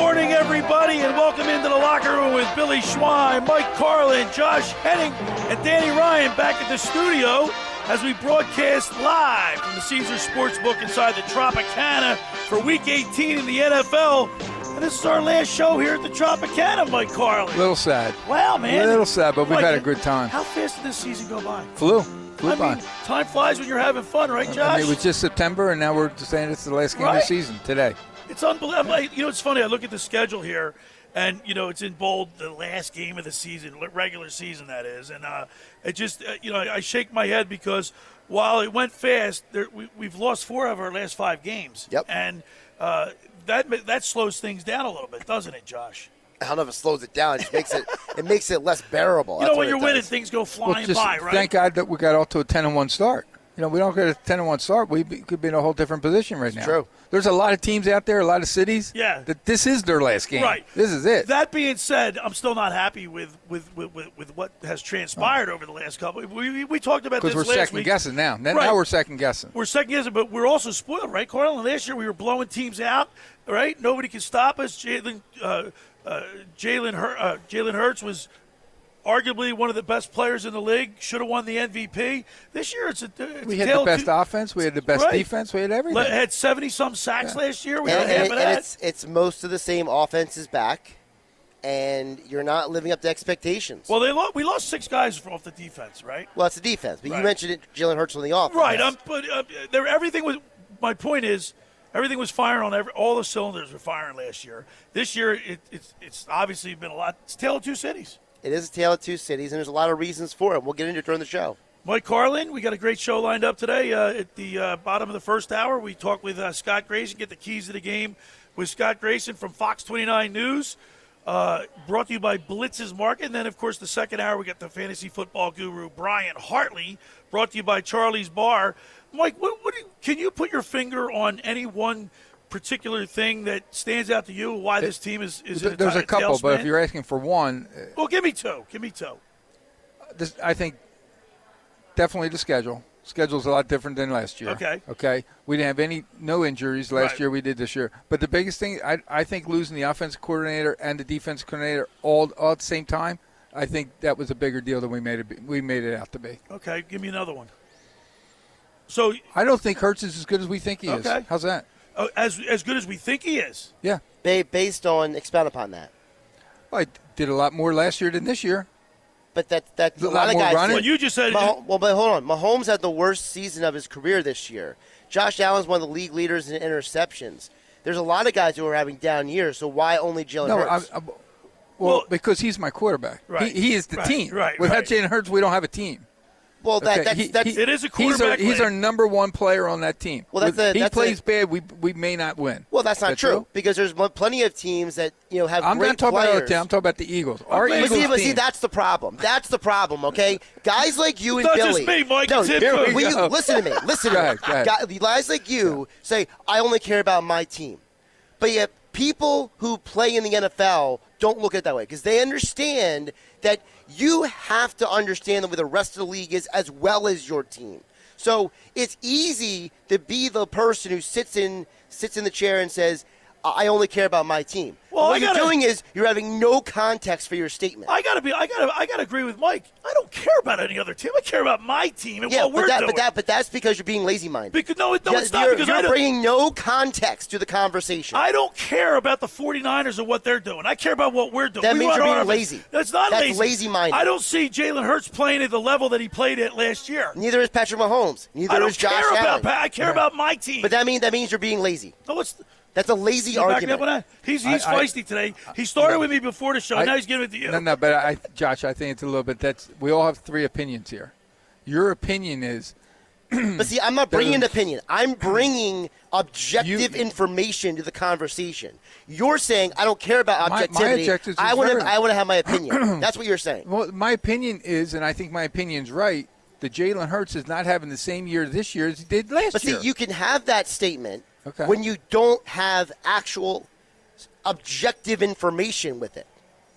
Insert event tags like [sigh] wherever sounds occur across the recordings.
Good morning, everybody, and welcome into the locker room with Billy Schweim, Mike Carlin, Josh Hennig, and Danny Ryan back at the studio as we broadcast live from the Caesars Sportsbook inside the Tropicana for Week 18 in the NFL. And this is our last show here at the Tropicana, Mike Carlin. A little sad. Wow, man. A little sad, but we've Mike, had a good time. How fast did this season go by? Flew. Flew I by. mean, time flies when you're having fun, right, I Josh? mean, it was just September, and now we're saying it's the last game of the season today. It's unbelievable. I- You know, it's funny. I look at the schedule here, and you know, it's in bold the last game of the season, regular season that is, and uh, it just uh, you know, I, I shake my head because while it went fast, there, we, we've lost four of our last five games. Yep. and uh, that that slows things down a little bit, doesn't it, Josh? I don't know if it slows it down. It just makes it [laughs] it makes it less bearable. You know, what when you're winning, things go Well, flying just by, right? thank God that we got off to a 10 and 1 start. You know, we don't get a 10 and 1 start, we be, could be in a whole different position right now. true. There's a lot of teams out there, a lot of cities. Yeah. That this is their last game. Right. This is it. That being said, I'm still not happy with with, with, with, with what has transpired over the last couple. We, we, we talked about this Because we're second week. guessing now. Then Right. Now we're second guessing. We're second guessing, but we're also spoiled, right, Carl? Last year we were blowing teams out, right? Nobody could stop us. Jalen uh, uh, Jalen Hur- uh, Jalen Hurts was arguably one of the best players in the league. Should have won the MVP. This year it's a it's We had the best two- offense. We had the best Right. defense. We had everything. Le- Had seventy some sacks last year. We and, had half and- of and it's it's most of the same offenses back, and you're not living up to expectations. well, they lo- we lost six guys off the defense, right? Well, it's the defense, but Right. you mentioned it, Jalen Hurts on the offense. Right. Um, but uh, there, everything was. My point is, everything was firing on every. All the cylinders were firing last year. This year, it, it's it's obviously been a lot. It's a tale of two cities. It is a tale of two cities, and there's a lot of reasons for it. We'll get into it during the show. Mike Carlin, we got a great show lined up today. Uh, at the uh, bottom of the first hour, we talk with uh, Scott Grayson, get the keys to the game with Scott Grayson from Fox 29 News. Uh, brought to you by Blitz's Market. And then, of course, the second hour, we got the fantasy football guru, Brian Hartley, brought to you by Charlie's Bar. Mike, what, what you, can you put your finger on any one particular thing that stands out to you, why this team is, is in There's a couple, but if you're asking for one, uh, Well, give me two. Give me two. this, I think definitely the schedule. Schedule's a lot different than last year. Okay. Okay. We didn't have any no injuries last Right. year. We did this year. But the biggest thing, I, I think losing the offensive coordinator and the defense coordinator all, all at the same time, I think that was a bigger deal than we made it. be- We made it out to be. Okay, give me another one. So, I don't think Hurts is as good as we think he is. Okay. How's that? Uh, as as good as we think he is. Yeah. Ba- based on expound upon that. Well, I did a lot more last year than this year. But that that A a lot lot of guys. running? Well, you just said Mah- well, but hold on. Mahomes had the worst season of his career this year. Josh Allen's one of the league leaders in interceptions. There's a lot of guys who are having down years. So why only Jalen No, I, I, well, Well- because he's my quarterback. Right. He, he is the Right, team. right, Without right. Jalen Hurts, we don't have a team. Well, that, Okay, that's, he- that's he- It is a He's our, quarterback he's our number one player on that team. Well, that's If a- he that's plays a- bad, we we may not win. well, that's not Is that true, because there's plenty of teams that you know have I'm great not talking players. about other team. I'm talking about the Eagles. Our But But Eagles see, but team. see, that's the problem. That's the problem. Okay, guys like you and Not Billy. just me, Mike, No, it's here too. we- [laughs] go. listen to me. Listen Go to ahead, go me. ahead. Guy- Guys like you say, "I only care about my team," but yet people who play in the NFL don't look at it that way because they understand that you have to understand where the rest of the league is as well as your team. So it's easy to be the person who sits in sits in the chair and says, "I only care about my team." Well, what I you're doing is you're having no context for your statement. I gotta be. I gotta. I gotta agree with Mike. I don't care about any other team. I care about my team and yeah, what we're but that, doing. but that, but that's because you're being lazy-minded. because no, it- no, Yeah, it's not. you're, Because you're bringing no context to the conversation. I don't care about the 49ers and what they're doing. I care about what we're doing. That We means you're being offense. lazy. That's not That's lazy. lazy-minded. I don't see Jalen Hurts playing at the level that he played at last year. Neither is Patrick Mahomes. Neither I don't is Josh care about. Allen. I care about my team. But that means that means you're being lazy. no, it's. That's a lazy You back me argument. up on that? He's he's I- I- feisty today. He started with me before the show. I- now he's giving it to you. No, no, but I, Josh, I think it's a little bit. That's we all have three opinions here. Your opinion is [clears throat] but see, I'm not bringing an opinion. I'm bringing objective You- information to the conversation. You're saying I don't care about My- my objectivity. I is want to. I want to have my [clears throat] opinion. That's what you're saying. Well, my opinion is, and I think my opinion's right, that Jalen Hurts is not having the same year this year as he did last year. But see, year. you can have that statement Okay. when you don't have actual objective information with it.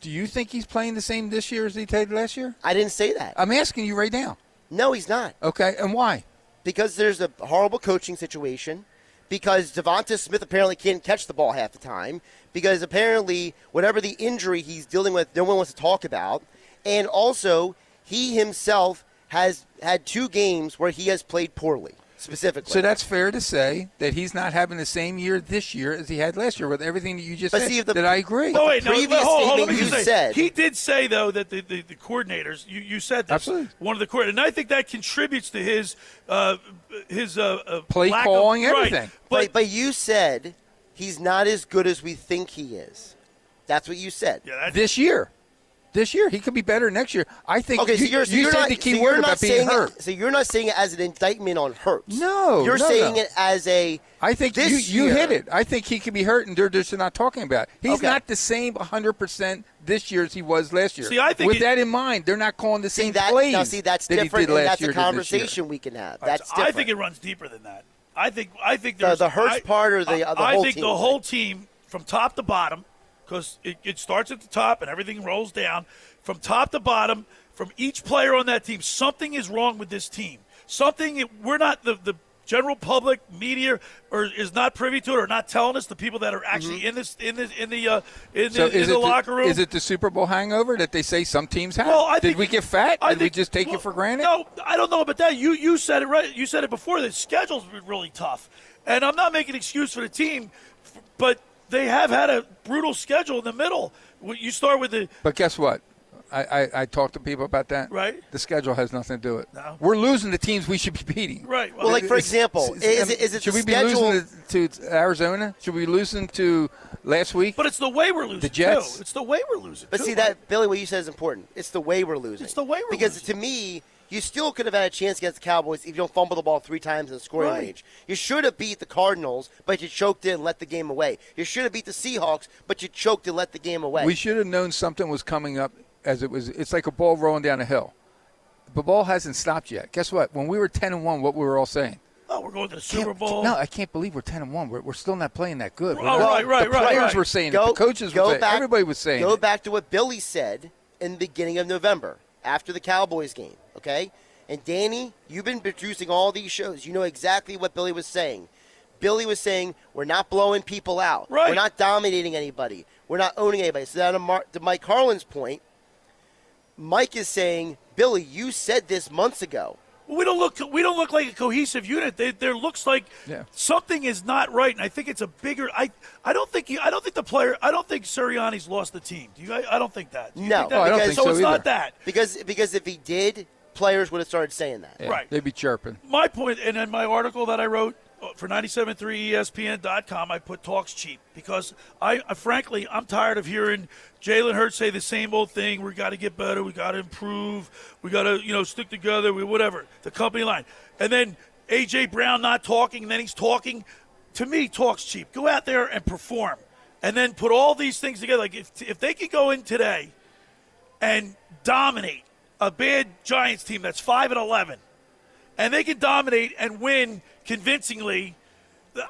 Do you think he's playing the same this year as he did last year? I didn't say that. I'm asking you right now. no, he's not. Okay, and why? Because there's a horrible coaching situation. Because Devonta Smith apparently can't catch the ball half the time. Because apparently, whatever the injury he's dealing with, no one wants to talk about. And also, he himself has had two games where he has played poorly, specifically. So that's fair to say that he's not having the same year this year as he had last year with everything that you just But said. see, if the- that I agree. No, wait, no, previous but hold, hold, statement you say, said- He did say, though, that the, the, the coordinators, you, you said this, Absolutely. one of the coordinators, and I think that contributes to his uh, his uh, uh, Play lack calling, of, right. everything. but, But, but you said he's not as good as we think he is. That's what you said. yeah, this year. This year. He could be better next year. I think Okay, so you, you're, so you you're said not, the key so word about being saying hurt. It, so you're not saying it as an indictment on Hurts. No, you're no, saying no. it as a. I think you, this you year- hit it. I think he could be hurt, and they're just not talking about it. He's Okay. not the same 100% this year as he was last year. See, I think With it- that in mind, they're not calling the See same that plays now. See that's that different, he did and last that's year a to this year. conversation we can have. That's I different. think it runs deeper than that. I think I think The- there's the Hurts part or the- I, the I think the whole team from top to bottom because it, it starts at the top and everything rolls down from top to bottom from each player on that team. Something is wrong with this team. Something we're not the the general public media or is not privy to it or not telling us the people that are actually in this in this in the uh, in So the, in the locker room. Is it the Super Bowl hangover that they say some teams have? Well, I Did think- we get fat? I Did we just take well, it for granted? No, I don't know about that. You you said it right. You said it before. The schedule's been really tough, and I'm not making an excuse for the team, but they have had a brutal schedule in the middle. You start with the But guess what? I, I, I talked to people about that. Right. The schedule has nothing to do with it. No. We're losing the teams we should be beating. right. Well, like for example, it's- is it, is it should the we be schedule? losing to, to Arizona? Should we be losing to last week? but it's the way we're losing. The Jets? Too. It's the way we're losing. But too, see right? that Billy, what you said is important. It's the way we're losing. It's the way we're because losing. to me, you still could have had a chance against the Cowboys if you don't fumble the ball three times in the scoring Right. range. You should have beat the Cardinals, but you choked it and let the game away. You should have beat the Seahawks, but you choked and let the game away. We should have known something was coming up as it was. It's like a ball rolling down a hill. The ball hasn't stopped yet. Guess what? When we were 10 and 1, what we were all saying? Oh, we're going to the Super Can't- Bowl. No, I can't believe we're 10 and 1. We're, we're still not playing that good. We're Oh, not- right, right, the right, players right. were saying go, it. The coaches go were saying back. Everybody was saying Go it. back to what Billy said in the beginning of November after the Cowboys game, okay? And Danny, you've been producing all these shows. You know exactly what Billy was saying. Billy was saying we're not blowing people out. Right. We're not dominating anybody. We're not owning anybody. So now to, Mar- to Mike Carlin's point, Mike is saying, Billy, you said this months ago. we don't look we don't look like a cohesive unit. They, there looks like Yeah. something is not right, and I think it's a bigger. I I don't think he, I don't think the player. I don't think Sirianni's lost the team. Do you? I, I don't think that. Do you No. think that? Oh, I don't think so. so it's not that. Because because if he did, players would have started saying that. Yeah, Right. They'd be chirping. My point, and in my article that I wrote uh, for 97.3ESPN.com, I put talks cheap because I, I frankly, I'm tired of hearing Jalen Hurts say the same old thing. We got to get better. We got to improve. We got to, you know, stick together. We whatever the company line, and then AJ Brown not talking, and then he's talking. To me, talks cheap. Go out there and perform, and then put all these things together. Like if if they could go in today and dominate a bad Giants team that's five and eleven and they can dominate and win convincingly,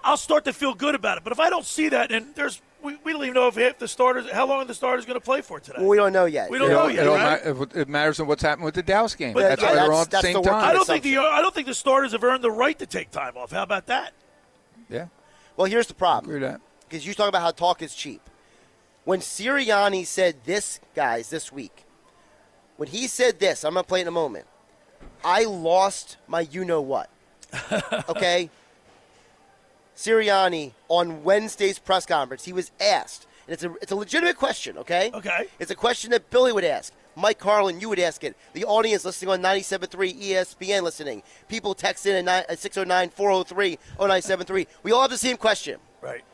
I'll start to feel good about it. But if I don't see that, and there's we, we don't even know if half the starters, how long the starters going to play for today. Well, we don't know yet. We don't It know all- yet, it, all right? ma- it matters on what's happening with the Dallas game. But that's yeah, why they're that's- all at the same the time. I don't think the. I don't think the starters have earned the right to take time off. How about that? Yeah, Well, here's the problem. agree that. because you talk about how talk is cheap. When Sirianni said this, guys, this week, when he said this, I'm going to play it in a moment. I lost my you know what. [laughs] Okay? Sirianni, on Wednesday's press conference, he was asked, and it's a, it's a legitimate question, okay? Okay. It's a question that Billy would ask. Mike Carlin, you would ask it. The audience listening on 97.3 ESPN listening. People text in at 609 403 0973. We all have the same question. Right.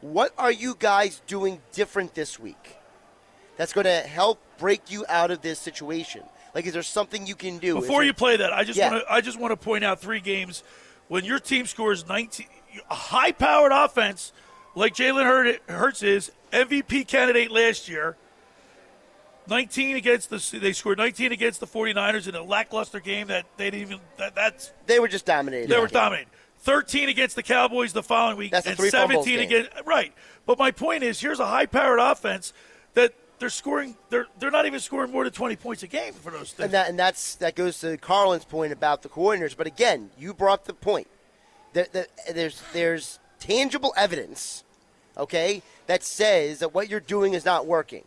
What are you guys doing different this week that's going to help break you out of this situation? Like, is there something you can do? Before you play that, I just Yeah. want to I just want to point out three games when your team scores 19 a high-powered offense like Jalen Hurt- Hurts is MVP candidate last year. 19 against the they scored 19 against the 49ers in a lackluster game that they didn't even that, that's they were just dominated. they were dominated. 13 against the Cowboys the following week, That's and three 17 game. against right. But my point is, here's a high-powered offense that they're scoring. They're they're not even scoring more than 20 points a game for those things. And that and that's that goes to Carlin's point about the coordinators. But again, you brought the point. That, that there's there's tangible evidence, okay, that says that what you're doing is not working.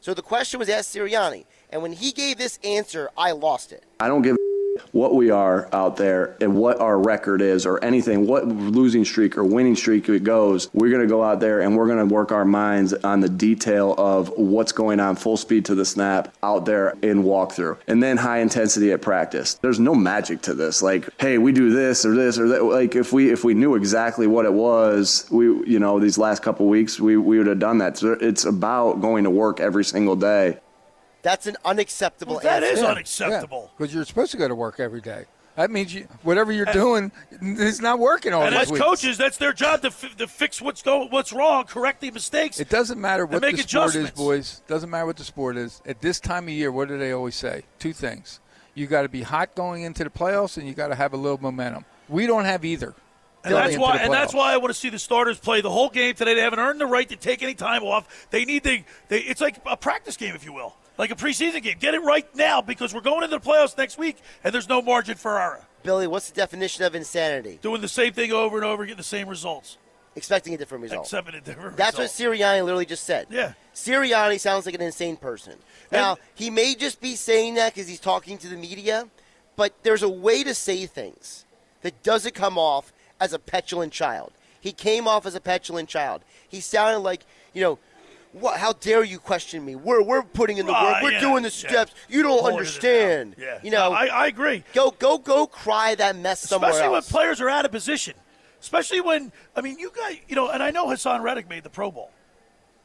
So the question was asked Sirianni, and when he gave this answer, I lost it. I don't give a what we are out there and what our record is or anything, what losing streak or winning streak it goes. We're going to go out there and we're going to work our minds on the detail of what's going on full speed to the snap out there in walkthrough and then high intensity at practice. There's no magic to this. Like, hey, we do this or this or that. Like if we if we knew exactly what it was, we you know these last couple weeks we we would have done that. So it's about going to work every single day. That's an unacceptable Well, that answer. is unacceptable. Because you're supposed to go to work every day. That means you, whatever you're doing is not working all And as weeks. coaches, that's their job to, fi- to fix what's going, what's wrong, correct the mistakes. It doesn't matter what make the sport is, boys. Doesn't matter what the sport is. At this time of year, what do they always say? Two things. You got to be hot going into the playoffs, and you got to have a little momentum. We don't have either. And that's why, and that's why I want to see the starters play the whole game today. They haven't earned the right to take any time off. They need the. They, it's like a practice game, if you will, like a preseason game. Get it right now because we're going into the playoffs next week, and there's no margin for error. Billy, what's the definition of insanity? Doing the same thing over and over, getting the same results, Expecting a different result. except in a different That's result. what Sirianni literally just said. Yeah. Sirianni sounds like an insane person. Now, And- he may just be saying that because he's talking to the media, but there's a way to say things that doesn't come off as a petulant child. He came off as a petulant child. He sounded like, you know, what, how dare you question me? We're, we're putting in the Ah, work. We're yeah, doing the yeah. steps. You don't Pulling understand. Yeah. You know, No, I, I agree. go go go cry that mess somewhere Especially when players are out of position. Especially when I mean you guys, you know, and I know Haason Reddick made the Pro Bowl.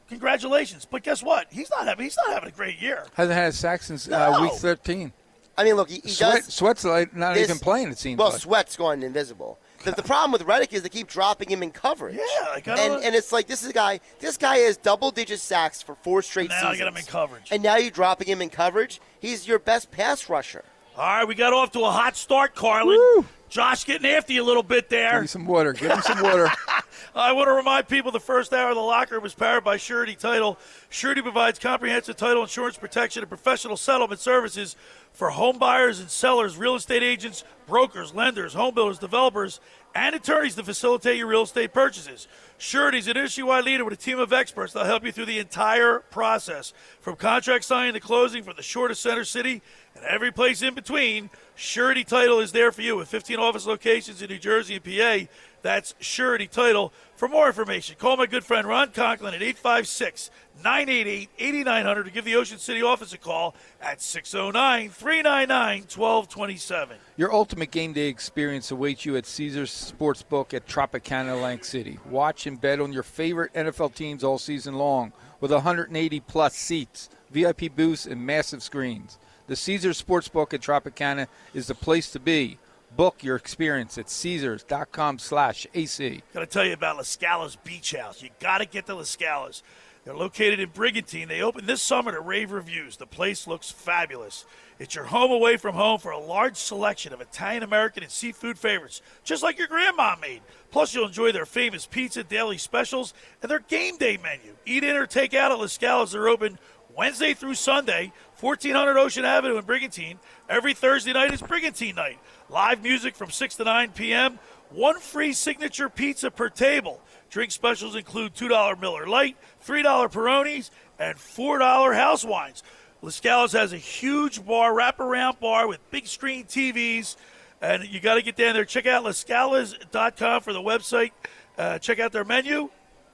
Congratulations, but guess what? He's not having he's not having a great year. Hasn't had a sack since uh, week 13. I mean, look, he, he Sweat, does. Sweat's like not this- even playing, it seems Well, like. Sweat's gone invisible. The, the problem with Reddick is they keep dropping him in coverage. Yeah, I and and it's like this is a guy. This guy has double digit sacks for four straight Now I seasons. got him in coverage. And now you're dropping him in coverage. He's your best pass rusher. All right, we got off to a hot start, Carlin. Josh getting after you a little bit Give there. me some water. Give him some water. [laughs] I want to remind people the first hour of the locker was powered by Surety Title. Surety provides comprehensive title insurance protection and professional settlement services for home buyers and sellers, real estate agents, brokers, lenders, home builders, developers, and attorneys to facilitate your real estate purchases. Surety is an industry-wide leader with a team of experts that'll help you through the entire process, from contract signing to closing, from the shortest center city and every place in between. Surety Title is there for you with 15 office locations in New Jersey and PA. That's Surety Title. For more information, call my good friend Ron Conklin at 856 988 8900 to give the Ocean City office a call at 609 399 1227. Your ultimate game day experience awaits you at Caesars Sportsbook at Tropicana Atlantic City. Watch and bet on your favorite NFL teams all season long with 180 plus seats, VIP booths, and massive screens. The Caesars Sportsbook at Tropicana is the place to be. Book your experience at Caesars.com slash AC. Got to tell you about La Scala's Beach House. You got to get to La Scala's. They're located in Brigantine. They opened this summer to rave reviews. The place looks fabulous. It's your home away from home for a large selection of Italian American and seafood favorites, just like your grandma made. Plus, you'll enjoy their famous pizza, daily specials, and their game day menu. Eat in or take out at La Scala's. They're open Wednesday through Sunday, 1400 Ocean Avenue in Brigantine. Every Thursday night is Brigantine night. Live music from 6 to 9 p.m. One free signature pizza per table. Drink specials include $2 Miller Lite, $3 Peronis, and $4 house wines. Lascala's has a huge bar, wraparound bar with big screen TVs, and you got to get down there. Check out lascalas.com for the website. Uh, check out their menu.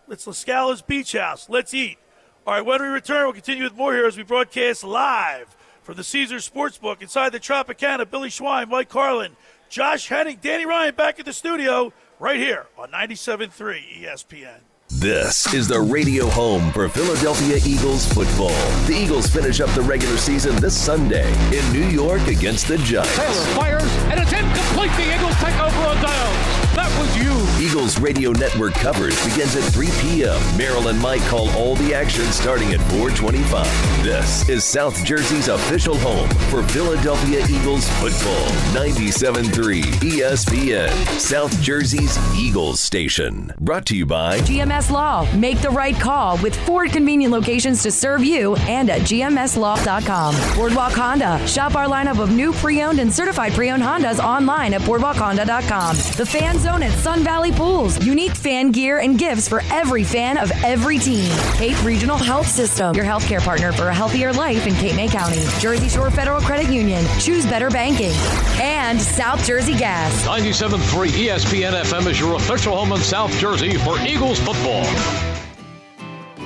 It's Lascala's Beach House. Let's eat. All right, when we return, we'll continue with more here as we broadcast live from the Caesars Sportsbook inside the Tropicana. Billy Schweim, Mike Carlin, Josh Hennig, Danny Ryan back at the studio right here on 97.3 ESPN. This is the radio home for Philadelphia Eagles football. The Eagles finish up the regular season this Sunday in New York against the Giants. Taylor fires and it's incomplete. The Eagles take over on downs. That was you. Eagles Radio Network coverage begins at 3 p.m. Merrill and Mike call all the action starting at 425. This is South Jersey's official home for Philadelphia Eagles football. 97.3 ESPN, South Jersey's Eagles station. Brought to you by GMS Law. Make the right call with four convenient locations to serve you and at gmslaw.com. Boardwalk Honda. Shop our lineup of new pre-owned and certified pre-owned Hondas online at boardwalkhonda.com. The Fan Zone at Sun Valley Pools. Unique fan gear and gifts for every fan of every team. Cape Regional Health System. Your healthcare partner for a healthier life in Cape May County. Jersey Shore Federal Credit Union. Choose better banking. And South Jersey Gas. 97.3 ESPN FM is your official home in South Jersey for Eagles football.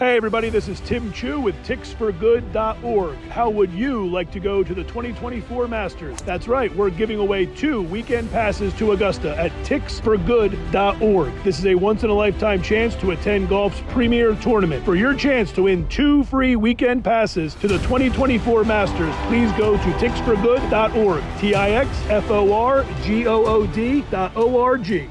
Hey everybody, this is Tim Chu with tixforgood.org. How would you like to go to the 2024 Masters? That's right, we're giving away two weekend passes to Augusta at tixforgood.org. This is a once in a lifetime chance to attend golf's premier tournament. For your chance to win two free weekend passes to the 2024 Masters, please go to tixforgood.org. T I X F O R G O O D dot O R G.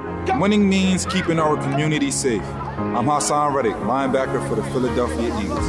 Winning means keeping our community safe. I'm Haason Reddick, linebacker for the Philadelphia Eagles.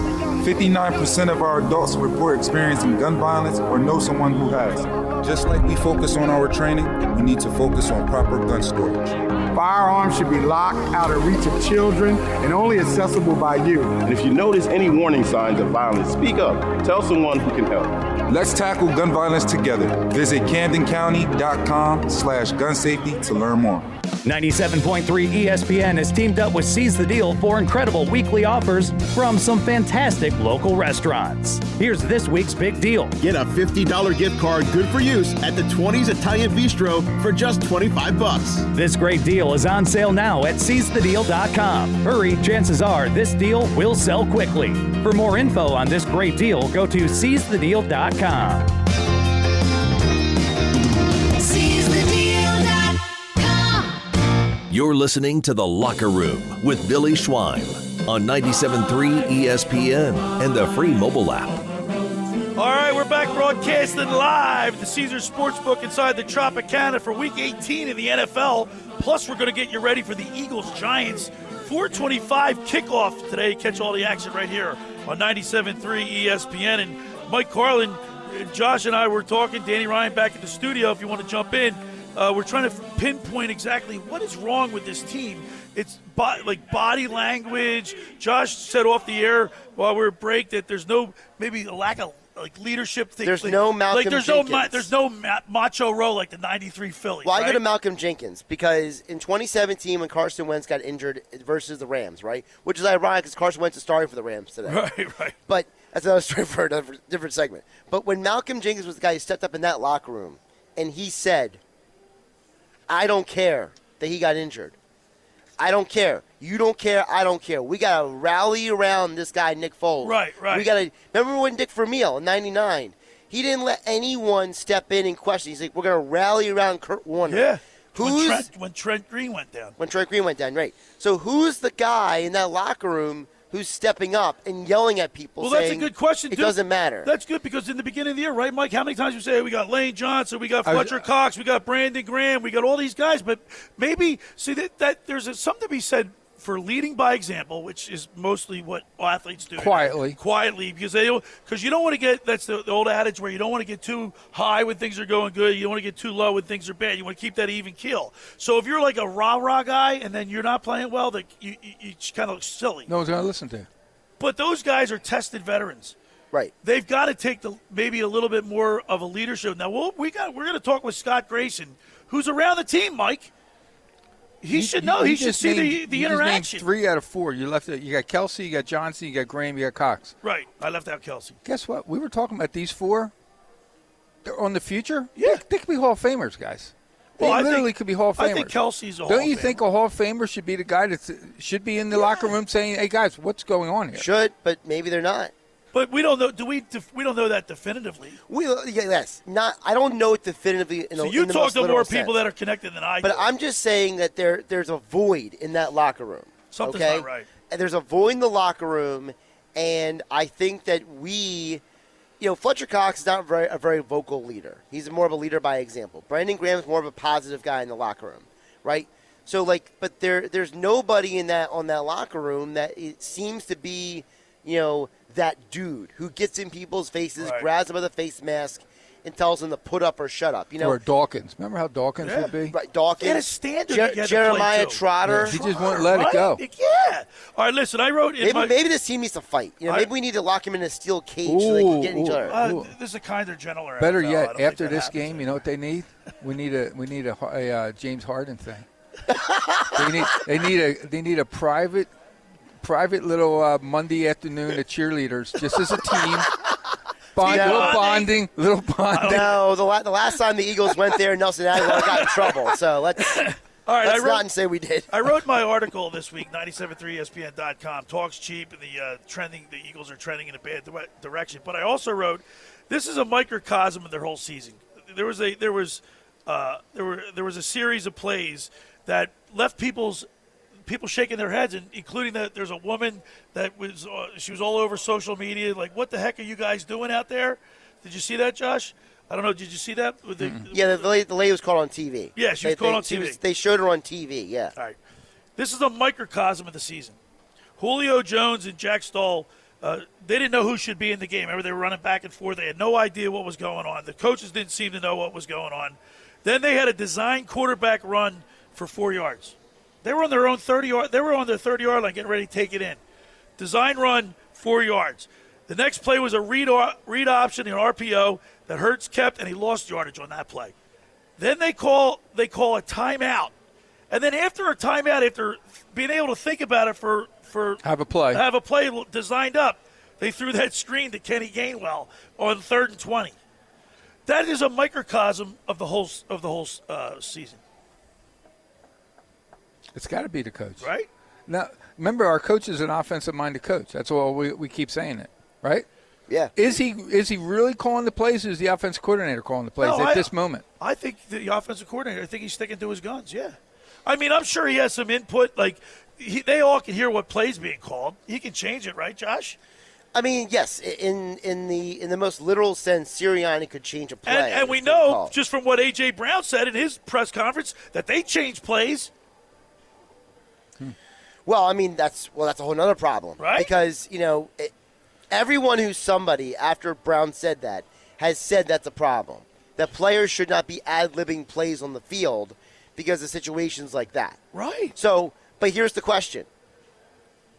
59% of our adults report experiencing gun violence or know someone who has. Just like we focus on our training, we need to focus on proper gun storage. Firearms should be locked out of reach of children and only accessible by you. And if you notice any warning signs of violence, speak up. Tell someone who can help. Let's tackle gun violence together. Visit CamdenCounty.com slash gun safety to learn more. 97.3 ESPN has teamed up with Seize the Deal for incredible weekly offers from some fantastic local restaurants. Here's this week's big deal. Get a $50 gift card good for use at the 20s Italian Bistro for just 25 bucks. This great deal is on sale now at seizethedeal.com. Hurry, chances are this deal will sell quickly. For more info on this great deal, go to seizethedeal.com. You're listening to The Locker Room with Billy Schweim on 97.3 ESPN and the free mobile app. All right, we're back broadcasting live the Caesars Sportsbook inside the Tropicana for Week 18 in the NFL. Plus, we're going to get you ready for the Eagles Giants 425 kickoff today. Catch all the action right here on 97.3 ESPN. And Mike Carlin, uh, Josh and I were talking. Danny Ryan back at the studio. If you want to jump in. Uh, we're trying to pinpoint exactly what is wrong with this team. It's bo- like body language. Josh said off the air while we were break that there's no maybe a lack of like leadership thing. There's like, no Malcolm like there's Jenkins. no ma- there's no ma- macho role like the '93 Phillies. Well, I right? go to Malcolm Jenkins because in 2017 when Carson Wentz got injured versus the Rams, right? Which is ironic because Carson Wentz is starting for the Rams today. [laughs] Right, right. But that's another [laughs] story for a different segment. But when Malcolm Jenkins was the guy who stepped up in that locker room and he said, I don't care that he got injured. I don't care. You don't care. I don't care. We got to rally around this guy, Nick Foles. Right, right. We got to remember when Dick Vermeil in '99. He didn't let anyone step in and question. He's like, we're going to rally around Kurt Warner. Yeah. Who's when Trent, when Trent Green went down? when Trent Green went down, right? So who's the guy in that locker room who's stepping up and yelling at people. Well, that's a good question. It dude. doesn't matter. That's good because in the beginning of the year, right, Mike? How many times you say hey, we got Lane Johnson, we got I was- Fletcher Cox, we got Brandon Graham, we got all these guys, but maybe see that, that there's a, something to be said for leading by example, which is mostly what athletes do Quietly. quietly, because they because you don't want to get that's the, the old adage where you don't want to get too high when things are going good, you don't want to get too low when things are bad. You want to keep that even keel. So if you're like a rah rah guy and then you're not playing well, that you, you, you kind of look silly. No one's going to listen to you. But those guys are tested veterans. Right. They've got to take the maybe a little bit more of a leadership. Now, we'll, we got we're going to talk with Scott Grayson, who's around the team. Mike, he You- should know. you he should just see the named- the you just named interaction. three out of four. You left it. You got Kelce, you got Johnson, you got Graham, you got Cox. Right. I left out Kelce. Guess what? We were talking about these four. They're on the future. Yeah, they, they could be Hall of Famers, guys. They Well, I literally think- could be Hall of Famers. I think Kelce's a Hall Don't of you think a Hall of Famer should be the guy that should be in the locker room saying, "Hey guys, what's going on here?" Should, but maybe they're not. But we don't know. Do we? def- We don't know that definitively. We uh, yes, not. I don't know it definitively. In So a, you in talk to more people sense. that are connected than I But do. I'm just saying that there there's a void in that locker room. Something's okay? not right. And there's a void in the locker room, and I think that we, you know, Fletcher Cox is not very, a very vocal leader. He's more of a leader by example. Brandon Graham is more of a positive guy in the locker room, right? So like, but there there's nobody in that on that locker room that it seems to be, you know, that dude who gets in people's faces, Right. grabs them by the face mask, and tells them to put up or shut up. You know, or Dawkins. Remember how Dawkins Yeah. would be? Right, Dawkins. They had a standard Jer- that you had to Jeremiah. Trotter. Yeah, he just won't let it go. Yeah. All right. Listen, I wrote in Maybe, my. maybe this team needs to fight. You know, I- maybe we need to lock him in a steel cage so they can get each Ooh, other. Uh, this is a kinder, gentler. Better NFL. Yet, after this happens. game, you know what they need? [laughs] We need a we need a, a uh, James Harden thing. they need they need a they need a private private little uh, Monday afternoon of cheerleaders just as a team. [laughs] Bond, Yeah. little bonding, little bonding. No, the, la- the last time the Eagles went there, Nelson Agholor got in trouble. So let's, [laughs] All right, let's I wrote, not say we did. I wrote my [laughs] article this week, 973ESPN.com. Talks cheap, and the uh, trending. The Eagles are trending in a bad dire- direction. But I also wrote, this is a microcosm of their whole season. There was a there was uh, there were there was a series of plays that left people's people shaking their heads, and including that there's a woman that was uh, she was all over social media, like, what the heck are you guys doing out there? Did you see that, Josh? I don't know. Did you see that? With the, Yeah, the lady, the lady was caught on TV. Yeah, she was They- caught they- on TV. was- they showed her on TV. Yeah. All right. This is a microcosm of the season. Julio Jones and Jack Stoll, uh, they didn't know who should be in the game. Remember, they were running back and forth. They had no idea what was going on. The coaches didn't seem to know what was going on. Then they had a design quarterback run for four yards. They were on their own 30 yard. They were on their 30 yard line, getting ready to take it in. Design run, four yards. The next play was a read, read option, an RPO that Hurts kept, and he lost yardage on that play. Then they call they call a timeout, and then after a timeout, after being able to think about it for for Have a play. have a play designed up, they threw that [laughs] screen to Kenny Gainwell on third and twenty. That is a microcosm of the whole of the whole uh, season, It's got to be the coach, right? Now, remember, our coach is an offensive-minded coach. That's all we, we keep saying it, right? Yeah. Is he is he really calling the plays? Or is the offensive coordinator calling the plays No, at I- this moment? I think the offensive coordinator. I think he's sticking to his guns. Yeah, I mean, I'm sure he has some input. Like he, they all can hear what plays being called. He can change it, right, Josh? I mean, yes, in in the in the most literal sense, Sirianni could change a play. And, and we if they know call. just from what AJ Brown said in his press conference that they change plays. Well, I mean that's well that's a whole other problem, Right? Because you know it, everyone who's somebody after Brown said that has said that's a problem. That players should not be ad libbing plays on the field because of situations like that. Right. So, but here's the question,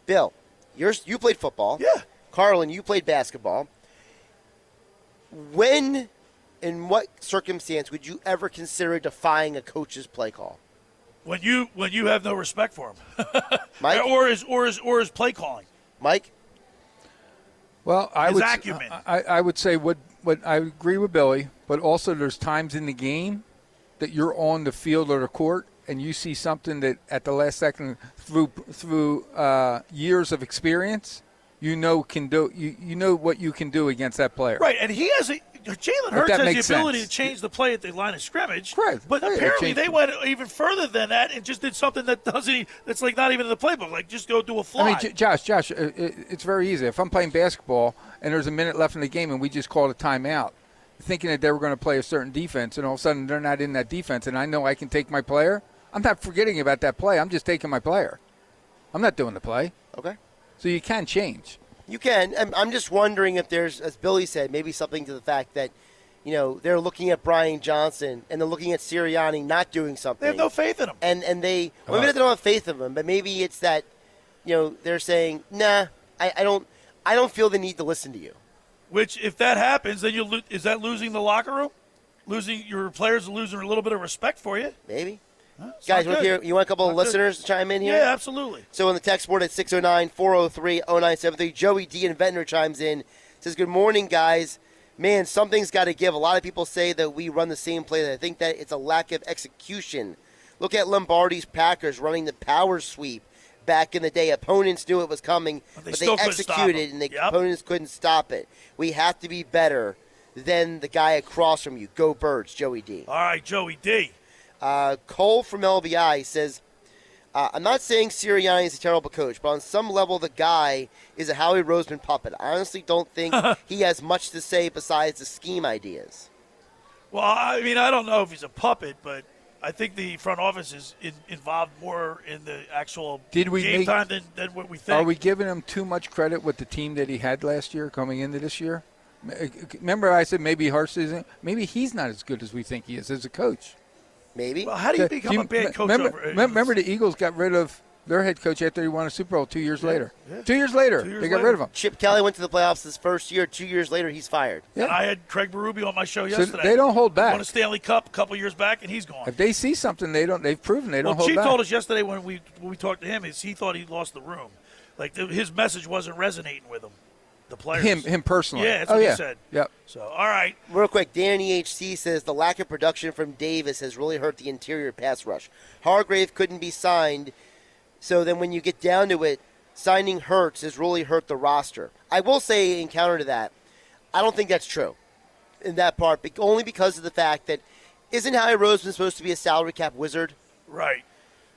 Bill, you're, you played football. Yeah. Carlin, you played basketball. When, in what circumstance would you ever consider defying a coach's play call? When you when you have no respect for him, [laughs] Mike? or his or his or his play calling. Mike? Well, I His would acumen. I, I would say what what I agree with Billy, but also there's times in the game that you're on the field or the court and you see something that at the last second through through uh, years of experience, you know can do you, you know what you can do against that player. Right, and he has a Jalen If Hurts has the ability sense. to change the play at the line of scrimmage. Correct. But yeah, apparently they the- went even further than that and just did something that doesn't. That's like not even in the playbook. Like just go do a fly. I mean, J- Josh, Josh, uh, it, it's very easy. If I'm playing basketball and there's a minute left in the game and we just called a timeout, thinking that they were going to play a certain defense, and all of a sudden they're not in that defense, and I know I can take my player, I'm not forgetting about that play. I'm just taking my player. I'm not doing the play. Okay. So you can change. You can. I'm, I'm just wondering if there's, as Billy said, maybe something to the fact that, you know, they're looking at Brian Johnson and they're looking at Sirianni not doing something. they have no faith in him. and and they well, maybe they don't have faith in him, but maybe it's that, you know, they're saying, nah, I, I don't, I don't feel the need to listen to you. Which, if that happens, then you lo- is that losing the locker room? Losing your players are losing a little bit of respect for you. Maybe. Guys, want hear, you want a couple of Not good. listeners to chime in here? Yeah, absolutely. So on the text board at 609 403 0973, Joey D. and Ventnor chimes in. Says, Good morning, guys. Man, something's got to give. A lot of people say that we run the same play. I think that it's a lack of execution. Look at Lombardi's Packers running the power sweep back in the day. Opponents knew it was coming, But they but they, still couldn't stop executed, and the Yep. opponents couldn't stop it. We have to be better than the guy across from you. Go Birds, Joey D. All right, Joey D. Uh, Cole from LBI says, uh, I'm not saying Sirianni is a terrible coach, but on some level, the guy is a Howie Roseman puppet. I honestly don't think [laughs] he has much to say besides the scheme ideas. Well, I mean, I don't know if he's a puppet, but I think the front office is in, involved more in the actual Did we game make- time than, than what we think. Are we giving him too much credit with the team that he had last year coming into this year? Remember, I said maybe Hurts isn't. Maybe he's not as good as we think he is as a coach. Maybe. Well, how do you Do become a bad coach? Remember, over, uh, remember, remember the Eagles got rid of their head coach after he won a Super Bowl two years later. yeah. Two years later, Two years they got later. rid of him. Chip Kelly went to the playoffs his first year. Two years later, he's fired. Yeah. I had Craig Berube on my show So yesterday. they don't hold back. Won a Stanley Cup a couple years back, and he's gone. If they see something, they don't. They've proven they don't well, hold Chief back. told us yesterday when we when we talked to him is he thought he lost the room, like the, his message wasn't resonating with him, the players. him, him personally. Yeah, that's oh what yeah. he said. Yep. So all right, Real quick, Danny HC says the lack of production from Davis has really hurt the interior pass rush. Hargrave couldn't be signed, so then when you get down to it, signing Hurts has really hurt the roster. I will say, in counter to that, I don't think that's true in that part, bec- only because of the fact that isn't Howie Roseman supposed to be a salary cap wizard? right.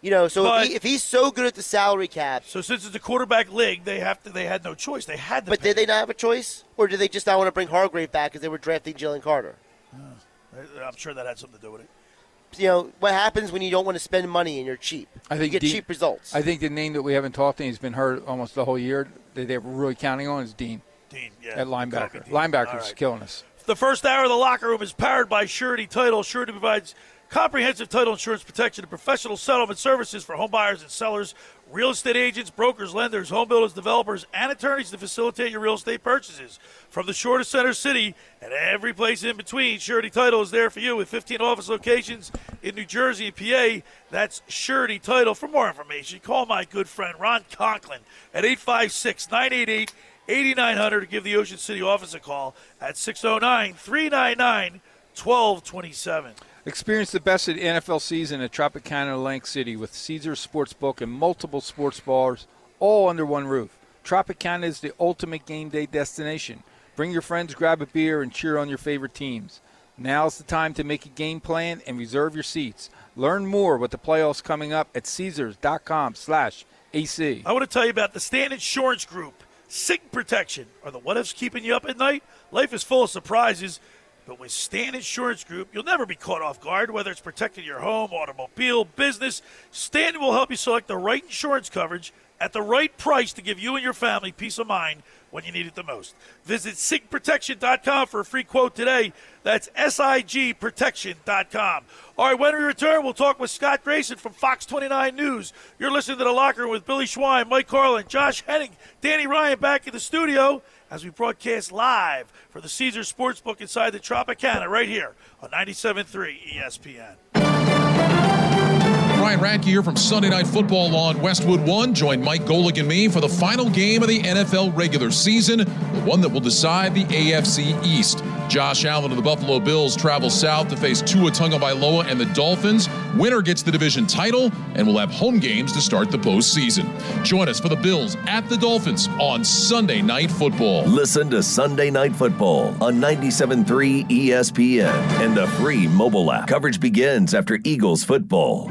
You know, so But- if, he, if he's so good at the salary cap, So since it's a quarterback league, they have to. They had no choice. They had to. but pay. did they not have a choice, or did they just not want to bring Hargrave back because they were drafting Jalen Carter? Oh, I'm sure that had something to do with it. You know what happens when you don't want to spend money and you're cheap? I think you get Dean- cheap results. I think the name that we haven't talked and he's been hurt almost the whole year that they're really counting on is Dean Dean, yeah, at linebacker. Dean. Linebacker's All right. killing us. The first hour of the locker room is powered by Surety Title. Surety provides comprehensive title insurance protection and professional settlement services for home buyers and sellers, real estate agents, brokers, lenders, home builders, developers, and attorneys to facilitate your real estate purchases. From the shore to center city and every place in between, Surety Title is there for you with 15 office locations in New Jersey and PA. That's Surety Title. For more information, call my good friend Ron Conklin at 856 988 8900 to give the Ocean City office a call at 609 399 1227. Experience the best of the NFL season at Tropicana Atlantic City with Caesars Sportsbook and multiple sports bars all under one roof. Tropicana is the ultimate game day destination. Bring your friends, grab a beer, and cheer on your favorite teams. Now's the time to make a game plan and reserve your seats. Learn more with the playoffs coming up at Caesars.com slash AC. I want to tell you about the Stan Insurance Group. SIG Protection. Are the what ifs keeping you up at night? Life is full of surprises, but with Stan Insurance Group, you'll never be caught off guard, whether it's protecting your home, automobile, business. Stan will help you select the right insurance coverage at the right price to give you and your family peace of mind when you need it the most. Visit SigProtection.com for a free quote today. That's SIGProtection.com. All right, when we return, we'll talk with Scott Grayson from Fox 29 News. You're listening to The Locker Room with Billy Schweim, Mike Carlin, Josh Hennig, Danny Ryan back in the studio as we broadcast live for the Caesars Sportsbook inside the Tropicana right here on 97.3 ESPN. Ryan Radtke here from Sunday Night Football on Westwood One. Join Mike Golic and me for the final game of the NFL regular season, the one that will decide the AFC East. Josh Allen of the Buffalo Bills travels south to face Tua Tagovailoa and the Dolphins. Winner gets the division title and will have home games to start the postseason. Join us for the Bills at the Dolphins on Sunday Night Football. Listen to Sunday Night Football on 97.3 ESPN and the free mobile app. Coverage begins after Eagles football.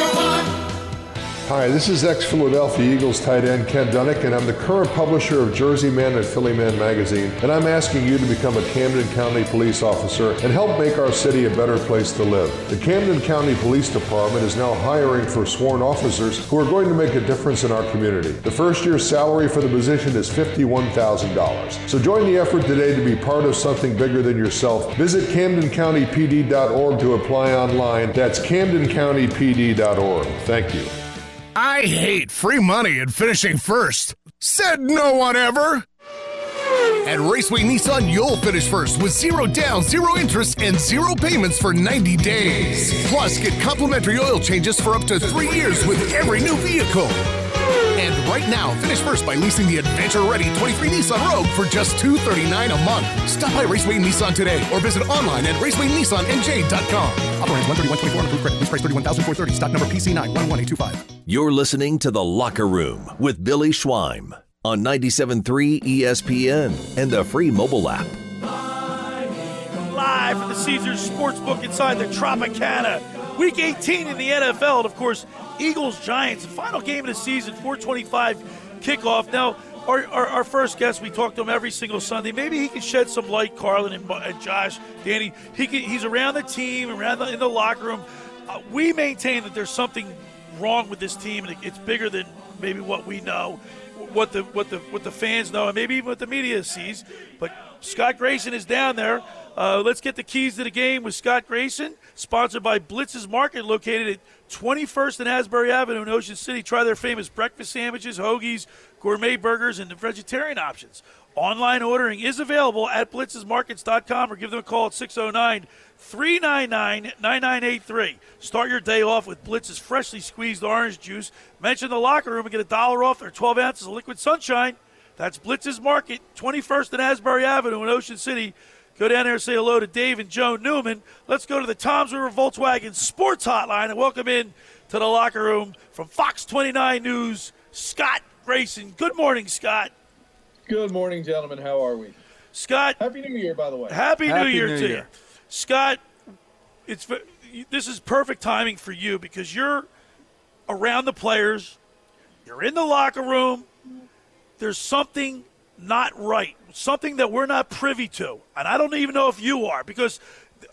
Hi, this is ex-Philadelphia Eagles tight end Ken Dunek, and I'm the current publisher of Jersey Man and Philly Man magazine, and I'm asking you to become a Camden County police officer and help make our city a better place to live. The Camden County Police Department is now hiring for sworn officers who are going to make a difference in our community. The first year's salary for the position is $51,000. So join the effort today to be part of something bigger than yourself. Visit CamdenCountyPD.org to apply online. That's CamdenCountyPD.org. Thank you. I hate free money and finishing first. Said no one ever. At Raceway Nissan, you'll finish first with zero down, zero interest, and zero payments for 90 days. Plus, get complimentary oil changes for up to three years with every new vehicle. And right now, finish first by leasing the adventure-ready 23 Nissan Rogue for just 239 a month. Stop by Raceway Nissan today or visit online at racewaynissanNJ.com. Operates 131.24 on credit. Lease price 31430 Stock number PC9 11825. You're listening to The Locker Room with Billy Schweim on 97.3 ESPN and the free mobile app. Live from the Caesars Sportsbook inside the Tropicana. Week 18 in the NFL. And of course, Eagles Giants, final game of the season, 425 kickoff. Now, our, our, our, first guest, we talk to him every single Sunday. Maybe he can shed some light, Carlin and, and Josh, Danny. He can, he's around the team, around the, in the locker room. Uh, we maintain that there's something wrong with this team, and it's bigger than maybe what we know, what the what the what the fans know, and maybe even what the media sees. But Scott Grayson is down there. Uh, let's get the keys to the game with Scott Grayson, sponsored by Blitz's Market, located at 21st and Asbury Avenue in Ocean City. Try their famous breakfast sandwiches, hoagies, gourmet burgers, and the vegetarian options. Online ordering is available at blitzesmarkets.com or give them a call at 609 399 9983. Start your day off with Blitz's freshly squeezed orange juice. Mention the locker room and get a dollar off their 12 ounces of liquid sunshine. That's Blitz's Market, 21st and Asbury Avenue in Ocean City. Go down there and say hello to Dave and Joe Newman. Let's go to the Toms River Volkswagen Sports Hotline and welcome in to the locker room from Fox 29 News, Scott Grayson. Good morning, Scott. Good morning, gentlemen. How are we? Scott. Happy New Year, by the way. Happy, Happy New Year New to Year. you. Scott, it's this is perfect timing for you because you're around the players, you're in the locker room. There's something not right, something that we're not privy to, and I don't even know if you are because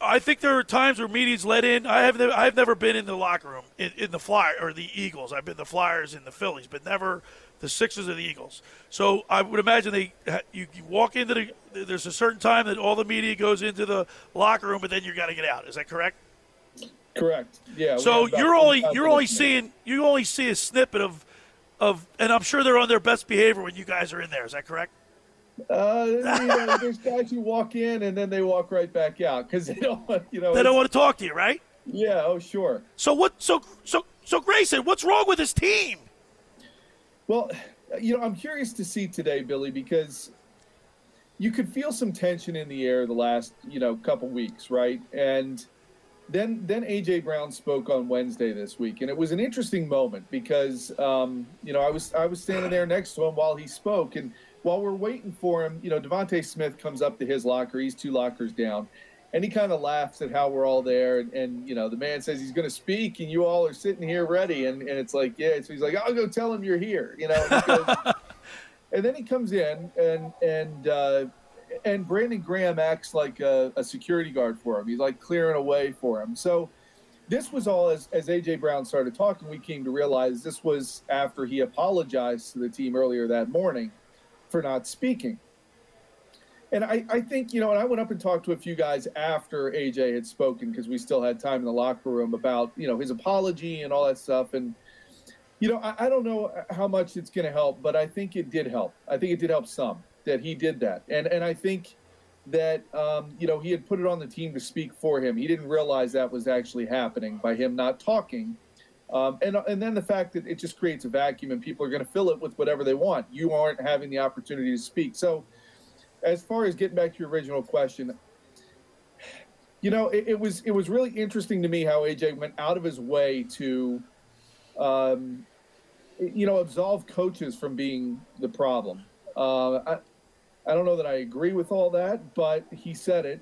I think there are times where media's let in. I have never, I've never been in the locker room in, in the Fly or the Eagles. I've been the Flyers and the Phillies, but never the Sixers or the Eagles. So I would imagine they you, you walk into the there's a certain time that all the media goes into the locker room, but then you got to get out. Is that correct? Correct. Yeah. So about you're only you're only seeing you only see a snippet of of, and I'm sure they're on their best behavior when you guys are in there. Is that correct? Uh, you know, there's guys who walk in and then they walk right back out because they don't, want- you know. They don't want to talk to you, right? Yeah. Oh, sure. So what? So so so Grayson, what's wrong with this team? Well, you know, I'm curious to see today, Billy, because you could feel some tension in the air the last, you know, couple weeks, right? And then then AJ Brown spoke on Wednesday this week, and it was an interesting moment because um, you know I was I was standing there next to him while he spoke, and while we're waiting for him, you know, DeVonta Smith comes up to his locker. He's two lockers down. And he kind of laughs at how we're all there, and, and you know the man says he's going to speak, and you all are sitting here ready, and, and it's like yeah, so he's like I'll go tell him you're here, you know, and, goes, [laughs] and then he comes in, and and uh, and Brandon Graham acts like a, a security guard for him. He's like clearing a way for him. So this was all as, as AJ Brown started talking, we came to realize this was after he apologized to the team earlier that morning for not speaking. And I, I think, you know, and I went up and talked to a few guys after AJ had spoken because we still had time in the locker room about, you know, his apology and all that stuff. And, you know, I, I don't know how much it's going to help, but I think it did help. I think it did help some that he did that. And, and I think that, um, you know, he had put it on the team to speak for him. He didn't realize that was actually happening by him not talking. Um, and, and then the fact that it just creates a vacuum and people are going to fill it with whatever they want. You aren't having the opportunity to speak. So, as far as getting back to your original question, you know, it, it was it was really interesting to me how AJ went out of his way to, um, you know, absolve coaches from being the problem. Uh, I, I don't know that I agree with all that, but he said it.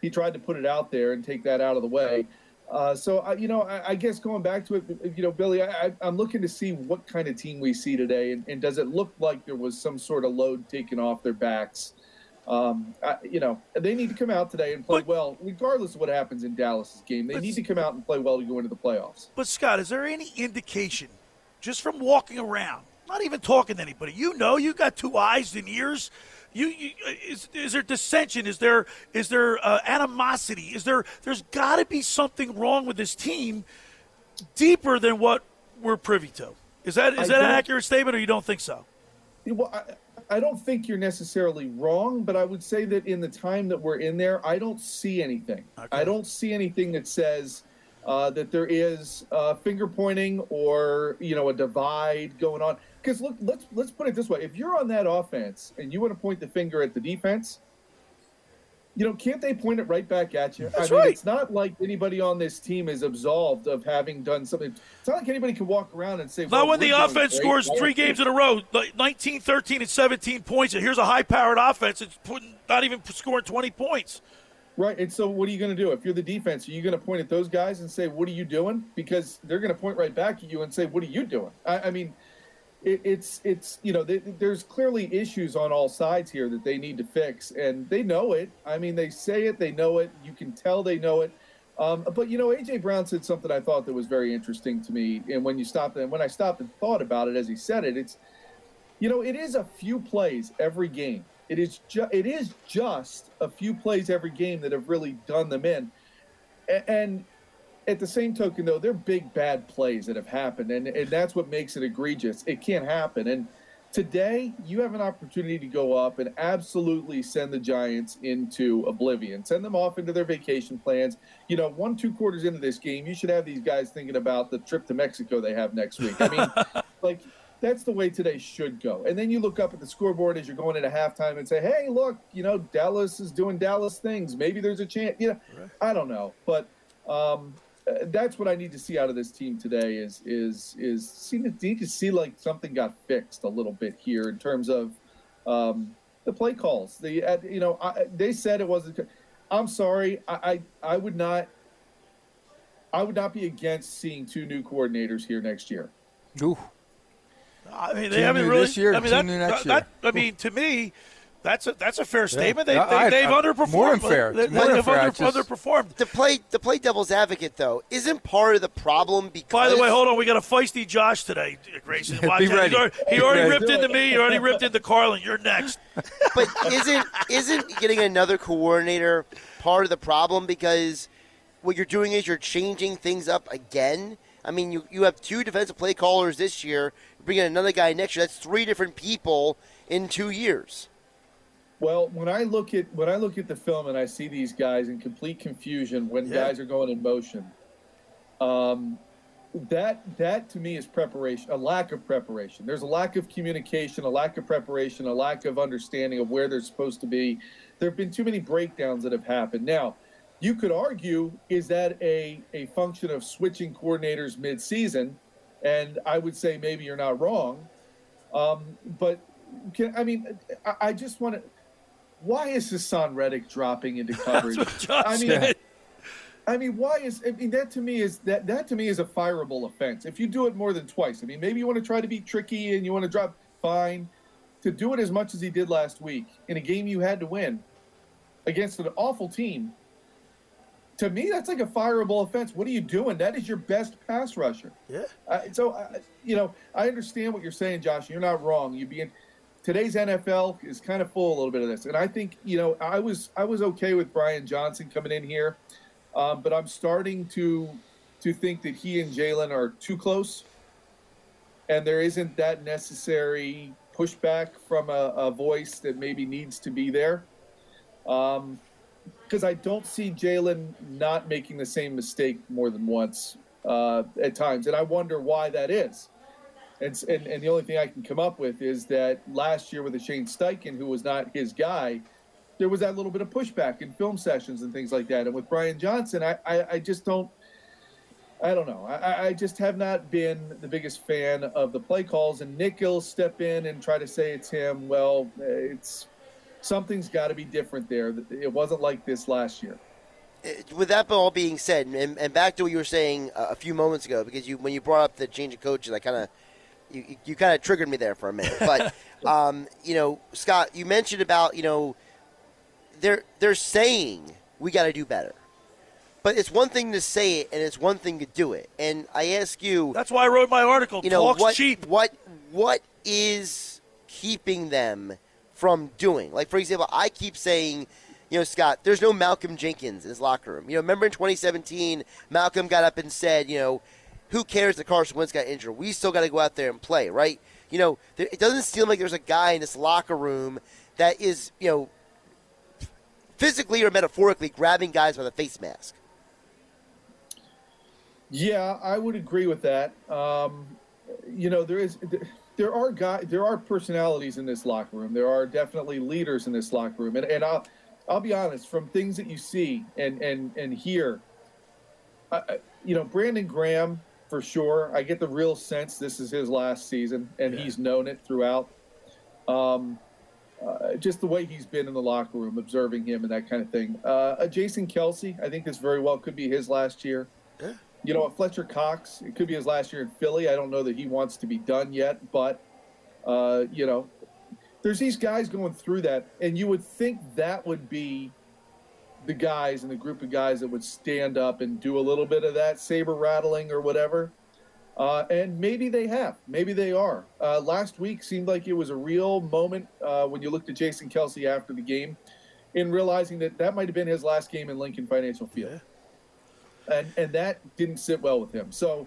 He tried to put it out there and take that out of the way. Uh, so, I, you know, I, I guess going back to it, you know, Billy, I, I'm looking to see what kind of team we see today, and, and does it look like there was some sort of load taken off their backs? Um, I, you know, they need to come out today and play well, regardless of what happens in Dallas's game. They need to come out and play well to go into the playoffs. But Scott, is there any indication, just from walking around, not even talking to anybody, you know, you got two eyes and ears. You, you is, is there dissension? Is there is there uh, animosity? Is there there's got to be something wrong with this team, deeper than what we're privy to. Is that is I that an accurate statement, or you don't think so? Well, I, I don't think you're necessarily wrong, but I would say that in the time that we're in there, I don't see anything. I don't see anything that says uh, that there is uh, finger pointing or you know a divide going on. Because look, let's let's put it this way: if you're on that offense and you want to point the finger at the defense, you know, can't they point it right back at you? That's I mean, right. It's not like anybody on this team is absolved of having done something. It's not like anybody can walk around and say, Not when the offense scores Well, three games in a row, like 19, 13, and 17 points, and here's a high-powered offense that's putting not even scoring 20 points. Right. And so, what are you going to do? If you're the defense, are you going to point at those guys and say, What are you doing? Because they're going to point right back at you and say, What are you doing? I, I mean, it, it's, it's you know, th there's clearly issues on all sides here that they need to fix, and they know it. I mean, they say it, they know it. You can tell they know it. Um, but, you know, A.J. Brown said something I thought that was very interesting to me. And when you stopped and when I stopped and thought about it as he said it, it's, you know, it is a few plays every game. It is ju- it is just a few plays every game that have really done them in. And at the same token, though, they're big bad plays that have happened, and, and that's what makes it egregious. It can't happen. And today, you have an opportunity to go up and absolutely send the Giants into oblivion, send them off into their vacation plans. You know, one two quarters into this game, you should have these guys thinking about the trip to Mexico they have next week. I mean, [laughs] like that's the way today should go. And then you look up at the scoreboard as you're going into halftime and say, "Hey, look, you know, Dallas is doing Dallas things. Maybe there's a chance." You know, I don't know, but um, that's what I need to see out of this team today. Is is is see need to see like something got fixed a little bit here in terms of um, the play calls. The uh, you know I, they said it wasn't. I'm sorry. I, I I would not. I would not be against seeing two new coordinators here next year. Ooh. I mean, they Two haven't new really. this year, I mean, two that, new next that- year. I mean, to me, That's a that's a fair statement. They, I- they, have I- underperformed. more than fair. They, It's more have than fair. Under, just- underperformed. To play to play devil's advocate though, isn't part of the problem because By the way, hold on. We got a feisty Josh today, Grayson. [laughs] Watch Be ready. He already, he Be already ready. ripped into me. He already ripped into Carlin. You're next. [laughs] but isn't isn't getting another coordinator part of the problem because what you're doing is you're changing things up again. I mean, you you have two defensive play callers this year. You're bringing another guy next year. That's three different people in two years. Well, when I look at when I look at the film and I see these guys in complete confusion when Yeah. guys are going in motion, um, that that to me is preparation, a lack of preparation. There's a lack of communication, a lack of preparation, a lack of understanding of where they're supposed to be. There have been too many breakdowns that have happened. Now, you could argue, is that a a function of switching coordinators mid-season? And I would say maybe you're not wrong. Um, but can, I mean, I, I just want to. Why is Haason Reddick dropping into coverage? Josh I mean, said. I mean, why is I mean that to me is that that to me is a fireable offense. If you do it more than twice, I mean, maybe you want to try to be tricky and you want to drop fine. To do it as much as he did last week in a game you had to win against an awful team, to me that's like a fireable offense. What are you doing? That is your best pass rusher. Yeah. Uh, so, uh, you know, I understand what you're saying, Josh. You're not wrong. You being today's NFL is kind of full a little bit of this, and I think you know I was I was okay with Brian Johnson coming in here, um, but I'm starting to to think that he and Jalen are too close, and there isn't that necessary pushback from a, a voice that maybe needs to be there. Um, because I don't see Jalen not making the same mistake more than once uh, at times, and I wonder why that is. And, and and the only thing I can come up with is that last year with the Shane Steichen, who was not his guy, there was that little bit of pushback in film sessions and things like that. And with Brian Johnson, I I, I just don't. I don't know. I, I- just have not been the biggest fan of the play calls, and Nick will step in and try to say it's him. Well, it's something's got to be different there. It wasn't like this last year. with that all being said, and, and back to what you were saying a few moments ago, because you when you brought up the change of coaches, I kind of you, you- you kind of triggered me there for a minute. But [laughs] um, you know, Scott, you mentioned about you know they're they're saying we got to do better, but it's one thing to say it and it's one thing to do it. And I ask you, That's why I wrote my article. you know Talk's what cheap. what what is keeping them from doing like for example i keep saying you know scott there's no malcolm jenkins in his locker room you know remember in 2017 malcolm got up and said you know who cares that carson wentz got injured we still got to go out there and play right you know there, it doesn't seem like there's a guy in this locker room that is you know physically or metaphorically grabbing guys by the face mask Yeah, I would agree with that. Um, you know, there is there are guys, there are personalities in this locker room. There are definitely leaders in this locker room, and, and I'll I'll be honest, from things that you see and and and hear, I- you know, Brandon Graham for sure. I get the real sense this is his last season, and he's known it throughout. Um, uh, just the way he's been in the locker room, observing him and that kind of thing. Uh, Jason Kelce, I think this very well could be his last year. You know, a Fletcher Cox, it could be his last year in Philly. I don't know that he wants to be done yet, but uh, you know, there's these guys going through that, and you would think that would be the guys and the group of guys that would stand up and do a little bit of that saber rattling or whatever. Uh, and maybe they have. Maybe they are. Uh, last week seemed like it was a real moment uh, when you looked at Jason Kelce after the game in realizing that that might have been his last game in Lincoln Financial Field. And, and that didn't sit well with him. So,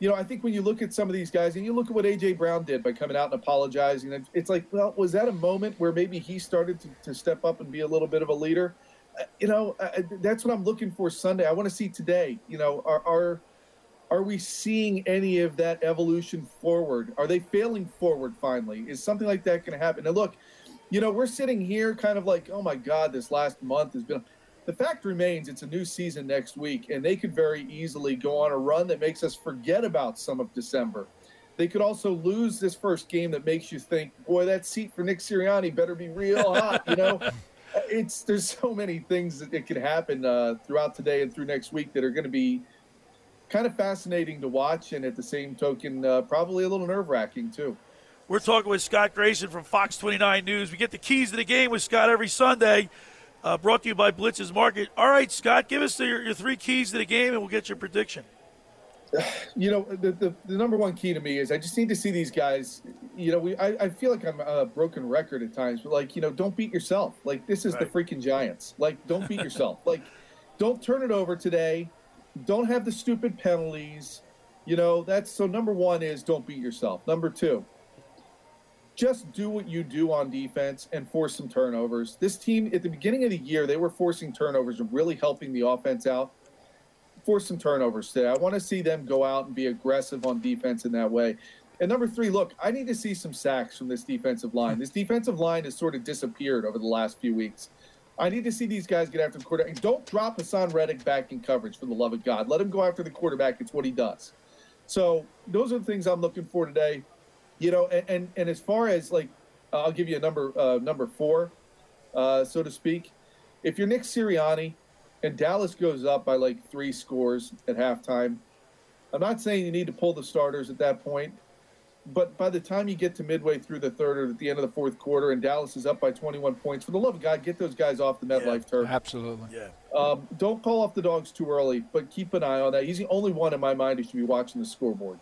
you know, I think when you look at some of these guys and you look at what A.J. Brown did by coming out and apologizing, it's like, well, was that a moment where maybe he started to, to step up and be a little bit of a leader? Uh, You know, uh, that's what I'm looking for Sunday. I want to see today, you know, are, are, are we seeing any of that evolution forward? Are they failing forward finally? Is something like that going to happen? And look, you know, we're sitting here kind of like, oh my God, this last month has been. The fact remains, it's a new season next week, and they could very easily go on a run that makes us forget about some of December. They could also lose this first game that makes you think, boy, that seat for Nick Sirianni better be real hot. You know, [laughs] it's there's so many things that it could happen uh, throughout today and through next week that are going to be kind of fascinating to watch, and at the same token, uh, probably a little nerve wracking too. We're talking with Scott Grayson from Fox 29 News. We get the keys to the game with Scott every Sunday. Uh, brought to you by Blitz's Market. All right, Scott, give us the, your, your three keys to the game, and we'll get your prediction. [sighs] You know, the, the, the number one key to me is I just need to see these guys. You know, we I, I feel like I'm a broken record at times, but like you know, don't beat yourself. Like this is Right. the freaking Giants. Like don't beat [laughs] yourself. like don't turn it over today. Don't have the stupid penalties. You know, that's so number one is don't beat yourself. Number two, just do what you do on defense and force some turnovers. This team at the beginning of the year, they were forcing turnovers and really helping the offense out. Force some turnovers today. I want to see them go out and be aggressive on defense in that way. And number three, look, I need to see some sacks from this defensive line. This defensive line has sort of disappeared over the last few weeks. I need to see these guys get after the quarterback. Don't drop Haason Reddick back in coverage for the love of God. Let him go after the quarterback. It's what he does. So those are the things I'm looking for today. You know, and and, and as far as like, I'll give you a number uh, number four, uh, so to speak. If you're Nick Sirianni, and Dallas goes up by like three scores at halftime, I'm not saying you need to pull the starters at that point, but by the time you get to midway through the third or at the end of the fourth quarter, and Dallas is up by 21 points, for the love of God, get those guys off the MetLife turf. Absolutely. Yeah. Um, don't call off the dogs too early, but keep an eye on that. He's the only one in my mind who should be watching the scoreboard.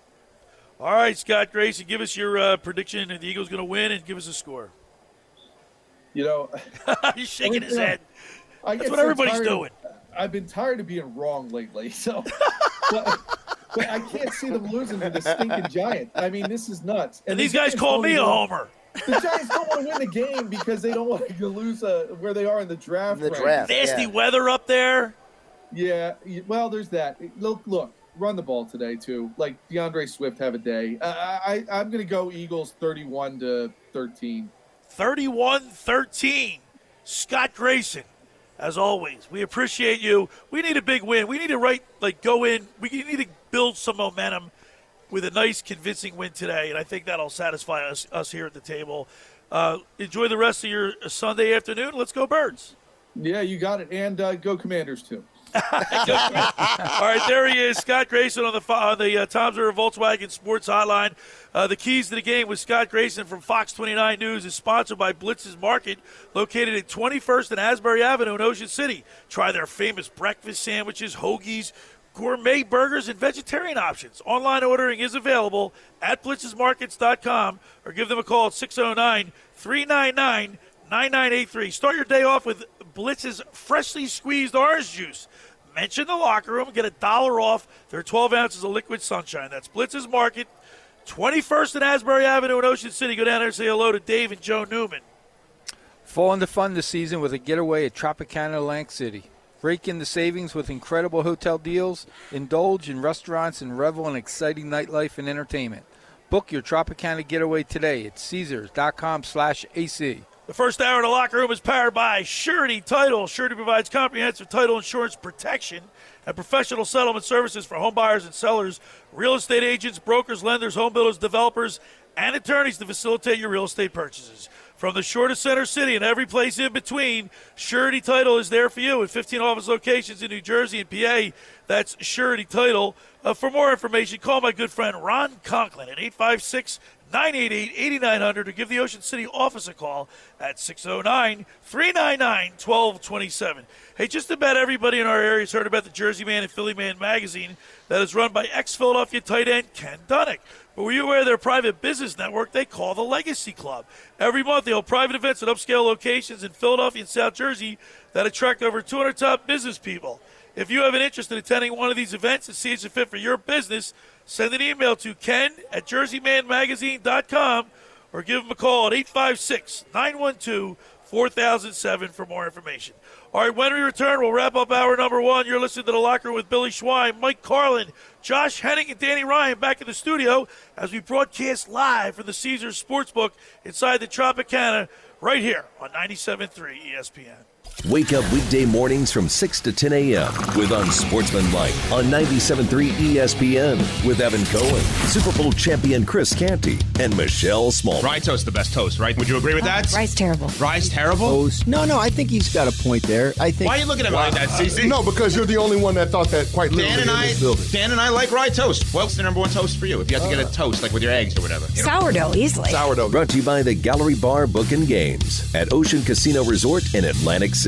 All right, Scott Grayson, give us your uh, prediction. That the Eagles going to win, and give us a score. You know, [laughs] he's shaking his Yeah. head. I That's what so everybody's tired doing. I've been tired of being wrong lately, [laughs] so but, but I can't see them losing to the stinking Giants. I mean, this is nuts. And the these guys call me a homer. The Giants don't want to win the game because they don't want to lose uh, where they are in the draft. In the rankings. draft, Nasty weather up there. Yeah, well, there's that. Look, look, run the ball today too. Like D'Andre Swift have a day. Uh, I, I I'm going to go Eagles 31 to 13. 31 13. Scott Grayson, as always, we appreciate you. We need a big win. We need to right like go in. We need to build some momentum with a nice, convincing win today, and I think that'll satisfy us us here at the table. Uh, enjoy the rest of your Sunday afternoon. Let's go, Birds. Yeah, you got it. And uh, go Commanders too. All right, there he is, Scott Grayson on the on the uh, Tom's River Volkswagen Sports Hotline. Uh, the keys to the game with Scott Grayson from Fox 29 News is sponsored by Blitz's Market, located at 21st and Asbury Avenue in Ocean City. Try their famous breakfast sandwiches, hoagies, gourmet burgers, and vegetarian options. Online ordering is available at blitzesmarkets.com or give them a call at 609 399 9983. Start your day off with Blitz's freshly squeezed orange juice. Mention the locker room, get a dollar off their 12 ounces of liquid sunshine. That's Blitz's Market, 21st and Asbury Avenue in Ocean City. Go down there and say hello to Dave and Joe Newman. Fall into fun this season with a getaway at Tropicana Atlantic City. Rake in the savings with incredible hotel deals, indulge in restaurants, and revel in exciting nightlife and entertainment. Book your Tropicana getaway today at Caesars.com slash AC. The first hour in the locker room is powered by Surety Title. Surety provides comprehensive title insurance protection and professional settlement services for home buyers and sellers, real estate agents, brokers, lenders, home builders, developers, and attorneys to facilitate your real estate purchases. From the shore to center city and every place in between, Surety Title is there for you at 15 office locations in New Jersey and PA. That's Surety Title. Uh, for more information, call my good friend Ron Conklin at 856 988 8900 or give the Ocean City office a call at 609 399 1227. Hey, just about everybody in our area has heard about the Jersey Man and Philly Man magazine that is run by ex Philadelphia tight end Ken Dunek. But were you aware of their private business network they call the Legacy Club? Every month they hold private events at upscale locations in Philadelphia and South Jersey that attract over 200 top business people. If you have an interest in attending one of these events and see it's a fit for your business, send an email to ken at jerseymanmagazine.com or give them a call at 856 912 4007 for more information. All right, when we return, we'll wrap up hour number one. You're listening to The Locker Room with Billy Schweim, Mike Carlin, Josh Hennig, and Danny Ryan back in the studio as we broadcast live from the Caesars Sportsbook inside the Tropicana right here on 97.3 ESPN. Wake up weekday mornings from 6 to 10 a.m. with Unsportsmanlike on 97.3 ESPN with Evan Cohen, Super Bowl champion Chris Canty, and Michelle Small. Rye toast, the best toast, right? Would you agree with uh, that? Rice terrible. Rye's terrible? Toast. No, no, I think he's got a point there. I think. Why are you looking at me like that, CC? Uh, no, because you're the only one that thought that quite literally Dan and in I, this building. Dan and I like rye toast. What's the number one toast for you? If you have to get a uh. toast, like with your eggs or whatever. Sourdough, easily. Sourdough. Brought to you by the Gallery Bar Book and Games at Ocean Casino Resort in Atlantic City.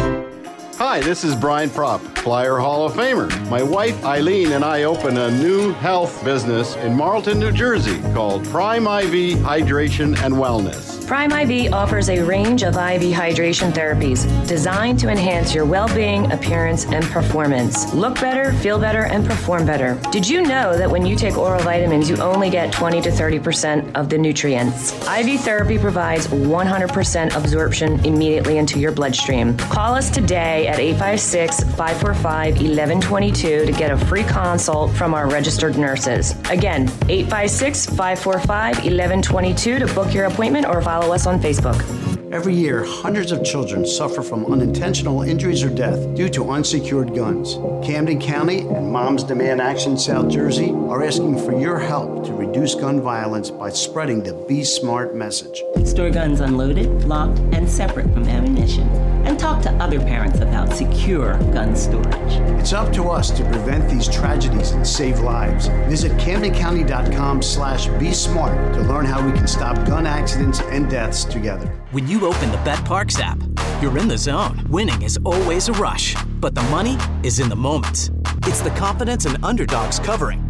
Hi, this is Brian Propp, Flyer Hall of Famer. My wife Eileen and I open a new health business in Marlton, New Jersey called Prime IV Hydration and Wellness. Prime IV offers a range of IV hydration therapies designed to enhance your well being, appearance, and performance. Look better, feel better, and perform better. Did you know that when you take oral vitamins, you only get 20 to 30% of the nutrients? IV therapy provides 100% absorption immediately into your bloodstream. Call us today at 856 545 1122 to get a free consult from our registered nurses. Again, 856 545 1122 to book your appointment or follow us on Facebook. Every year, hundreds of children suffer from unintentional injuries or death due to unsecured guns. Camden County and Moms Demand Action South Jersey are asking for your help to reduce gun violence by spreading the Be Smart message. Store guns unloaded, locked, and separate from ammunition. And talk to other parents about secure gun storage. It's up to us to prevent these tragedies and save lives. Visit CamdenCounty.com slash Be Smart to learn how we can stop gun accidents and deaths together. When you open the BetParx app, you're in the zone. Winning is always a rush, but the money is in the moments. It's the confidence and underdogs covering,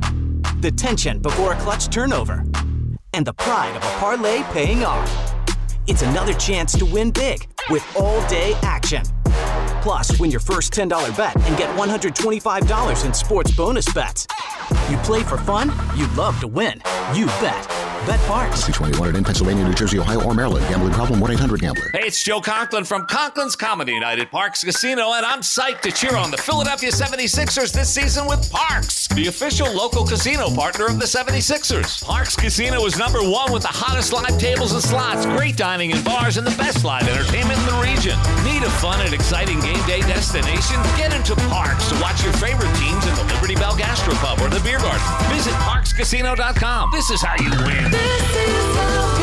the tension before a clutch turnover, and the pride of a parlay paying off. It's another chance to win big with all day action. Plus, win your first $10 bet and get $125 in sports bonus bets. You play for fun, you love to win. You bet. Bet Parks. 21 in Pennsylvania, New Jersey, Ohio, or Maryland. Gambling problem? 1 800 Gambler. Hey, it's Joe Conklin from Conklin's Comedy Night at Parx Casino, and I'm psyched to cheer on the Philadelphia 76ers this season with Parx, the official local casino partner of the 76ers. Parx Casino is number one with the hottest live tables and slots, great dining and bars, and the best live entertainment in the region. Need a fun and exciting game day destination? Get into Parx to watch your favorite teams in the Liberty Bell Gastropub or the Beer Garden. Visit parxcasino.com. This is how you win. This is how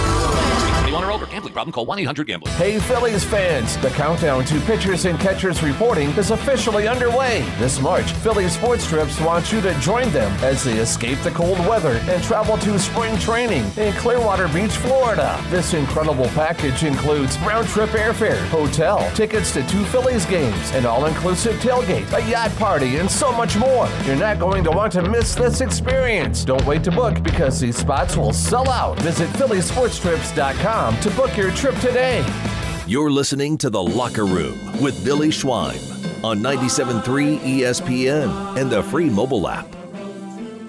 21 or older. Gambling problem? Call 1-800-GAMBLER. Hey Phillies fans, the countdown to pitchers and catchers reporting is officially underway. This March, Phillies Sports Trips wants you to join them as they escape the cold weather and travel to spring training in Clearwater Beach, Florida. This incredible package includes round trip airfare, hotel, tickets to two Phillies games, an all inclusive tailgate, a yacht party, and so much more. You're not going to want to miss this experience. Don't wait to book because these spots will sell out. Visit PhillySportsTrips.com to book your trip today. You're listening to The Locker Room with Billy Schweim on 97.3 ESPN and the free mobile app.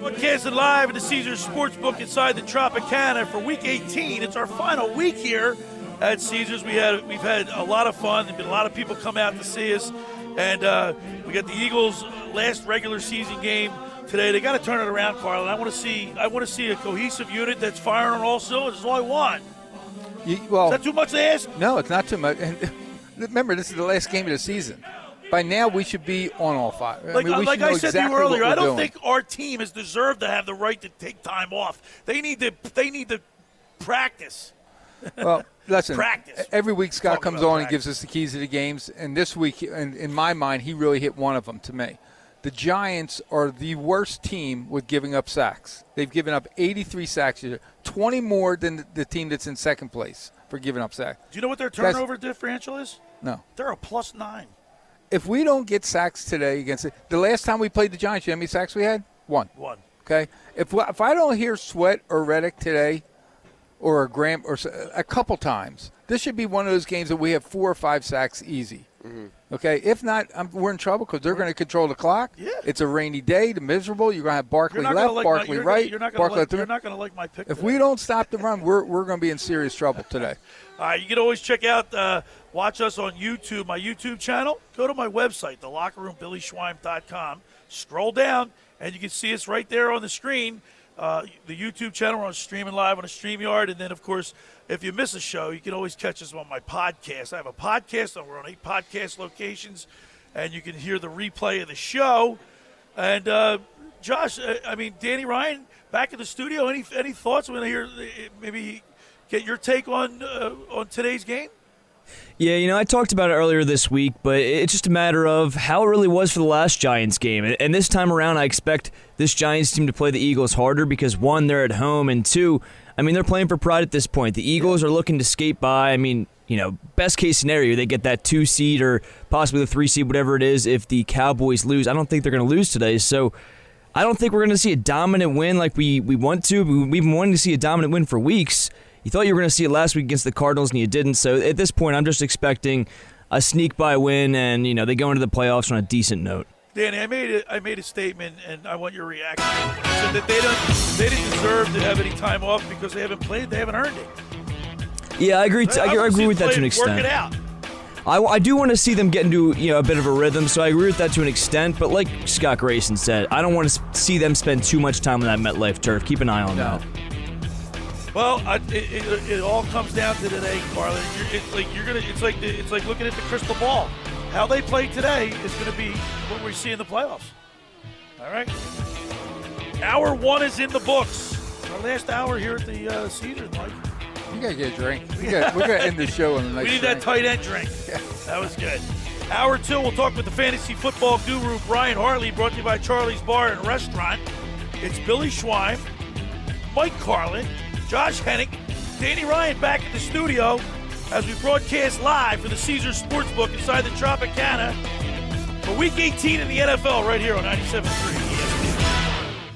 Broadcasting live at the Caesars Sportsbook inside the Tropicana for Week 18. It's our final week here at Caesars. We had we've had a lot of fun. There've been a lot of people come out to see us, and uh, we got the Eagles' last regular season game today. They got to turn it around, Carl. And I want to see I want to see a cohesive unit that's firing on all cylinders. That's all I want. You, well, Is that too much to ask? No, it's not too much. And [laughs] remember, this is the last game of the season. By now, we should be on all five. Like, I mean, we like I said exactly to you earlier, I don't doing. think our team has deserved to have the right to take time off. They need to. They need to practice. [laughs] Well, listen. Practice. Every week, Scott comes on and gives us the keys to the games, and this week, in, in my mind, he really hit one of them to me. The Giants are the worst team with giving up sacks. They've given up 83 sacks this 20 more than the, the team that's in second place for giving up sacks. Do you know what their Guys- turnover differential is? No. They're a plus nine. If we don't get sacks today against it, the last time we played the Giants, you know how many sacks we had? One. One. Okay. If if I don't hear Sweat or Reddick today, or a Graham or s- a couple times. This should be one of those games that we have four or five sacks easy. Mm-hmm. Okay, if not, I'm, we're in trouble because they're going to control the clock. Yeah. It's a rainy day, the miserable. You're going to have Barkley left, like Barkley you're right, You're not Barkley going left. to you're not going to like my pick. If today. we don't stop the run, we're, we're going to be in serious trouble [laughs] today. All right, you can always check out, uh, watch us on YouTube, my YouTube channel. Go to my website, thelockerroom, Scroll down, and you can see us right there on the screen. Uh, the YouTube channel, we're on streaming live on a StreamYard. And then, of course, if you miss a show, you can always catch us on my podcast. I have a podcast, and we're on eight podcast locations, and you can hear the replay of the show. And, uh, Josh, uh, I mean, Danny Ryan back in the studio. Any any thoughts? When I hear uh, maybe get your take on uh, on today's game. Yeah, you know, I talked about it earlier this week, but it's just a matter of how it really was for the last Giants game. And this time around, I expect this Giants team to play the Eagles harder because, one, they're at home, and two, I mean, they're playing for pride at this point. The Eagles are looking to skate by. I mean, you know, best case scenario, they get that two seed or possibly the three seed, whatever it is, if the Cowboys lose. I don't think they're going to lose today. So I don't think we're going to see a dominant win like we, we want to. We- We've been wanting to see a dominant win for weeks. You thought you were going to see it last week against the Cardinals, and you didn't. So at this point, I'm just expecting a sneak by win, and you know they go into the playoffs on a decent note. Danny, I made it. I made a statement, and I want your reaction. I said that they don't, they didn't deserve to have any time off because they haven't played. They haven't earned it. Yeah, I agree. I, I wanna see agree with that to an play- Work extent. it out. I, I do want to see them get into you know a bit of a rhythm, so I agree with that to an extent. But like Scott Grayson said, I don't want to see them spend too much time on that MetLife turf. Keep an eye on that. Well, I, it, it, it all comes down to today, Carlin. You're, it's like you're gonna. It's like the, it's like looking at the crystal ball. How they play today is going to be what we see in the playoffs. All right. Hour one is in the books. Our last hour here at the uh, Caesars, Mike. You gotta get a drink. We got we gotta end the show on a [laughs] nice we need that tight end drink. [laughs] That was good. Hour two, we'll talk with the fantasy football guru Brian Hartley, brought to you by Charlie's Bar and Restaurant. It's Billy Schweim, Mike Carlin, Josh Hennig, Danny Ryan back in the studio as we broadcast live for the Caesars Sportsbook inside the Tropicana for Week 18 in the NFL right here on 97.3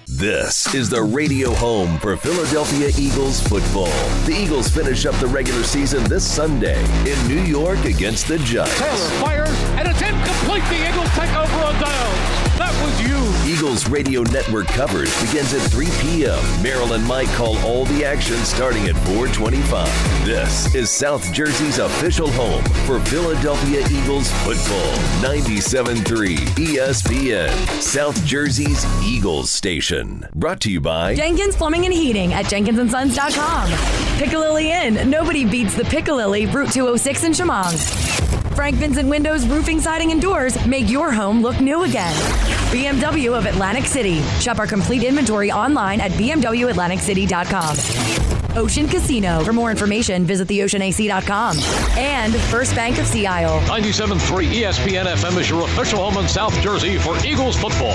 This is the radio home for Philadelphia Eagles football. The Eagles finish up the regular season this Sunday in New York against the Giants. Taylor fires and it's incomplete. The Eagles take over on downs. That was you. Eagles radio network coverage begins at 3 p.m. Maryland might call all the action starting at 425. This is South Jersey's official home for Philadelphia Eagles football. 97.3 ESPN, South Jersey's Eagles station. Brought to you by Jenkins Plumbing and Heating at jenkinsandSons.com. Piccalilli Inn. Nobody beats the Piccalilli, Route 206 in Shamong. Frank Vincent Windows, Roofing, Siding, and Doors make your home look new again. BMW of Atlantic City. Shop our complete inventory online at BMWAtlanticCity.com. Ocean Casino. For more information, visit theoceanac.com. And First Bank of Sea Isle. 97.3 ESPN FM is your official home in South Jersey for Eagles football.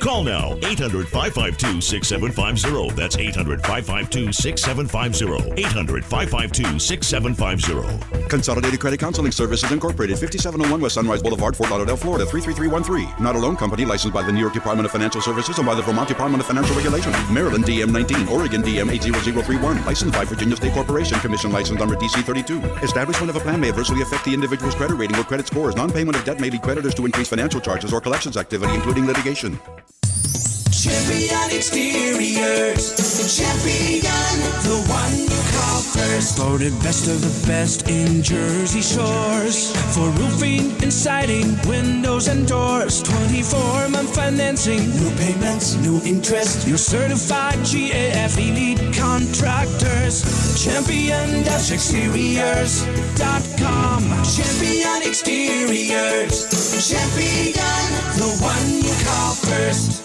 Call now 800 552 6750. That's 800 552 6750. 800 552 6750. Consolidated Credit Counseling Services Incorporated, 5701 West Sunrise Boulevard, Fort Lauderdale, Florida, 33313. Not a loan company licensed by the New York Department of Financial Services and by the Vermont Department of Financial Regulation. Maryland DM 19, Oregon DM 80031. Licensed by Virginia State Corporation, Commission licensed number DC 32. Establishment of a plan may adversely affect the individual's credit rating or credit scores. Non-payment of debt may lead creditors to increase financial charges or collections activity, including litigation. Champion Exteriors. the Champion, the one you first. Voted best of the best in Jersey Shores. For roofing and siding, windows and doors. 24 month financing. No payments, no interest. Your certified GAF elite contractors. Champion Exteriors.com. Champion Exteriors. Champion, the one you call first.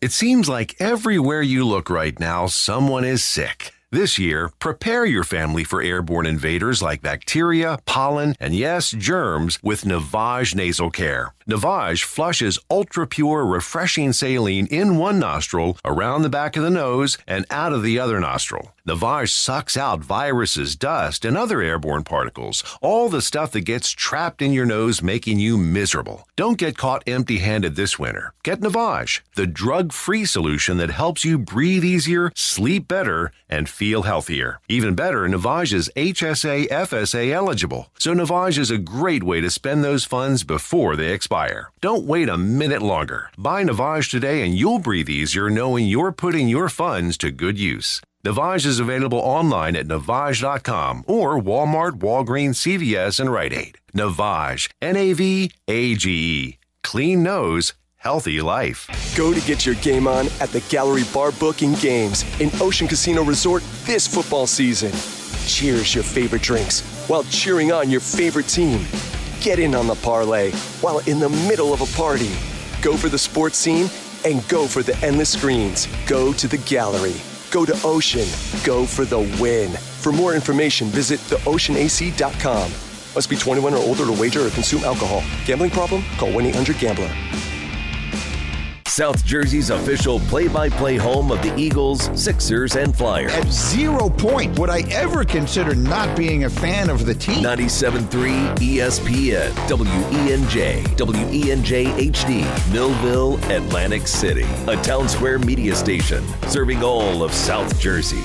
It seems like everywhere you look right now, someone is sick. This year, prepare your family for airborne invaders like bacteria, pollen, and yes, germs with Navage Nasal Care. Navage flushes ultra pure, refreshing saline in one nostril, around the back of the nose, and out of the other nostril. Navage sucks out viruses, dust, and other airborne particles, all the stuff that gets trapped in your nose, making you miserable. Don't get caught empty handed this winter. Get Navage, the drug free solution that helps you breathe easier, sleep better, and feel healthier. Even better, Navage is HSA FSA eligible, so Navage is a great way to spend those funds before they expire. Don't wait a minute longer. Buy Navage today and you'll breathe easier knowing you're putting your funds to good use. Navage is available online at Navage.com or Walmart, Walgreens, CVS, and Rite Aid. Navage, N A V A G E. Clean nose, healthy life. Go to get your game on at the Gallery Bar Booking Games in Ocean Casino Resort this football season. Cheers your favorite drinks while cheering on your favorite team. Get in on the parlay while in the middle of a party. Go for the sports scene and go for the endless screens. Go to the gallery. Go to Ocean. Go for the win. For more information, visit theoceanac.com. Must be 21 or older to wager or consume alcohol. Gambling problem? Call 1 800 Gambler. South Jersey's official play by play home of the Eagles, Sixers, and Flyers. At zero point would I ever consider not being a fan of the team. 97.3 ESPN, WENJ, WENJ HD, Millville, Atlantic City. A town square media station serving all of South Jersey.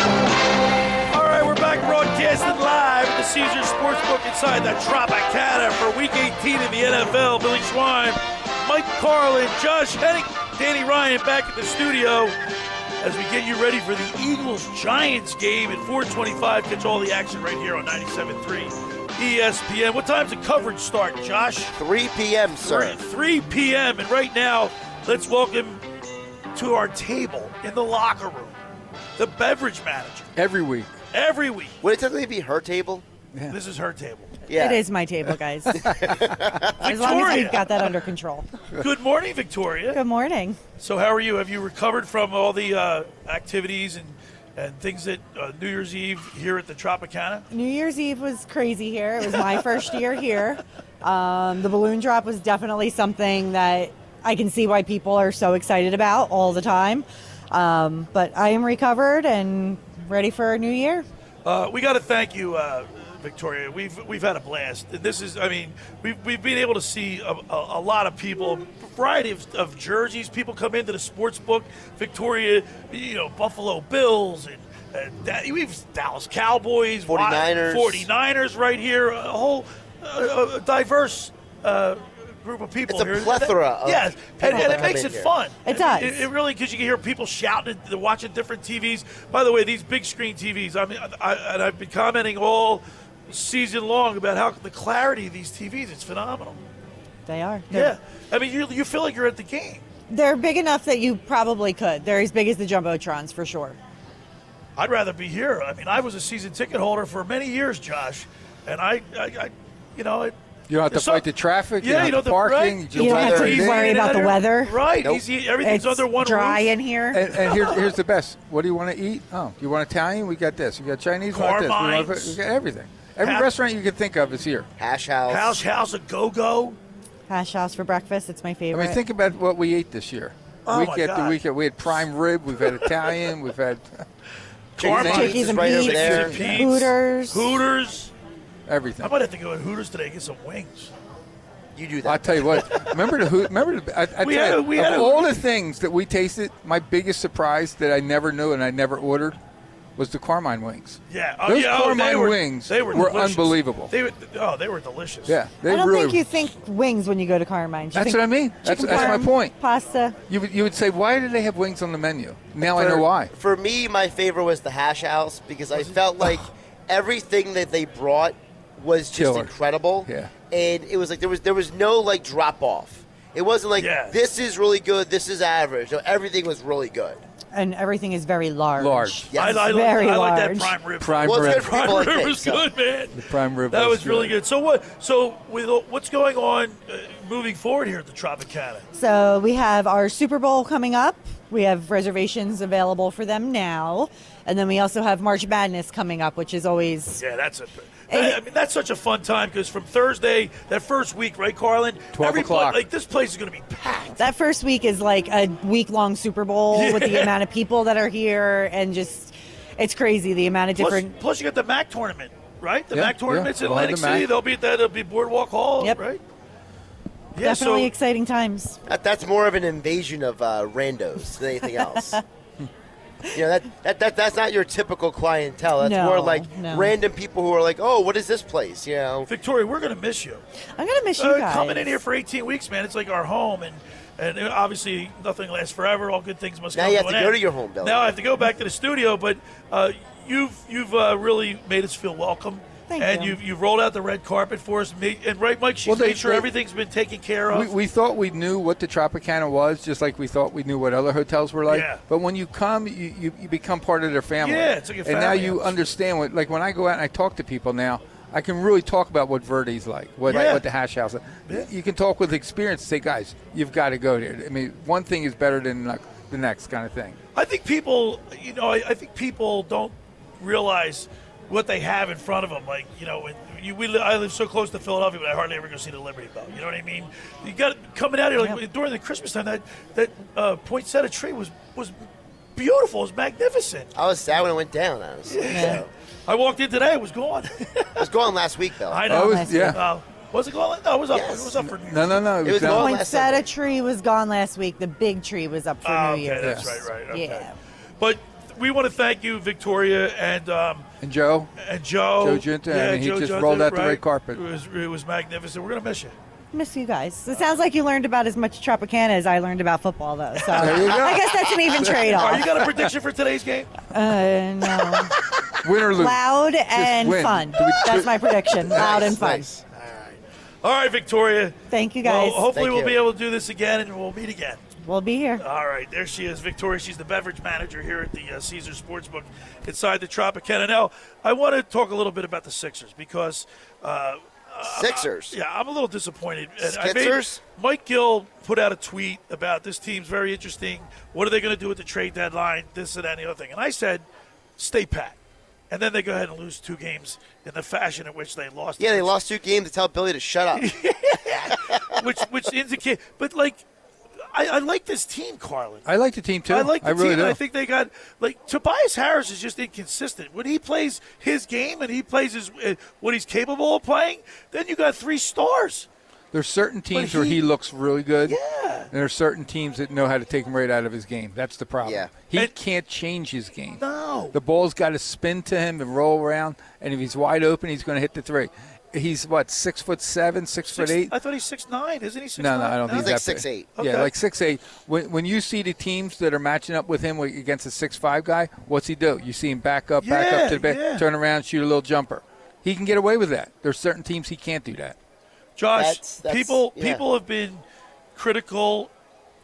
All right, we're broadcasting live at the Caesars Sportsbook inside the Tropicana for Week 18 in the NFL. Billy Schweim, Mike Carlin, Josh Hennig, Danny Ryan back at the studio as we get you ready for the Eagles Giants game at 425. Catch all the action right here on 97.3 ESPN. What time's the coverage start, Josh? 3 p.m., sir. 3, 3 p.m. And right now, let's welcome to our table in the locker room the beverage manager. Every week. Every week. Would it technically be her table? This is her table. Yeah. It is my table, guys. [laughs] as long as Victoria. we've got that under control. Good morning, Victoria. Good morning. So, how are you? Have you recovered from all the uh, activities and, and things that uh, New Year's Eve here at the Tropicana? New Year's Eve was crazy here. It was my first year here. Um, the balloon drop was definitely something that I can see why people are so excited about all the time. Um, but I am recovered and ready for a new year. Uh, we got to thank you, uh, Victoria. We've we've had a blast. This is, I mean, we've, we've been able to see a, a, a lot of people, a variety of, of jerseys. People come into the sports book. Victoria, you know, Buffalo Bills and. and that, we've Dallas Cowboys, 49ers. 49ers right here, a whole uh, a diverse uh, group of people It's a here. plethora of yes, people and, and it makes it here. fun. It does. It, it really because you can hear people shouting, they're watching different TVs. By the way, these big screen TVs. I mean, I, and I've been commenting all season long about how the clarity of these TVs. It's phenomenal. They are. Yeah, I mean, you you feel like you're at the game. They're big enough that you probably could. They're as big as the Jumbotrons for sure. I'd rather be here. I mean, I was a season ticket holder for many years, Josh, and I, I, I you know, it, You don't have to There's some- fight the traffic. Yeah, you you don't don't have have the to- parking. right. You don't have to Easy worry about the weather. Right, Nope. easy. Everything's It's under one dry roof. in here. And, and here, here's the best. What do you want to eat? Oh, you want Italian? We got this. You got Chinese? We got this. We, want, we got everything. Every Half- restaurant you can think of is here. Hash house. Hash house, a go go. Hash house for breakfast. It's my favorite. I mean, think about what we ate this year. Oh, week my after God. week, we had prime rib. We've had Italian. We've had. Carmine's Chickies and right over Pete's. Hooters. Hooters. Everything. I might have to go to Hooters today and get some wings. You do that. I tell you what. Remember the who? Remember the? I, I We tell had you, we of had a- all the things that we tasted, my biggest surprise that I never knew and I never ordered was the Carmine wings. Yeah. Oh, Those yeah. oh, Carmine they were, wings they were, were unbelievable. They were, oh, they were delicious. Yeah, they I don't really. think you think wings when you go to Carmine. You That's what I mean. That's, chicken that's my point. Pasta. You would, you would say, why do they have wings on the menu? Now I know why. For me, my favorite was the hash house because I felt like [sighs] everything that they brought was just Killer. incredible. Yeah. And it was like there was there was no like drop off. It wasn't like Yeah. this is really good, this is average. No, everything was really good. And everything is very large. Large. Yes. I, I, Very I like that large. prime rib. Prime Well, it's rib. good for Prime people like rib me, was so. good, man. The prime rib. That was, was really good. So what? So with what's going on uh, moving forward here at the Tropicana? So we have our Super Bowl coming up. We have reservations available for them now. And then we also have March Madness coming up, which is always Yeah, that's a. I mean, that's such a fun time because from Thursday, that first week, right, Carlin? 12 o'clock. Like this place is going to be packed. that first week is like a week long Super Bowl [laughs] with the amount of people that are here and just it's crazy the amount of Plus, different plus, you got the MAC tournament, right? The Yeah, MAC tournaments yeah. in Atlantic the City. They'll be at that. It'll be Boardwalk Hall, Yep. right? Yeah. definitely So exciting times. That, that's more of an invasion of uh, randos than anything else. [laughs] you know that, that, that that's not your typical clientele. That's No, more like no. random people who are like, oh, what is this place? You know, Victoria, we're going to miss you. I'm gonna miss you Uh, guys. coming in here for 18 weeks, man. It's like our home, and and obviously nothing lasts forever. All good things must Now come you have an to go end. to your home, Billy. Now I have to go back to the studio, but uh, you've you've uh, really made us feel welcome. Thank and you. you've, you've rolled out the red carpet for us. And right, Mike, she's Well, they- made sure they- everything's been taken care of. We, we thought we knew what the Tropicana was, just like we thought we knew what other hotels were like. Yeah. But when you come, you, you, you become part of their family. Yeah, it's like a And now you house. understand what, like when I go out and I talk to people now, I can really talk about what Verdi's like, what, Yeah. what the hash house is. Yeah. You can talk with experience and say, guys, you've got to go there. I mean, one thing is better than like, the next kind of thing. I think people, you know, I, I think people don't realize what they have in front of them. Like, you know, when you, we, I live so close to Philadelphia, but I hardly ever go see the Liberty Bell. You know what I mean? You got coming out here like during the Christmas time. That that uh, poinsettia tree was was beautiful. It was magnificent. I was sad when it went down. Honestly, Yeah. So, I walked in today. It was gone. it was gone last week, though. I know. Oh, it was- yeah. Uh, was it gone? No, it was up. Yes. It was up for New No, no, no. It, It was was down. going- last Poinsettia tree was gone last week. The big tree was up for Oh, New okay, Year's. that's right, right. Okay. Yeah. But we want to thank you, Victoria, and um, And Joe, and Joe. Joe Junta, yeah, and he Joe just Junta, rolled out the right. red carpet. It was, it was magnificent. We're gonna miss you. Miss you guys. It sounds like you learned about as much Tropicana as I learned about football, though. So There you go. I guess that's an even trade All right, you got a prediction for today's game? Uh, no. win or lose. Loud and fun. That's my prediction. [laughs] Loud and fun. Nice. All right, Victoria. Thank you Well, guys. hopefully Thank we'll you. be able to do this again, and we'll meet again. We'll be here. All right, there she is, Victoria. She's the beverage manager here at the uh, Caesar Sportsbook inside the Tropicana. Now, I want to talk a little bit about the Sixers because. Uh, Sixers. Yeah, I'm a little disappointed. And I made- Skitzers? Mike Gill put out a tweet about this team's very interesting. What are they going to do at the trade deadline? This and that and the other thing. And I said, stay pat. And then they go ahead and lose two games in the fashion in which they lost. Yeah, they lost two games to tell Billy to shut up. [laughs] which which indicate. But like, I, I like this team, Carlin. I like the team too. I like the I really team. do. I think they got like Tobias Harris is just inconsistent. When he plays his game and he plays his uh, what he's capable of playing, then you got three stars. There's certain teams he- where he looks really good. Yeah. And there's certain teams that know how to take him right out of his game. That's the problem. Yeah. He And- can't change his game. No. The ball's got to spin to him and roll around, and if he's wide open, he's going to hit the three. He's what six foot seven, six, foot eight. I thought he's six nine, isn't he? Six No, no, I don't think He's he's like that big. 6'8". Yeah, like six eight. When when you see the teams that are matching up with him against a six five guy, what's he do? You see him back up, back up to the back, yeah. turn around, shoot a little jumper. He can get away with that. There's certain teams he can't do that. Josh, That's- that's- people yeah. people have been critical.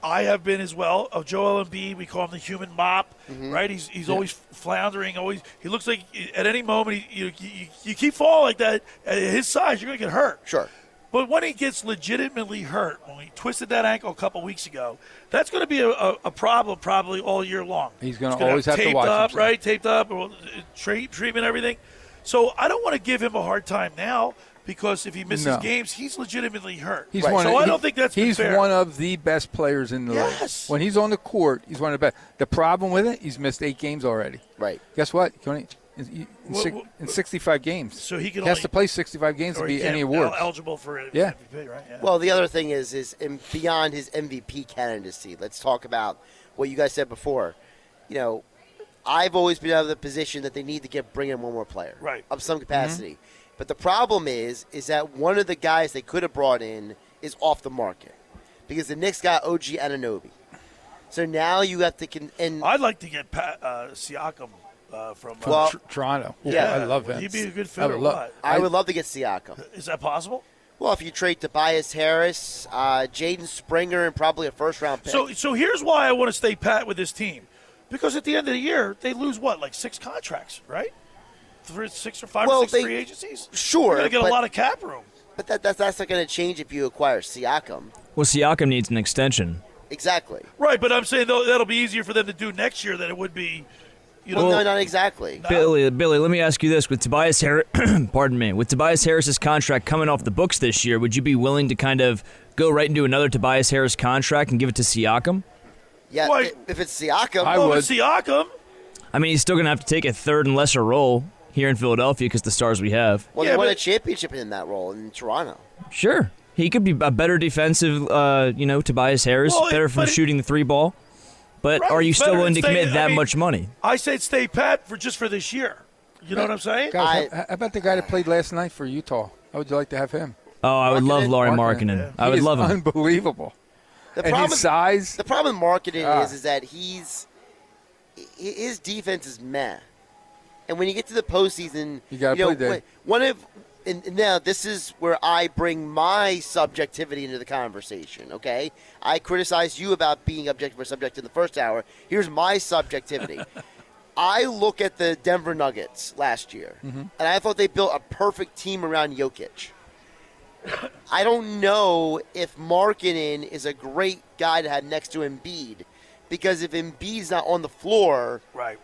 I have been as well of Joel Embiid. We call him the human mop, Mm-hmm. right? He's he's always floundering. Always he looks like at any moment he, you, you you keep falling like that at his size, you're gonna get hurt. Sure. But when he gets legitimately hurt, when he twisted that ankle a couple weeks ago, that's going to be a, a, a problem probably all year long. He's gonna He's gonna always have to taped watch up, himself. right? Taped up, or, uh, treatment, everything. So I don't want to give him a hard time now. Because if he misses No. games, he's legitimately hurt. He's so one. I of, don't he- think that's been he's fair. one of the best players in the Yes. league. When he's on the court, he's one of the best. The problem with it, he's missed eight games already. Right. Guess what? He can in, in, Well, well, in 65 games. So he can has only- to play 65 games to be any el- awards. eligible for it. Yeah. MVP, right? Yeah. Well, the other thing is, is in, beyond his MVP candidacy. Let's talk about what you guys said before. You know, I've always been out of the position that they need to get bring in one more player, Right. of some capacity. Mm-hmm. But the problem is, is that one of the guys they could have brought in is off the market because the Knicks got OG Anunoby. So now you have to con- and I'd like to get Pat uh, Siakam uh, from uh, Well- Tr- Toronto. Yeah. I love him. He'd be a good fit I or would love- what? I would love to get Siakam. Is that possible? Well, if you trade Tobias Harris, uh, Jaden Springer, and probably a first round pick. So, so here's why I want to stay pat with this team, because at the end of the year they lose what, like six contracts, right? Three, six or five Well, or six they- free agencies. sure, You're gonna get but- a lot of cap room. but that, that's, that's not going to change if you acquire Siakam. Well, Siakam needs an extension. Exactly. Right, but I'm saying though, that'll be easier for them to do next year than it would be. You know, Well, no, not exactly. Billy, Billy, let me ask you this: With Tobias Harris, [clears throat] pardon me, with Tobias Harris's contract coming off the books this year, would you be willing to kind of go right into another Tobias Harris contract and give it to Siakam? Yeah, Well, if it's Siakam, well, with Siakam. I mean, he's still going to have to take a third and lesser role here in Philadelphia because the stars we have. well, Yeah, they won but- a championship in that role in Toronto. Sure, he could be a better defensive, uh, you know, Tobias Harris, Well, better from but it- shooting the three ball. But Right, are you still willing to than commit that I mean- much money? I said stay pat for just for this year. You know what I'm saying? Guys, how, how about the guy that played last night for Utah? How would you like to have him? Oh, I would love Markkanen? Lauri Markkanen. Markkanen. I He would is love him. Unbelievable. The and problem, his size. the problem with marketing Ah. is, is that he's his defense is meh, and when you get to the postseason, You gotta know, play dead. One of and and now this is where I bring my subjectivity into the conversation. Okay, I criticized you about being objective or subjective in the first hour. Here's my subjectivity. [laughs] I look at the Denver Nuggets last year, Mm-hmm. and I thought they built a perfect team around Jokic. I don't know if Markkanen is a great guy to have next to Embiid, because if Embiid's not on the floor, right,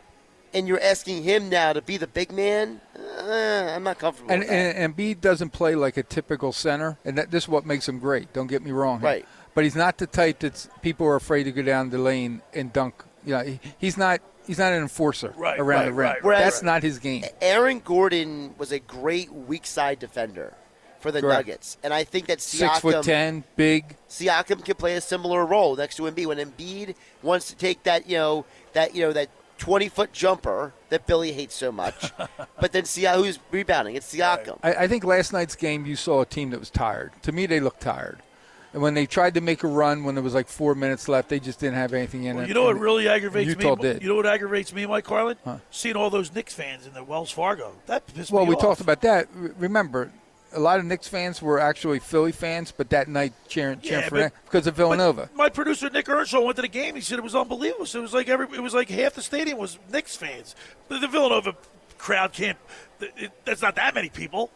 and you're asking him now to be the big man, uh, I'm not comfortable. And, with that. and Embiid doesn't play like a typical center, and that, this is what makes him great. Don't get me wrong. here. Right. But he's not the type that people are afraid to go down the lane and dunk. You know, he, he's not. He's not an enforcer Right, around right, the rim. right, right, That's right. not his game. Aaron Gordon was a great weak side defender for the Correct. Nuggets, and I think that Siakam, Six foot ten, big. Siakam can play a similar role next to Embiid when Embiid wants to take that you know that you know that 20 foot jumper that Billy hates so much, [laughs] but then see who's rebounding. It's Siakam. I, I think last night's game, you saw a team that was tired. To me, they looked tired. And when they tried to make a run when there was like four minutes left, they just didn't have anything in Well, it. you know what And really aggravates Utah me? did. You know what aggravates me, Mike Carlin? Seeing all those Knicks fans in the Wells Fargo. That pissed Well, me we off. talked about that. Remember, a lot of Knicks fans were actually Philly fans, but that night cheering, cheering Yeah, for but- them because of Villanova. My producer Nick Earnshaw went to the game. He said it was unbelievable. So it was like every, it was like half the stadium was Knicks fans. The, the Villanova crowd can't. It, it, that's not that many people.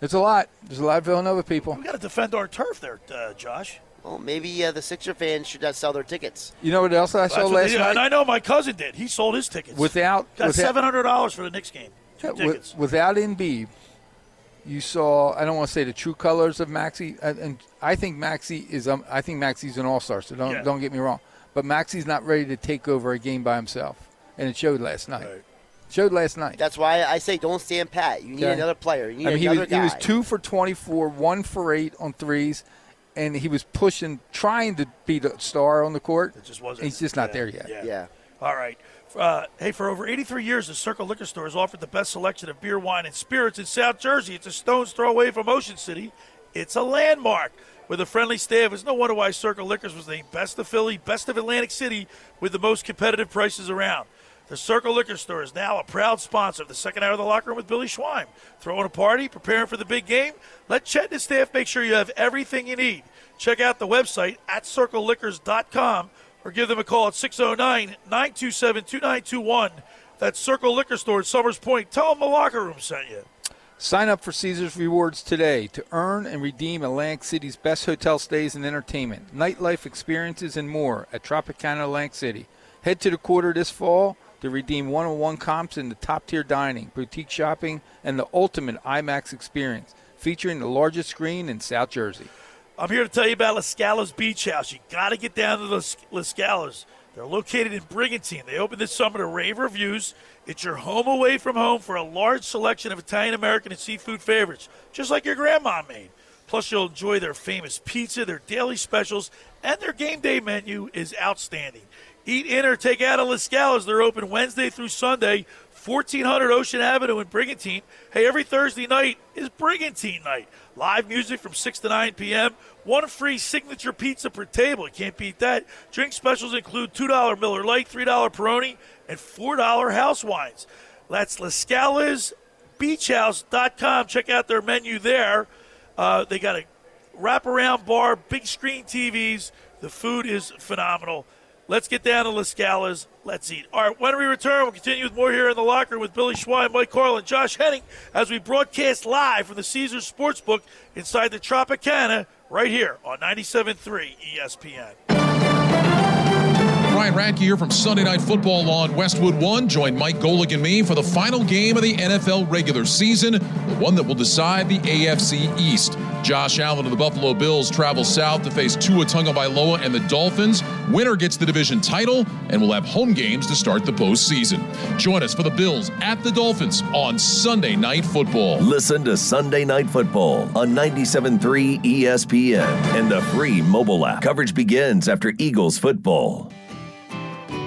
It's a lot. There's a lot of Villanova people. We got to defend our turf there, uh, Josh. Well, maybe uh, the Sixer fans should not sell their tickets. You know what else I That's saw last they night? And I know my cousin did. He sold his tickets. Without got seven hundred dollars for the Knicks game. Two Yeah, wi- tickets. without Embiid, you saw. I don't want to say the true colors of Maxi, and, and I think Maxi is. Um, I think Maxi's an all star. So don't Yeah. don't get me wrong. But Maxi's not ready to take over a game by himself, and it showed last night. Showed last night. That's why I say don't stand pat. You need Okay. another player. You need I mean, he another was, guy. he was two for 24, one for eight on threes, and he was pushing, trying to be the star on the court. It just wasn't. He's just not yeah, there yet. Yeah. Yeah. All right. Uh, hey, for over 83 years, the Circle Liquor Store has offered the best selection of beer, wine, and spirits in South Jersey. It's a stone's throw away from Ocean City. It's a landmark with a friendly staff. It's no wonder why Circle Liquors was named Best of Philly, Best of Atlantic City, with the most competitive prices around. The Circle Liquor Store is now a proud sponsor of the second hour of the locker room with Billy Schweim. Throwing a party, preparing for the big game? Let Chet and his staff make sure you have everything you need. Check out the website at circleliquors.com or give them a call at 609 927 2921. That's Circle Liquor Store at Summers Point. Tell them the locker room sent you. Sign up for Caesars Rewards today to earn and redeem Atlantic City's best hotel stays and entertainment, nightlife experiences, and more at Tropicana Atlantic City. Head to the quarter this fall to redeem one-on-one comps in the top-tier dining, boutique shopping, and the ultimate IMAX experience. featuring the largest screen in South Jersey. I'm here to tell you about La Scala's Beach House. You got to get down to the La They're located in Brigantine. They opened this summer to rave reviews. It's your home away from home for a large selection of Italian American and seafood favorites, just like your grandma made. Plus, you'll enjoy their famous pizza, their daily specials, and their game day menu is outstanding. Eat in or take out at La Scala's. They're open Wednesday through Sunday, 1400 Ocean Avenue in Brigantine. Hey, every Thursday night is Brigantine night. Live music from 6 to 9 p.m. One free signature pizza per table. You can't beat that. Drink specials include $2 Miller Lite, $3 Peroni, and $4 house wines. That's La Scala's beachhouse.com. Check out their menu there. Uh, they got a wraparound bar, big screen TVs. The food is phenomenal. Let's get down to La Scala's. Let's eat. All right, when we return, we'll continue with more here in the locker room with Billy Schweim, Mike Carlin, Josh Hennig as we broadcast live from the Caesars Sportsbook inside the Tropicana right here on 97.3 ESPN. Ryan Radtke here from Sunday Night Football on Westwood One. Join Mike Golic and me for the final game of the NFL regular season, the one that will decide the AFC East. Josh Allen of the Buffalo Bills travel south to face Tua Tagovailoa and the Dolphins. Winner gets the division title and will have home games to start the postseason. Join us for the Bills at the Dolphins on Sunday Night Football. Listen to Sunday Night Football on 97.3 ESPN and the free mobile app. Coverage begins after Eagles football.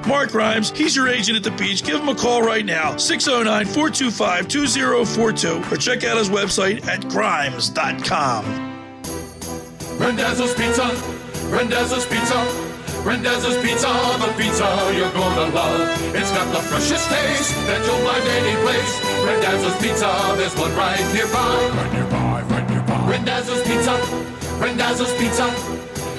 Mark Rhymes, he's your agent at the beach. Give him a call right now, 609 425 2042, or check out his website at grimes.com. Randazzo's Pizza, Randazzo's Pizza, Randazzo's Pizza, the pizza you're gonna love. It's got the freshest taste that you'll find any place. Rendezvous Pizza, there's one right nearby. Right nearby, right nearby. Rendezvous Pizza, Randazzo's Pizza.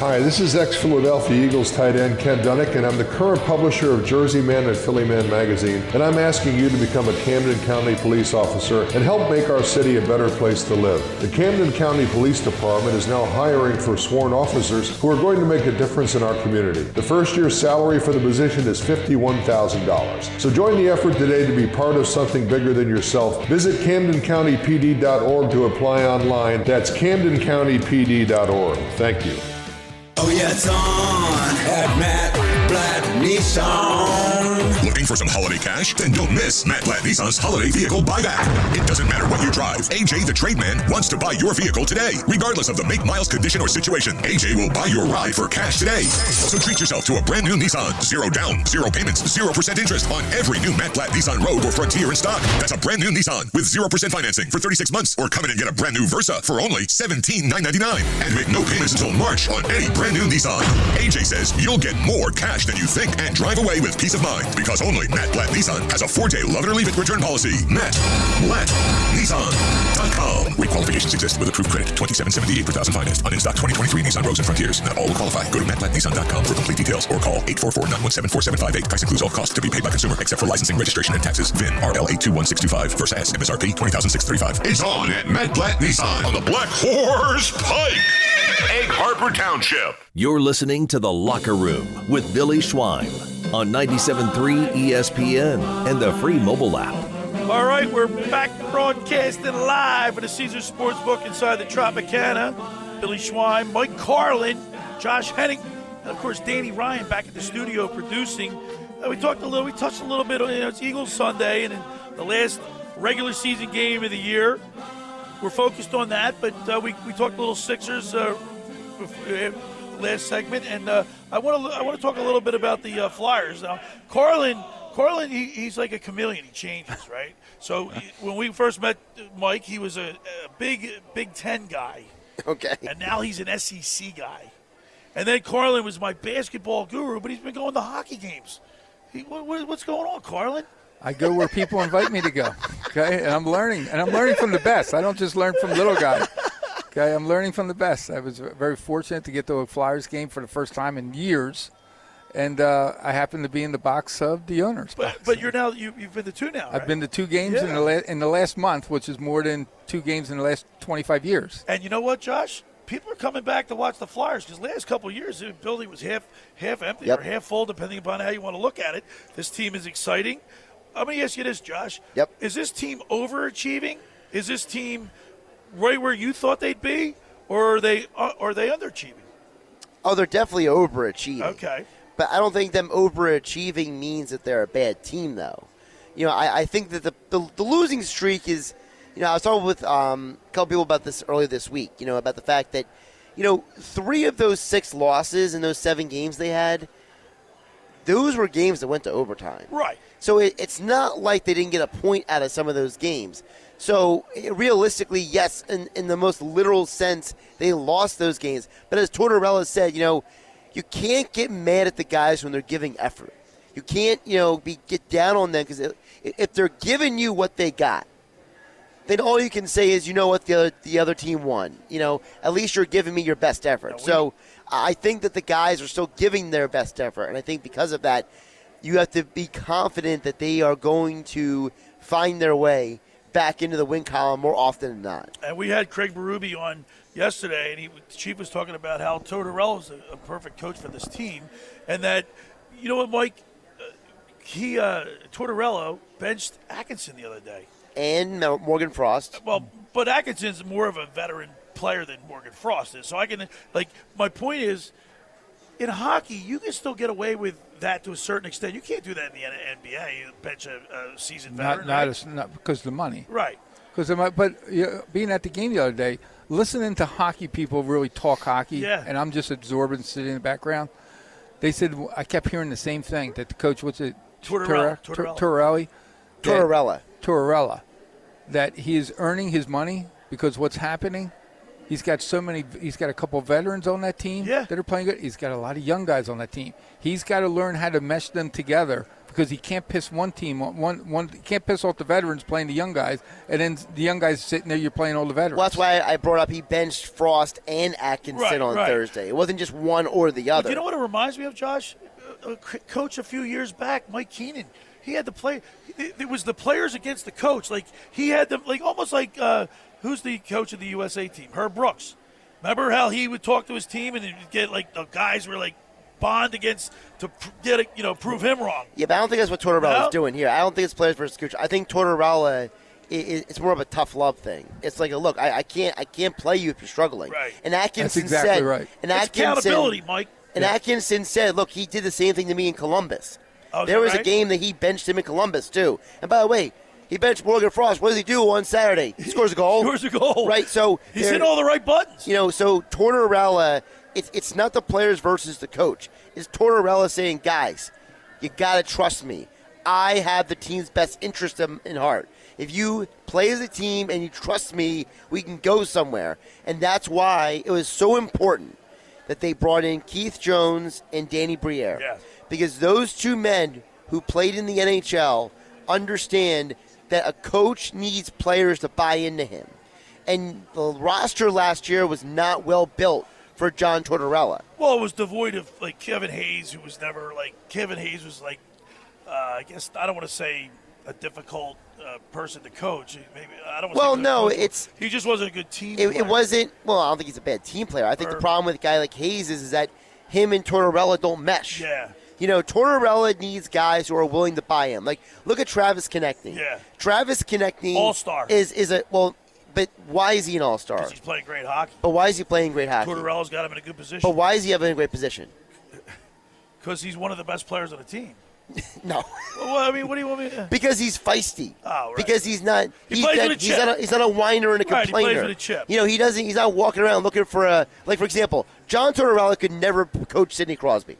Hi, this is ex Philadelphia Eagles tight end Ken Dunek, and I'm the current publisher of Jersey Man and Philly Man magazine. And I'm asking you to become a Camden County police officer and help make our city a better place to live. The Camden County Police Department is now hiring for sworn officers who are going to make a difference in our community. The first year's salary for the position is $51,000. So join the effort today to be part of something bigger than yourself. Visit CamdenCountyPD.org to apply online. That's CamdenCountyPD.org. Thank you. Oh yeah, it's on at Matt Blatt Nissan. Looking for some holiday cash? Then don't miss Matt Blatt Nissan's holiday vehicle buyback. It doesn't matter what you drive. AJ the Trademan wants to buy your vehicle today. Regardless of the make, miles, condition, or situation, AJ will buy your ride for cash today. So treat yourself to a brand new Nissan. Zero down, zero payments, 0% interest on every new Matt Blatt Nissan Rogue or Frontier in stock. That's a brand new Nissan with 0% financing for 36 months or come in and get a brand new Versa for only $17,999 and make no payments until March on any brand new Nissan. AJ says you'll get more cash than you think and drive away with peace of mind because only Matt Blatt Nissan has a four-day love it or leave it return policy. Matt Blatt Nissan.com. Requalifications exist with approved credit. 2778 per thousand financed on in-stock 2023 Nissan Rogues and Frontiers. Not all will qualify. Go to mattblattnissan.com for complete details or call 844-917-4758. Price includes all costs to be paid by consumer except for licensing, registration, and taxes. VIN RL821625 Versa S MSRP 20635 It's on at Matt Blatt Nissan on the Black Horse Pike. Egg Harbor Township. You're listening to The Locker Room with Billy Schweim on 97.3 ESPN and the free mobile app. All right, we're back broadcasting live at the Caesar Sportsbook inside the Tropicana. Billy Schweim, Mike Carlin, Josh Hennig, and of course Danny Ryan back at the studio producing. Uh, we talked a little, we touched a little bit on you know, it's Eagles Sunday and the last regular season game of the year. We're focused on that, but uh, we, we talked a little Sixers uh, uh, last segment, and uh, I want to I want to talk a little bit about the uh, Flyers now. Carlin, Carlin, he, he's like a chameleon. He changes, [laughs] right? So he- when we first met Mike, he was a, a big Big Ten guy. Okay. And now he's an SEC guy. And then Carlin was my basketball guru, but he's been going to hockey games. He, what, what, what's going on, Carlin? I go where people invite me to go. Okay, and I'm learning, and I'm learning from the best. I don't just learn from little guys. Okay, I'm learning from the best. I was very fortunate to get to a Flyers game for the first time in years, and uh, I happened to be in the box of the owners. But but you're now you, you've been to two now. I've been to two games in the la- in the last month, which is more than two games in the last 25 years. And you know what, Josh? People are coming back to watch the Flyers because last couple of years the building was half half empty Yep. or half full, depending upon how you want to look at it. This team is exciting. I'm going to ask you this, Josh. Yep. Is this team overachieving? Is this team right where you thought they'd be, or are they uh, are they underachieving? Oh, they're definitely overachieving. Okay. But I don't think them overachieving means that they're a bad team, though. You know, I, I think that the, the the losing streak is, you know, I was talking with um, a couple people about this earlier this week. You know, about the fact that, you know, three of those six losses in those seven games they had, those were games that went to overtime. Right. So it, it's not like they didn't get a point out of some of those games. So eh, realistically, yes, in, in the most literal sense, they lost those games. But as Tortorella said, you know, you can't get mad at the guys when they're giving effort. You can't, you know, be get down on them because if they're giving you what they got, then all you can say is, you know what, the other, the other team won. You know, at least you're giving me your best effort. so I think that the guys are still giving their best effort, and I think because of that, you have to be confident that they are going to find their way back into the win column more often than not. And we had Craig Berube on yesterday, and he, the chief was talking about how Tortorella is a, a perfect coach for this team, and that you know what, Mike, uh, he uh, Tortorella benched Atkinson the other day. And Morgan Frost. Well, but Atkinson's more of a veteran player than Morgan Frost is, so I can like my point is. In hockey, you can still get away with that to a certain extent. You can't do that in the NBA. You bench a, a seasoned Not veteran. not, right? as, not because of the money. Right. Because but yeah, being at the game the other day, listening to hockey people really talk hockey, Yeah. and I'm just absorbing, sitting in the background. They said I kept hearing the same thing that the coach, what's it, Tortorella. Tor- Tortorella. Torelli, that- Tortorella. Tortorella, that he is earning his money because what's happening. He's got so many. He's got a couple veterans on that team that are playing good. He's got a lot of young guys on that team. He's got to learn how to mesh them together because he can't piss one team one. One can't piss off the veterans playing the young guys, and then the young guys sitting there. You're playing all the veterans. Well, that's why I brought up he benched Frost and Atkinson Right, on right. Thursday. It wasn't just one or the But other. you know what it reminds me of, Josh? A, a c- coach a few years back, Mike Keenan. He had to play. It, it was the players against the coach. Like he had them, like almost like uh, who's the coach of the USA team? Herb Brooks. Remember how he would talk to his team and he'd get like the guys were like bond against to pr- get it, you know, prove him wrong. Yeah, but I don't think that's what Tortorella No? is doing here. I don't think it's players versus coach. I think Tortorella, i- i- it's more of a tough love thing. It's like, a, look, I, I can't, I can't play you if you're struggling. Right. And Atkinson That's exactly said, right. And It's Atkinson, accountability, Mike. And Atkinson said, look, he did the same thing to me in Columbus. Oh, there that was a game that he benched him in Columbus too. And by the way, he benched Morgan Frost. What does he do on Saturday? He scores a goal. Scores a goal. Right. So He's hitting all the right buttons. you know, so Tortorella, it's it's not the players versus the coach. It's Tortorella saying, guys, you got to trust me. I have the team's best interest in, in heart. If you play as a team and you trust me, we can go somewhere. And that's why it was so important that they brought in Keith Jones and Danny Briere. Yes. Because those two men who played in the NHL understand that a coach needs players to buy into him. And the roster last year was not well built for John Tortorella. Well, it was devoid of like Kevin Hayes, who was never like Kevin Hayes was like, uh, I guess I don't want to say a difficult uh, person to coach. Maybe I don't. Well, no, it's- he just wasn't a good team. It, player. it wasn't. Well, I don't think he's a bad team player. I think Or- the problem with a guy like Hayes is, is that him and Tortorella don't mesh. Yeah. You know, Tortorella needs guys who are willing to buy him. Like, look at Travis Konecny. Yeah. Travis Konecny All-star. is is a well. But why is he an all star? Because he's playing great hockey. But why is he playing great hockey? Tortorella's got him in a good position. But why is he having a great position? [laughs] Because he's one of the best players on the team. [laughs] no. Well, I mean, what do you want me to? Because he's feisty. Oh, right. Because he's not. He he's, plays not, with a he's chip. not. A, he's not a whiner and a Right, he plays complainer. with a chip. You know, he doesn't. He's not walking around looking for a. Like for example, John Tortorella could never coach Sidney Crosby.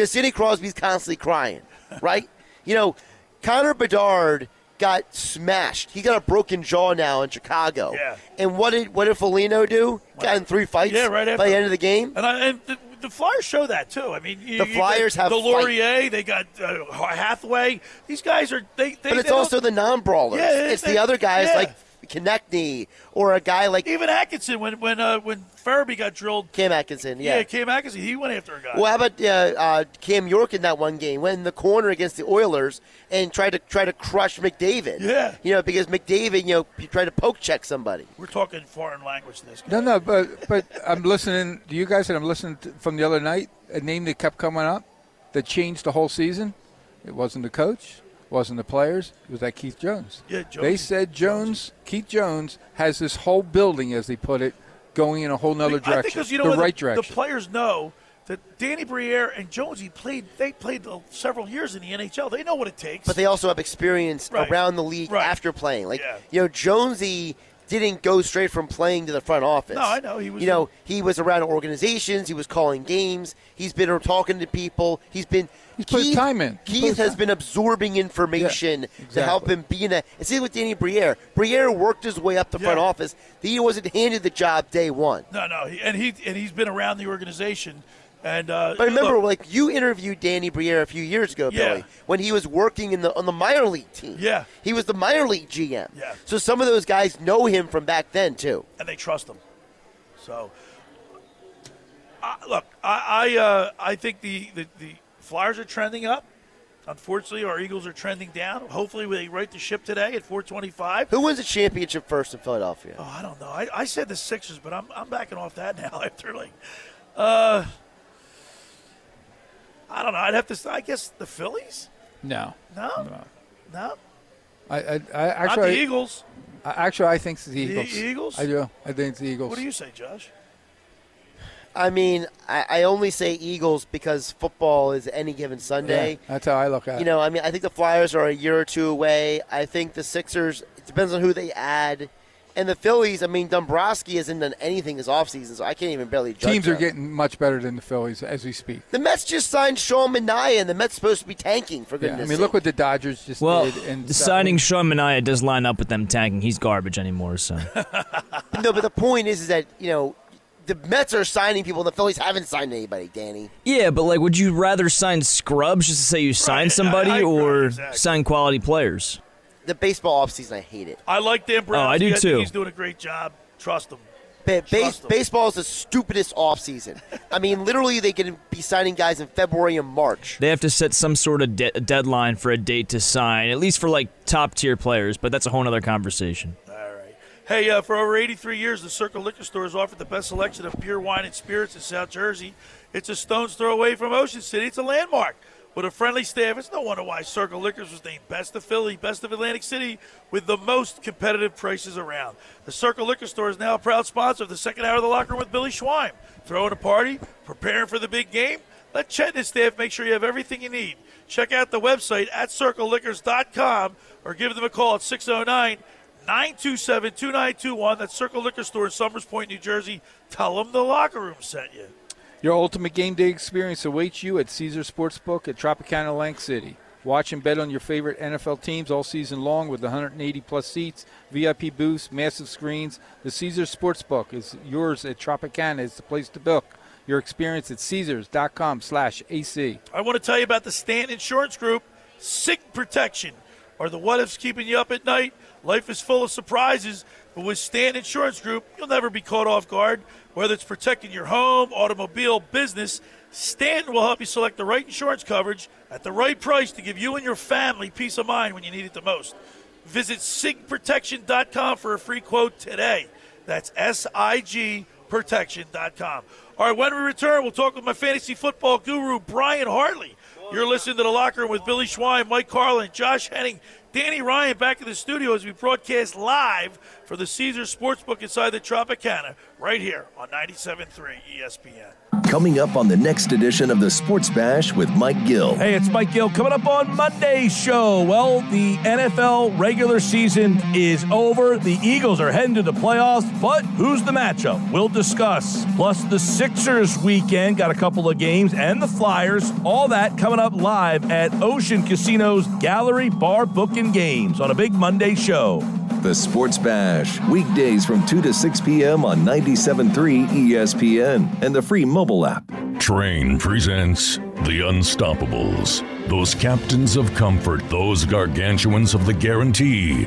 Because Sidney Crosby's constantly crying, right? you know, Connor Bedard got smashed. He got a broken jaw now in Chicago. Yeah. And what did what did Foligno do? Got in three fights. Yeah, right after. by the end of the game. And, I, and the, the Flyers show that too. I mean, you, The Flyers got have Deslauriers. They got uh, Hathaway. These guys are they. they But it's also the non-brawlers. Yeah, it's they- the other guys yeah. like Konecny or a guy like even Atkinson when when uh, when Farabee got drilled. Cam Atkinson. Yeah. Yeah, Cam Atkinson. He went after a guy. Well, how about uh, uh, Cam York in that one game? Went in the corner against the Oilers and tried to try to crush McDavid. Yeah. You know, because McDavid, you know, he tried to poke check somebody. We're talking foreign language. This guy. No, no, but but I'm listening to you guys, and I'm listening to, from the other night. A name that kept coming up that changed the whole season. It wasn't the coach, wasn't the players. It was that Keith Jones. Yeah, Jones- They said Jones, Keith Jones, has this whole building, as they put it, going in a whole nother I think direction, because you know the what, right the, direction. The players know that Danny Briere and Jonesy played. They played several years in the NHL. They know what it takes. But they also have experience Right. around the league Right. after playing. Like, Yeah. you know, Jonesy didn't go straight from playing to the front office. No, I know. He was You know, he was around organizations. He was calling games. He's been talking to people. He's been. He's put his time in. He's Keith has time- been absorbing information to exactly. help him be in a. And see with Danny Briere. Briere worked his way up the front office. He wasn't handed the job day one. no, no, he, and he and he's been around the organization. And uh, But remember, look, like you interviewed Danny Briere a few years ago, Yeah. Billy, when he was working in the on the minor league team. Yeah. he was the minor league GM. Yeah. So some of those guys know him from back then too. and they trust him. So, I look, I I, uh, I think the, the the Flyers are trending up. Unfortunately, our Eagles are trending down. Hopefully, they right the ship today at 425. Who wins the championship first in Philadelphia? Oh, I don't know. I, I said the Sixers, but I'm, I'm backing off that [laughs] now after like, uh, I don't know. I'd have to. I guess the Phillies. no, No, no, I, I, I not actually, the Eagles. I- actually, I think it's the The Eagles. Eagles? I do. I think it's the Eagles. What do you say, Josh? I mean, I, I only say Eagles because football is any given Sunday. Yeah, that's how I look at it. You know, I mean, I think the Flyers are a year or two away. I think the Sixers. It depends on who they add. And the Phillies, I mean, Dombrowski hasn't done anything this offseason, so I can't even barely judge Teams are them. getting much better than the Phillies as we speak. The Mets just signed Sean Manaea, and the Mets supposed to be tanking for Yeah, goodness. I mean, look what the Dodgers just Well, did. And the signing Sean Manaea does line up with them tanking. He's garbage anymore, so. [laughs] no, but the point is, is that you know the Mets are signing people, and the Phillies haven't signed anybody. Danny, yeah, but like, would you rather sign scrubs just to say you signed somebody, I agree, or exactly. sign quality players? The baseball offseason, I hate it. I like Dan Brown. Oh, I do think too. He's doing a great job. Trust him. Ba- base, Trust 'em. baseball is the stupidest offseason. I mean, literally, they can be signing guys in February and March. They have to set some sort of de- deadline for a date to sign, at least for like top tier players. But that's a whole other conversation. All right. Hey, uh, for over 83 years, the Circle Liquor Store has offered the best selection of pure wine and spirits in South Jersey. It's a stone's throw away from Ocean City. It's a landmark. With a friendly staff, it's no wonder why Circle Liquors was named Best of Philly, Best of Atlantic City, with the most competitive prices around. The Circle Liquor Store is now a proud sponsor of the second hour of the locker room with Billy Schweim. Throwing a party, preparing for the big game. Let Chet and his staff make sure you have everything you need. Check out the website at circleliquors.com or give them a call at 609 927 2921. That's Circle Liquor Store in Summers Point, New Jersey. Tell them the locker room sent you. Your ultimate game day experience awaits you at Caesar Sportsbook at Tropicana Lank City. Watch and bet on your favorite NFL teams all season long with 180 plus seats, VIP booths, massive screens. The Caesar Sportsbook is yours at Tropicana. It's the place to book. Your experience at Caesars.com slash AC. I want to tell you about the Stanton Insurance Group. SIG Protection. Are the what ifs keeping you up at night? Life is full of surprises, but with Stanton Insurance Group, you'll never be caught off guard. Whether it's protecting your home, automobile, business, Stanton will help you select the right insurance coverage at the right price to give you and your family peace of mind when you need it the most. Visit sigprotection.com for a free quote today. That's S I G protection.com. All right, when we return, we'll talk with my fantasy football guru, Brian Hartley. You're listening to The Locker Room with Billy Schweim, Mike Carlin, Josh Hennig, Danny Ryan back in the studio as we broadcast live for the Caesars Sportsbook inside the Tropicana, right here on 97.3 ESPN. Coming up on the next edition of the Sports Bash with Mike Gill. Hey, it's Mike Gill coming up on Monday's show. Well, the NFL regular season is over. The Eagles are heading to the playoffs, but who's the matchup? We'll discuss. Plus, the Sixers weekend got a couple of games and the Flyers. All that coming up live at Ocean Casino's Gallery Bar Booking Games on a big Monday show. The Sports Bash, weekdays from 2 to 6 p.m. on 97.3 ESPN and the free mobile app. Trane presents The Unstoppables. Those captains of comfort, those gargantuans of the guarantee,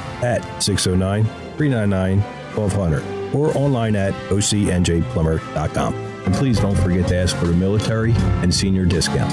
at 609 399 1200 or online at ocnjplumber.com. And please don't forget to ask for the military and senior discount.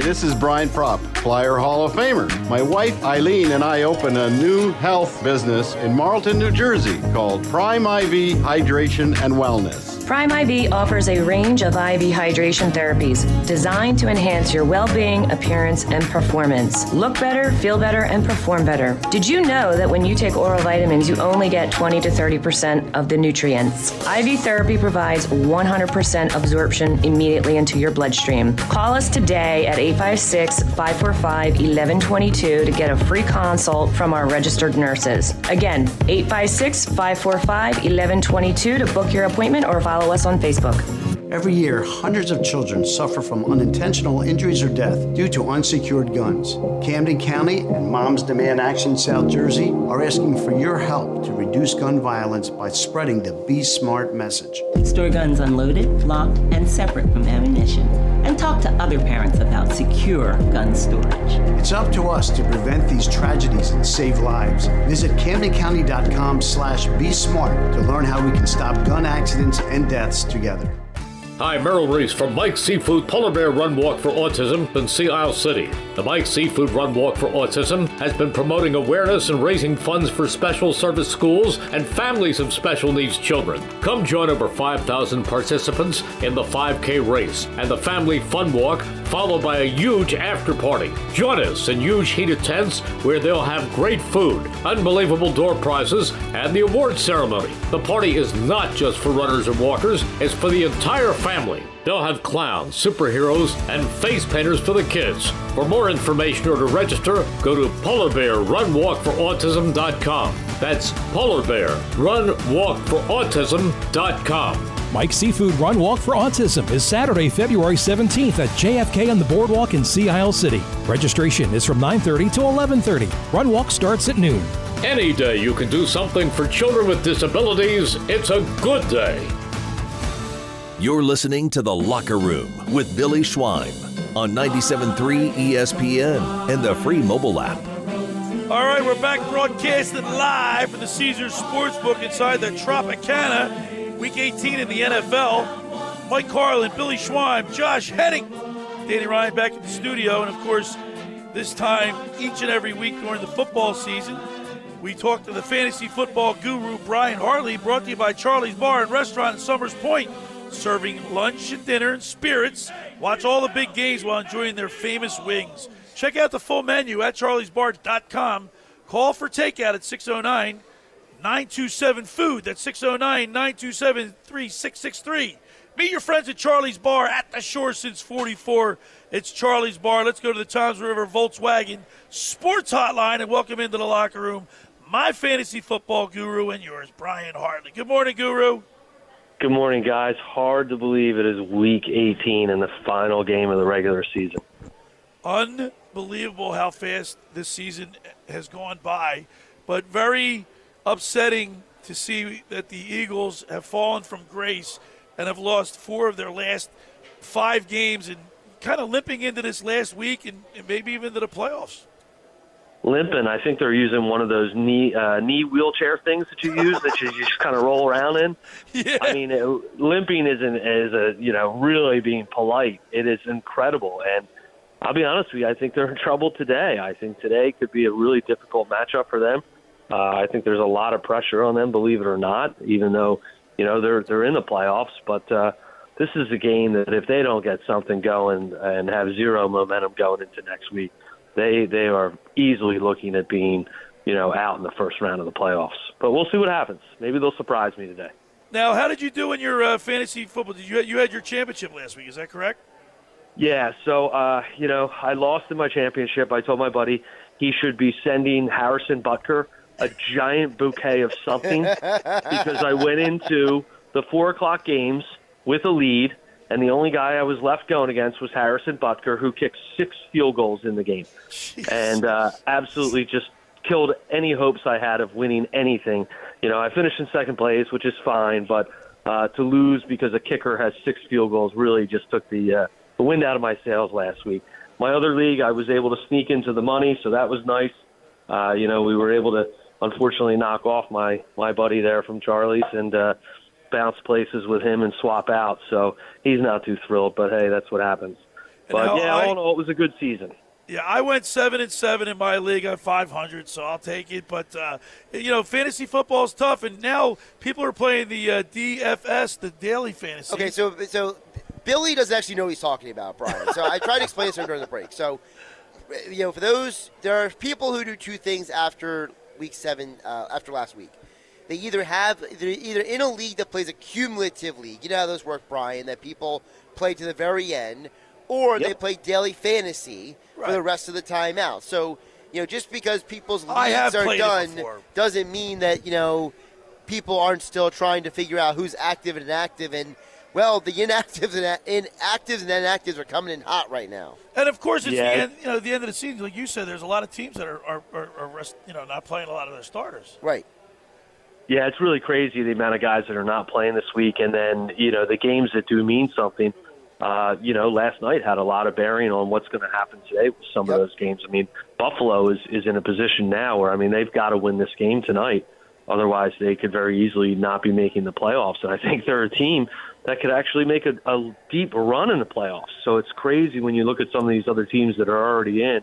Hi, this is Brian Propp, Flyer Hall of Famer. My wife Eileen and I open a new health business in Marlton, New Jersey called Prime IV Hydration and Wellness. Prime IV offers a range of IV hydration therapies designed to enhance your well being, appearance, and performance. Look better, feel better, and perform better. Did you know that when you take oral vitamins, you only get 20 to 30% of the nutrients? IV therapy provides 100% absorption immediately into your bloodstream. Call us today at 856 545 1122 to get a free consult from our registered nurses. Again, 856 545 1122 to book your appointment or follow us on Facebook. Every year, hundreds of children suffer from unintentional injuries or death due to unsecured guns. Camden County and Moms Demand Action South Jersey are asking for your help to reduce gun violence by spreading the Be Smart message. Store guns unloaded, locked, and separate from ammunition. And talk to other parents about secure gun storage. It's up to us to prevent these tragedies and save lives. Visit CamdenCounty.com slash Be Smart to learn how we can stop gun accidents and deaths together. Hi, Merrill Reese from Mike's Seafood Polar Bear Run Walk for Autism in Sea Isle City. The Mike's Seafood Run Walk for Autism has been promoting awareness and raising funds for special service schools and families of special needs children. Come join over 5,000 participants in the 5K race and the Family Fun Walk, followed by a huge after party. Join us in huge heated tents where they'll have great food, unbelievable door prizes, and the award ceremony. The party is not just for runners and walkers, it's for the entire family. They'll have clowns, superheroes, and face painters for the kids. For more information or to register, go to polarbearrunwalkforautism.com. That's Polar Bear Run Walk for Autism.com. Mike's Seafood Run Walk for Autism is Saturday, February 17th at JFK on the Boardwalk in Sea Isle City. Registration is from 9:30 to 11:30. Run Walk starts at noon. Any day you can do something for children with disabilities, it's a good day. You're listening to The Locker Room with Billy Schweim on 97.3 ESPN and the free mobile app. All right, we're back broadcasting live from the Caesars Sportsbook inside the Tropicana, Week 18 in the NFL. Mike Carlin, Billy Schweim, Josh Hennig, Danny Ryan back in the studio, and of course, this time each and every week during the football season, we talk to the fantasy football guru Brian Hartley, brought to you by Charlie's Bar and Restaurant in Summers Point, serving lunch and dinner and spirits. Watch all the big games while enjoying their famous wings. Check out the full menu at charliesbar.com. Call for takeout at 609 927 Food. That's 609 927 3663. Meet your friends at Charlie's Bar at the shore since 44. It's Charlie's Bar. Let's go to the Toms River Volkswagen Sports Hotline and welcome into the locker room my fantasy football guru and yours, Brian Hartley. Good morning, Guru. Good morning, guys. Hard to believe it is week 18 and the final game of the regular season. Unbelievable how fast this season has gone by, but very upsetting to see that the Eagles have fallen from grace and have lost four of their last five games and kind of limping into this last week and, and maybe even into the playoffs. Limping. I think they're using one of those knee uh, knee wheelchair things that you use that you just kind of [laughs] roll around in. Yeah. I mean, it, limping isn't is a you know really being polite. It is incredible, and I'll be honest with you. I think they're in trouble today. I think today could be a really difficult matchup for them. Uh, I think there's a lot of pressure on them, believe it or not. Even though you know they're they're in the playoffs, but. uh this is a game that if they don't get something going and have zero momentum going into next week, they they are easily looking at being, you know, out in the first round of the playoffs. But we'll see what happens. Maybe they'll surprise me today. Now, how did you do in your uh, fantasy football? Did you you had your championship last week? Is that correct? Yeah, so uh, you know, I lost in my championship. I told my buddy he should be sending Harrison Butker a giant bouquet of something [laughs] because I went into the four o'clock games with a lead, and the only guy I was left going against was Harrison Butker, who kicked six field goals in the game, and uh, absolutely just killed any hopes I had of winning anything. You know, I finished in second place, which is fine, but uh, to lose because a kicker has six field goals really just took the uh, the wind out of my sails last week. My other league, I was able to sneak into the money, so that was nice. Uh, you know, we were able to unfortunately knock off my my buddy there from Charlie's and uh, bounce places with him and swap out. So he's not too thrilled, but hey, that's what happens. But now yeah, I- all in all, it was a good season. Yeah, I went seven and seven in my league on 500, so I'll take it. But uh, you know, fantasy football is tough, and now people are playing the uh, DFS, the daily fantasy. Okay, so so Billy doesn't actually know what he's talking about, Brian. So I tried to explain this during the break. So you know, for those there are people who do two things after week seven, uh, after last week. They either have they're either in a league that plays a cumulative league. You know how those work, Brian. That people play to the very end, or they play daily fantasy for the rest of the time out. So you know, just because people's leagues are played done doesn't mean that you know people aren't still trying to figure out who's active and inactive. And well, the inactives and inactives and inactives are coming in hot right now. And of course, it's Yeah. the end. You know, the end of the season, like you said, there's a lot of teams that are are, are, are rest, you know not playing a lot of their starters. Right. Yeah, it's really crazy the amount of guys that are not playing this week, and then you know the games that do mean something. Uh, you know, last night had a lot of bearing on what's going to happen today with some of those games. I mean, Buffalo is is in a position now where I mean they've got to win this game tonight, otherwise they could very easily not be making the playoffs. And I think they're a team that could actually make a, a deep run in the playoffs. So it's crazy when you look at some of these other teams that are already in,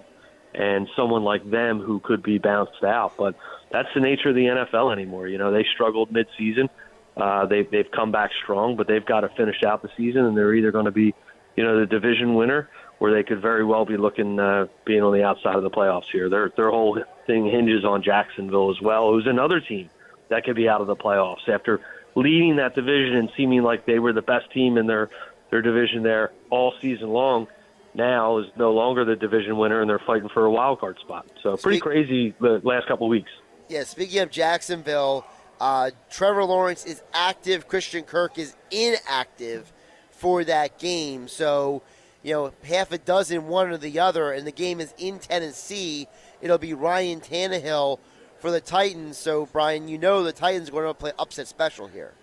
and someone like them who could be bounced out. But that's the nature of the NFL anymore. You know, they struggled midseason. Uh, they've they've come back strong, but they've got to finish out the season, and they're either going to be, you know, the division winner, or they could very well be looking uh, being on the outside of the playoffs here. Their their whole thing hinges on Jacksonville as well, who's another team that could be out of the playoffs after leading that division and seeming like they were the best team in their their division there all season long. Now is no longer the division winner, and they're fighting for a wild card spot. So pretty Speak- crazy the last couple of weeks. Yeah, speaking of Jacksonville, uh, Trevor Lawrence is active. Christian Kirk is inactive for that game. So, you know, half a dozen, one or the other, and the game is in Tennessee. It'll be Ryan Tannehill for the Titans. So, Brian, you know the Titans are going to play upset special here.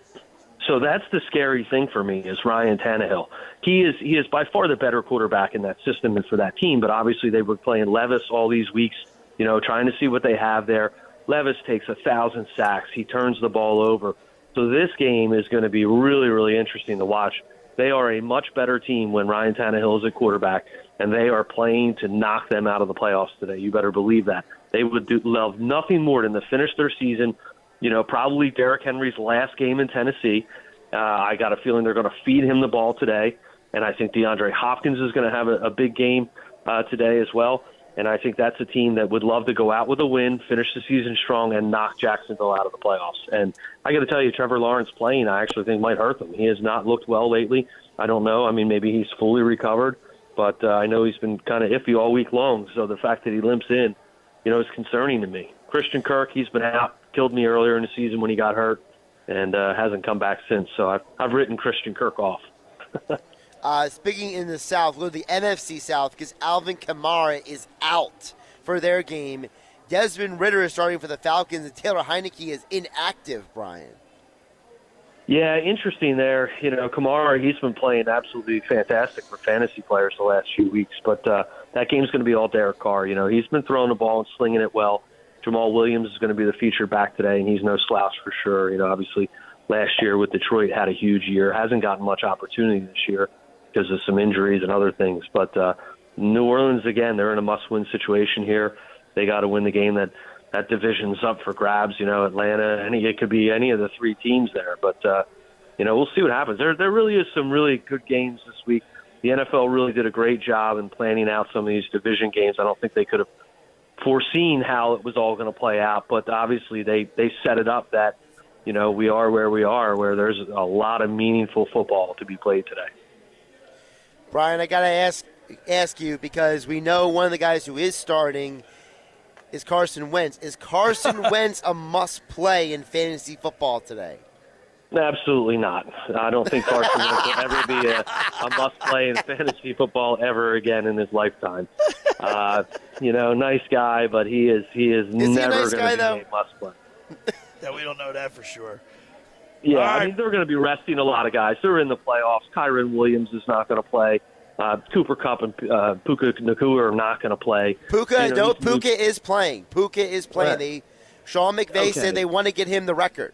So that's the scary thing for me is Ryan Tannehill. He is he is by far the better quarterback in that system and for that team. But obviously they were playing Levis all these weeks, you know, trying to see what they have there. Levis takes a thousand sacks. He turns the ball over. So this game is going to be really really interesting to watch. They are a much better team when Ryan Tannehill is at quarterback, and they are playing to knock them out of the playoffs today. You better believe that. They would do, love nothing more than to finish their season you know, probably Derrick Henry's last game in Tennessee. Uh, I got a feeling they're going to feed him the ball today, and I think DeAndre Hopkins is going to have a, a big game uh, today as well. And I think that's a team that would love to go out with a win, finish the season strong, and knock Jacksonville out of the playoffs. And I got to tell you, Trevor Lawrence playing, I actually think might hurt them. He has not looked well lately. I don't know. I mean, maybe he's fully recovered, but uh, I know he's been kind of iffy all week long. So the fact that he limps in, you know, is concerning to me. Christian Kirk, he's been out, killed me earlier in the season when he got hurt, and uh, hasn't come back since. So I've, I've written Christian Kirk off. [laughs] Uh, speaking in the South, to the NFC South because Alvin Kamara is out for their game Desmond Ridder is starting for the Falcons, and Taylor Heinicke is inactive. Brian. Yeah, interesting there. You know, Kamara, he's been playing absolutely fantastic for fantasy players the last few weeks, but uh, that game's going to be all Derek Carr. You know, he's been throwing the ball and slinging it well. Jamaal Williams is going to be the feature back today, and he's no slouch for sure. You know, obviously last year with Detroit had a huge year, hasn't gotten much opportunity this year because of some injuries and other things. But uh, New Orleans, again, they're in a must-win situation here. They got to win the game that that division's up for grabs. You know, Atlanta, any it could be any of the three teams there. But uh, you know, we'll see what happens. There there really is some really good games this week. The NFL really did a great job in planning out some of these division games. I don't think they could have foreseen how it was all going to play out, but obviously they they set it up that you know we are where we are, where there's a lot of meaningful football to be played today. Brian, I gotta ask ask you because we know one of the guys who is starting is Carson Wentz. Is Carson [laughs] Wentz a must play in fantasy football today? Absolutely not. I don't think Carson Wentz will ever be a, a must play in fantasy football ever again in his lifetime. Uh, you know, nice guy, but he is he is, Is he a never nice going guy, to be though? a must play. [laughs] Yeah, we don't know that for sure. Yeah, All I mean they're going to be resting a lot of guys. They're in the playoffs. Kyren Williams is not going to play. Uh, Cooper Kupp and uh, Puka Nacua are not going to play. Puka, You know, no, he's moved- Puka is playing. Puka is playing. Right. They, Sean McVay Okay. said they want to get him the record.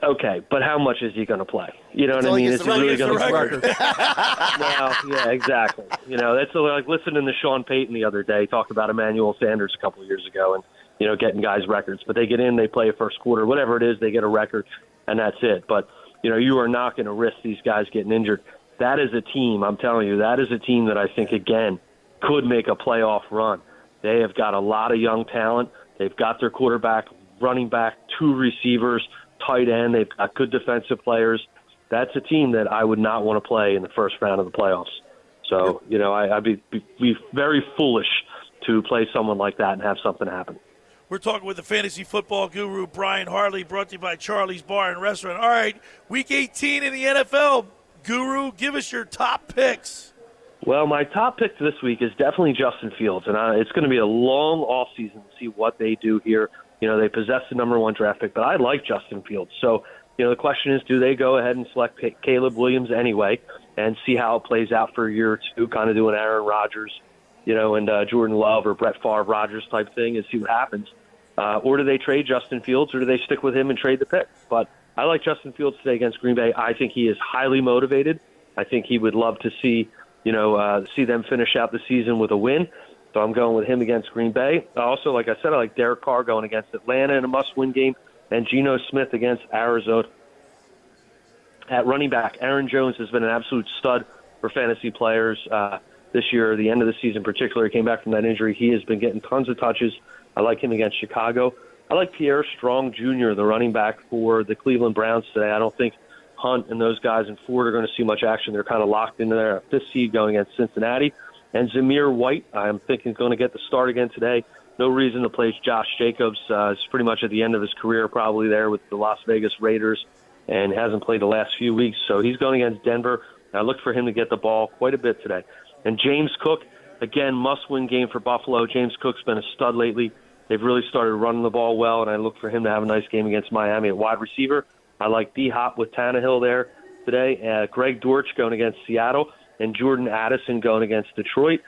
Okay, but how much is he going to play? You know what I mean? gets Is he really going to Gets record. [laughs] well, yeah, exactly. You know, that's like listening to Sean Payton the other day talk about Emmanuel Sanders a couple of years ago, and you know, getting guys records. But they get in, they play a first quarter, whatever it is, they get a record, and that's it. But you know, you are not going to risk these guys getting injured. That is a team. I'm telling you, that is a team that I think again could make a playoff run. They have got a lot of young talent. They've got their quarterback, running back, two receivers, tight end. They've got good defensive players. That's a team that I would not want to play in the first round of the playoffs. So, you know, I, I'd be, be, be very foolish to play someone like that and have something happen. We're talking with the fantasy football guru Brian Hartley, brought to you by Charlie's Bar and Restaurant. All right, Week 18 in the NFL, Guru, give us your top picks. Well, my top pick this week is definitely Justin Fields, and uh, it's going to be a long offseason to see what they do here. You know, they possess the number one draft pick, but I like Justin Fields. So, you know, the question is, do they go ahead and select Ca- Caleb Williams anyway and see how it plays out for a year or two, kind of doing Aaron Rodgers, you know, and uh, Jordan Love or Brett Favre Rodgers type thing and see what happens? Uh, or do they trade Justin Fields, or do they stick with him and trade the pick? But I like Justin Fields today against Green Bay. I think he is highly motivated. I think he would love to see, you know, uh, see them finish out the season with a win. So I'm going with him against Green Bay. Also, like I said, I like Derek Carr going against Atlanta in a must-win game, and Geno Smith against Arizona. At running back, Aaron Jones has been an absolute stud for fantasy players uh, this year. The end of the season, particularly, came back from that injury. He has been getting tons of touches. I like him against Chicago. I like Pierre Strong Jr., the running back for the Cleveland Browns today. I don't think Hunt and those guys in Ford are going to see much action. They're kind of locked into their fifth seed going against Cincinnati. And Zamir White, I'm thinking, is going to get the start again today. No reason to place Josh Jacobs. Uh, it's pretty much at the end of his career, probably there with the Las Vegas Raiders, and hasn't played the last few weeks. So he's going against Denver. I look for him to get the ball quite a bit today. And James Cook, again, must-win game for Buffalo. James Cook's been a stud lately. They've really started running the ball well, and I look for him to have a nice game against Miami at wide receiver. I like D Hop with Tannehill there today. Uh, Greg Dortch going against Seattle, and Jordan Addison going against Detroit.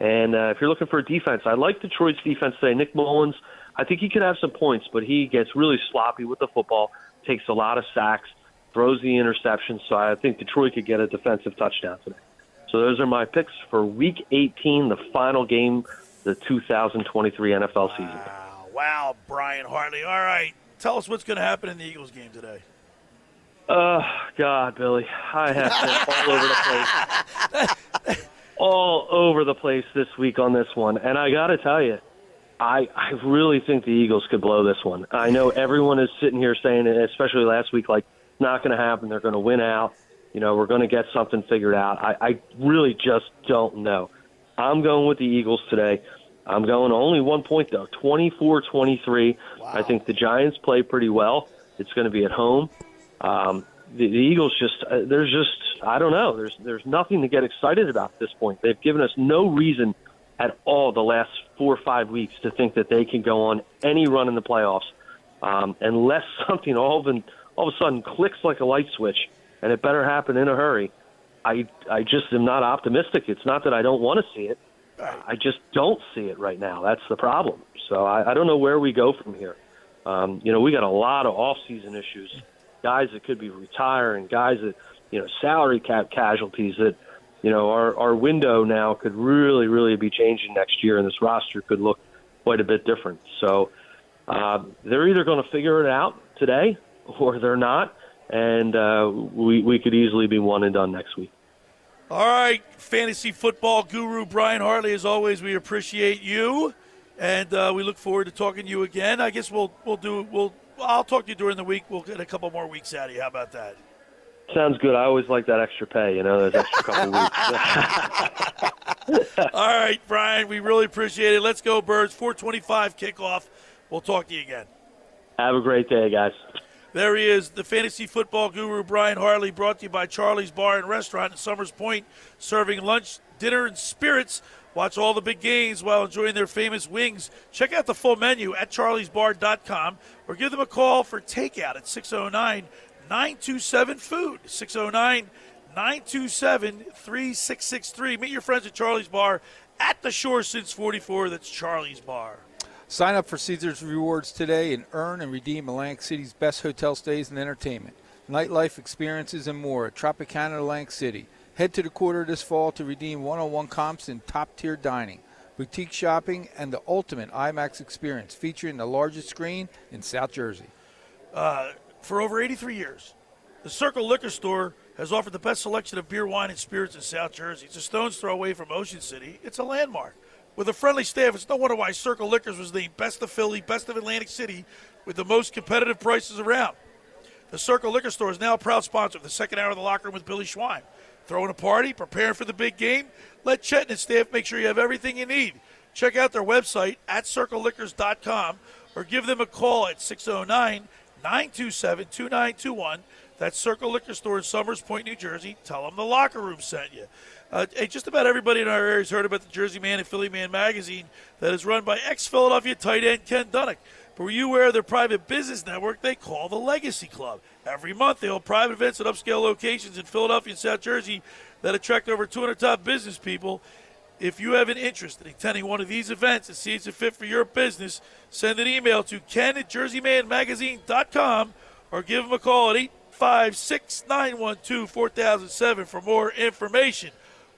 And uh, if you're looking for a defense, I like Detroit's defense today. Nick Mullens, I think he could have some points, but he gets really sloppy with the football, takes a lot of sacks, throws the interceptions. So I think Detroit could get a defensive touchdown today. So those are my picks for Week 18, the final game, the 2023 NFL season. Wow, wow, Brian Hartley. All right, tell us what's going to happen in the Eagles game today. Oh God, Billy, I have been [laughs] all over the place, all over the place this week on this one, and I got to tell you, I I really think the Eagles could blow this one. I know everyone is sitting here saying, especially last week, like it's not going to happen. They're going to win out. You know, we're going to get something figured out. I, I really just don't know. I'm going with the Eagles today. I'm going only one point though, 24-23. I think the Giants play pretty well. It's going to be at home. Um, the, the Eagles just uh, there's just I don't know. There's there's nothing to get excited about at this point. They've given us no reason at all the last four or five weeks to think that they can go on any run in the playoffs um, unless [laughs] something all of, an, all of a sudden clicks like a light switch, and it better happen in a hurry. I I just am not optimistic. It's not that I don't want to see it. I just don't see it right now. That's the problem. So I, I don't know where we go from here. Um, you know, we got a lot of off-season issues, guys that could be retiring, guys that you know salary cap casualties that you know our our window now could really really be changing next year, and this roster could look quite a bit different. So uh, they're either going to figure it out today or they're not, and uh, we we could easily be one and done next week. All right, fantasy football guru Brian Hartley. As always, we appreciate you, and uh, we look forward to talking to you again. I guess we'll we'll do we'll I'll talk to you during the week. We'll get a couple more weeks out of you. How about that? Sounds good. I always like that extra pay. You know, those extra couple weeks. [laughs] All right, Brian, we really appreciate it. Let's go, Birds. 425 kickoff. We'll talk to you again. Have a great day, guys. There he is, the fantasy football guru Brian Hartley, brought to you by Charlie's Bar and Restaurant in Summers Point, serving lunch, dinner, and spirits. Watch all the big games while enjoying their famous wings. Check out the full menu at charliesbar.com or give them a call for takeout at 609 927 Food. 609 927 3663. Meet your friends at Charlie's Bar at the shore since 44. That's Charlie's Bar. Sign up for Caesars Rewards today and earn and redeem Atlantic City's best hotel stays and entertainment, nightlife experiences, and more at Tropicana Atlantic City. Head to the quarter this fall to redeem one on one comps in top tier dining, boutique shopping, and the ultimate IMAX experience featuring the largest screen in South Jersey. Uh, for over 83 years, the Circle Liquor Store has offered the best selection of beer, wine, and spirits in South Jersey. It's a stone's throw away from Ocean City. It's a landmark. With a friendly staff, it's no wonder why Circle Liquors was named Best of Philly, Best of Atlantic City, with the most competitive prices around. The Circle Liquor Store is now a proud sponsor of the second hour of the locker room with Billy Schweim. Throwing a party, preparing for the big game? Let Chet and his staff make sure you have everything you need. Check out their website at circleliquors.com or give them a call at 609 927 2921. That's Circle Liquor Store in Summers Point, New Jersey. Tell them the locker room sent you. Uh, just about everybody in our area has heard about the Jersey Man and Philly Man magazine that is run by ex Philadelphia tight end Ken Dunek. But were you aware of their private business network they call the Legacy Club? Every month they hold private events at upscale locations in Philadelphia and South Jersey that attract over 200 top business people. If you have an interest in attending one of these events and see it's a fit for your business, send an email to ken at jerseymanmagazine.com or give them a call at 856 912 4007 for more information.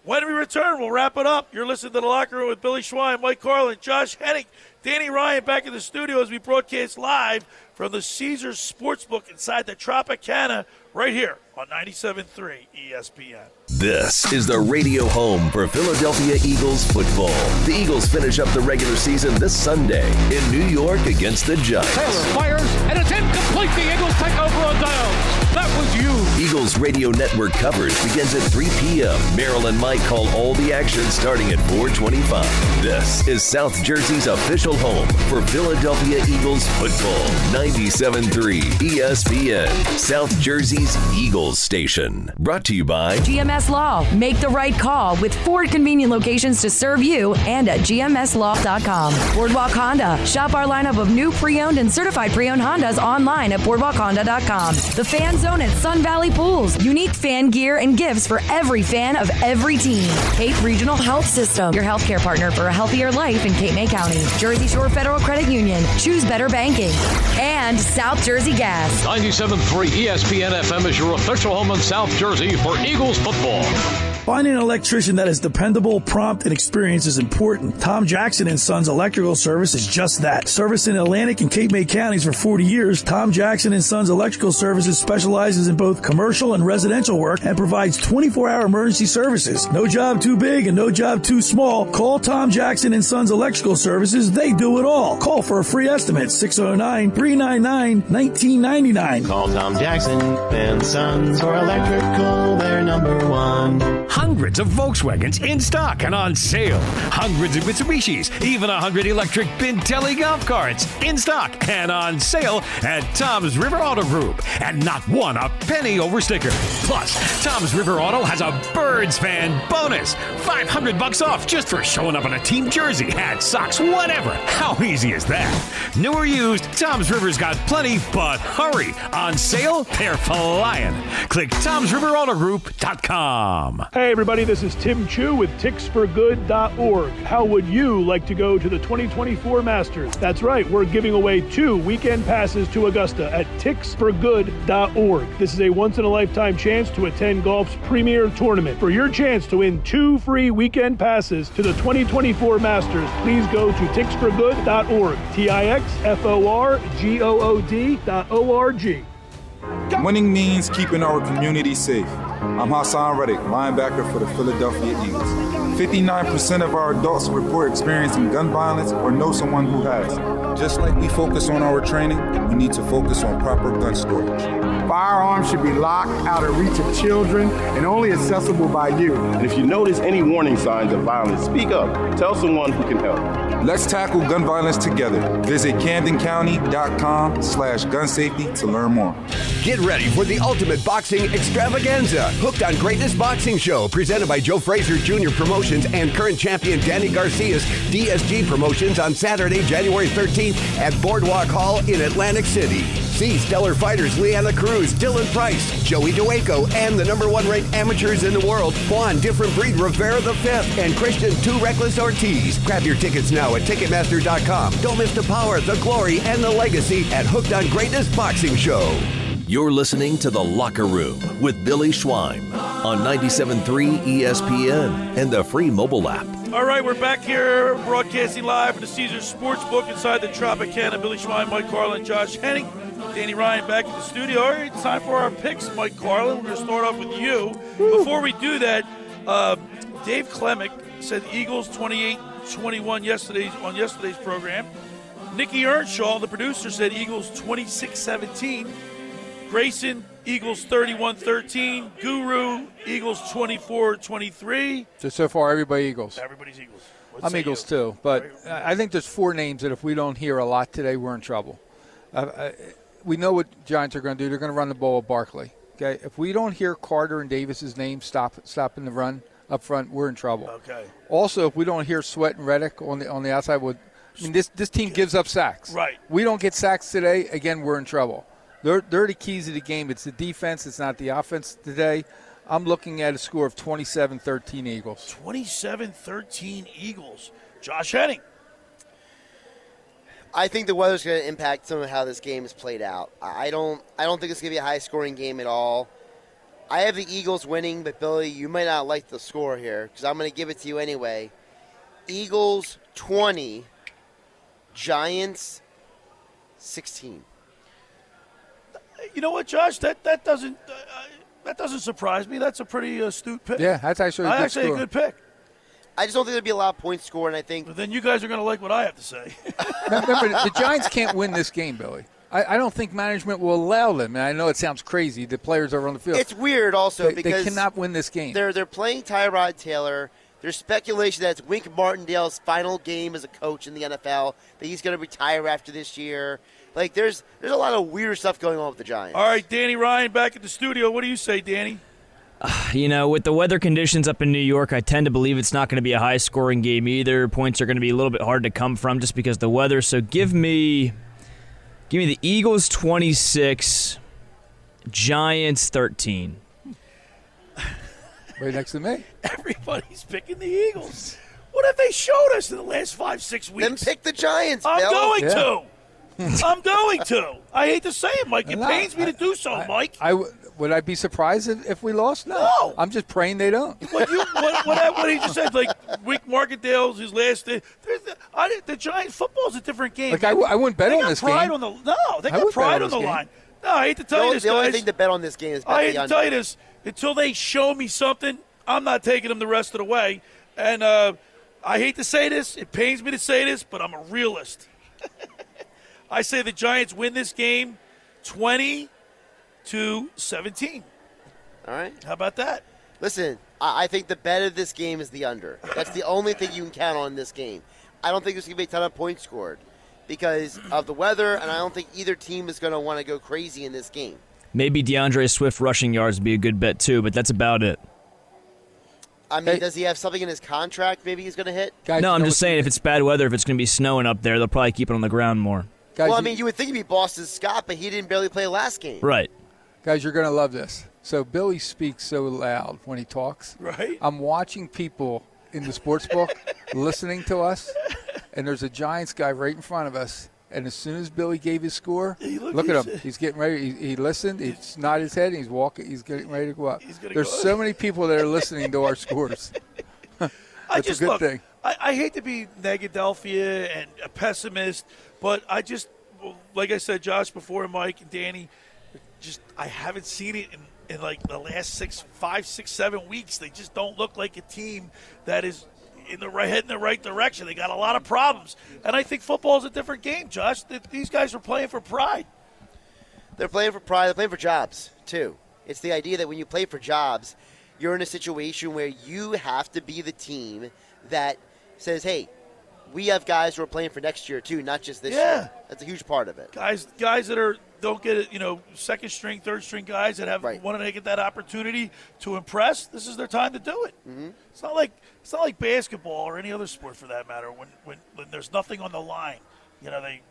When we return, we'll wrap it up. You're listening to The Locker Room with Billy Schweim, Mike Carlin, Josh Hennig, Danny Ryan back in the studio as we broadcast live from the Caesars Sportsbook inside the Tropicana right here on 97.3 ESPN. This is the radio home for Philadelphia Eagles football. The Eagles finish up the regular season this Sunday in New York against the Giants. Taylor fires, and it's incomplete. The Eagles take over on downs. That was you. Eagles Radio Network coverage begins at 3 p.m. Merrill and Mike call all the action starting at 425. This is South Jersey's official home for Philadelphia Eagles football. 97.3 ESPN, South Jersey's Eagles station. Brought to you by GMS Law. Make the right call with four convenient locations to serve you and at gmslaw.com. Boardwalk Honda. Shop our lineup of new pre-owned and certified pre-owned Hondas online at boardwalkhonda.com. The Fan Zone at Sun Valley Pools. Unique fan gear and gifts for every fan of every team. Cape Regional Health System. Your healthcare partner for a healthier life in Cape May County. Jersey Shore Federal Credit Union. Choose better banking. And South Jersey Gas. 97.3 ESPN FM is your official home in South Jersey for Eagles football. Finding an electrician that is dependable, prompt, and experienced is important. Tom Jackson and Sons Electrical Service is just that. Service in Atlantic and Cape May counties for 40 years, Tom Jackson and Sons Electrical Services specializes in both commercial and residential work and provides 24-hour emergency services. No job too big and no job too small. Call Tom Jackson and Sons Electrical Services. They do it all. Call for a free estimate 609-399-1999. Call Tom Jackson and Sons for electrical. They're number one. Hundreds of Volkswagens in stock and on sale. Hundreds of Mitsubishis, even a hundred electric Bintelli golf carts in stock and on sale at Tom's River Auto Group. And not one a penny over sticker. Plus, Tom's River Auto has a Birds fan bonus. 500 bucks off just for showing up in a team jersey, hat, socks, whatever. How easy is that? New or used, Tom's River's got plenty, but hurry. On sale, they're flying. Click Tom'sRiverAutoGroup.com. Hey everybody, this is Tim Chu with tixforgood.org. How would you like to go to the 2024 Masters? That's right, we're giving away two weekend passes to Augusta at tixforgood.org. This is a once in a lifetime chance to attend golf's premier tournament. For your chance to win two free weekend passes to the 2024 Masters, please go to tixforgood.org. T I X F O R G O O D dot O R G. Winning means keeping our community safe. I'm Haason Reddick, linebacker for the Philadelphia Eagles. 59% of our adults report experiencing gun violence or know someone who has. Just like we focus on our training, we need to focus on proper gun storage. Firearms should be locked out of reach of children and only accessible by you. And if you notice any warning signs of violence, speak up. Tell someone who can help. Let's tackle gun violence together. Visit CamdenCounty.com slash gun safety to learn more. Get ready for the ultimate boxing extravaganza. Hooked on Greatness Boxing Show, presented by Joe Fraser Jr. Promotions and current champion Danny Garcia's DSG Promotions on Saturday, January 13th at Boardwalk Hall in Atlantic City. See stellar fighters Leanna Cruz, Dylan Price, Joey DeWaco, and the number one ranked amateurs in the world, Juan Different Breed Rivera V, and Christian Too Reckless Ortiz. Grab your tickets now at Ticketmaster.com. Don't miss the power, the glory, and the legacy at Hooked on Greatness Boxing Show. You're listening to The Locker Room with Billy Schweim on 97.3 ESPN and the free mobile app. All right, we're back here broadcasting live from the Caesars Sportsbook inside the Tropicana. Billy Schweim, Mike Carlin, Josh Hennig, Danny Ryan back in the studio. All right, it's time for our picks, Mike Carlin. We're going to start off with you. Before we do that, uh, Dave Klemick said Eagles 28-21 yesterday's on yesterday's program. Nikki Earnshaw, the producer, said Eagles 26-17. Grayson, Eagles 31 13. Guru, Eagles 24 23. So, so far, everybody Eagles. Everybody's Eagles. What I'm Eagles you? too, but I I think there's four names that if we don't hear a lot today, we're in trouble. Uh, uh, we know what Giants are going to do. They're going to run the ball with Barkley. Okay, if we don't hear Carter and Davis's name stop stopping the run up front, we're in trouble. Okay. Also, if we don't hear Sweat and Reddick on the on the outside, with I mean this this team gives up sacks. Right. We don't get sacks today. Again, we're in trouble. They're they're the keys of the game. It's the defense. It's not the offense today. I'm looking at a score of 27-13 Eagles. 27 13 Eagles. Josh Hennig. I think the weather's going to impact some of how this game is played out. I don't. I don't think it's going to be a high-scoring game at all. I have the Eagles winning, but Billy, you might not like the score here because I'm going to give it to you anyway. Eagles 20, Giants 16. You know what, Josh? That that doesn't uh, that doesn't surprise me. That's a pretty astute pick. Yeah, that's actually a I good actually score. a good pick. I just don't think there'll be a lot of points scored, and I think. But then you guys are going to like what I have to say. [laughs] Remember, the Giants can't win this game, Billy. I, I don't think management will allow them. And I know it sounds crazy. The players are on the field. It's weird also They- they cannot win this game. They're they're playing Tyrod Taylor. There's speculation that it's Wink Martindale's final game as a coach in the NFL. That he's going to retire after this year. Like there's there's a lot of weird stuff going on with the Giants. All right, Danny Ryan back at the studio. What do you say, Danny? [sighs] You know, with the weather conditions up in New York, I tend to believe it's not going to be a high scoring game either. Points are going to be a little bit hard to come from just because of the weather. So give me give me the Eagles 26, Giants 13. Right next to me. [laughs] Everybody's picking the Eagles. What have they showed us in the last five, six weeks? Then pick the Giants. I'm Bill. going Yeah. to. I'm going to. I hate to say it, Mike. It No, pains me to do so, Mike. I w- would I be surprised if, if we lost? No. No. I'm just praying they don't. What, you, what, what, what he just said, like Wink Martindale's his last day. There's the, I, didn't- the Giants football's a different game. Like, I wouldn't bet they on got this pride game. On the, no, they got pride on on the game. line. No, I hate to The tell you only, this, the only thing to bet on this game is bet I the hate to tell you this. Until they show me something, I'm not taking them the rest of the way. And uh, I hate to say this. It pains me to say this, but I'm a realist. [laughs] I say the Giants win this game 20 to 17. All right. How about that? Listen, I I think the bet of this game is the under. That's the only thing you can count on in this game. I don't think there's going to be a ton of points scored because of the weather, and I don't think either team is going to want to go crazy in this game. Maybe D'Andre Swift rushing yards would be a good bet too, but that's about it. I mean, does he have something in his contract maybe he's going to hit? no, I'm just saying if it's bad weather, if it's going to be snowing up there, they'll probably keep it on the ground more. Well, I mean, you would think he'd be Boston Scott, but he didn't barely play last game. Right. Guys, you're going to love this. So Billy speaks so loud when he talks. Right. I'm watching people in the sports book [laughs] listening to us, and there's a Giants guy right in front of us. And as soon as Billy gave his score, look, look, at him. He's getting ready. He, he listened. He's nodded his head. And he's walking. He's getting ready to go up. There's go so many people that are listening to our [laughs] scores. [laughs] I That's just a good look, thing. I, I hate to be Negadelphia and a pessimist, but I just, like I said, Josh before, Mike and Danny, just I haven't seen it in, in like the last six, five, six, seven weeks. They just don't look like a team that is in the right head in the right direction. They got a lot of problems, and I think football is a different game, Josh. These guys are playing for pride. They're playing for pride. They're playing for jobs too. It's the idea that when you play for jobs, you're in a situation where you have to be the team that says, "Hey, we have guys who are playing for next year too, not just this Yeah. year." That's a huge part of it. guys guys that are don't get it you know second string third string guys that have want to get that opportunity to impress this is their time to do it Mm-hmm. it's not like it's not like basketball or any other sport for that matter when when, when there's nothing on the line you know they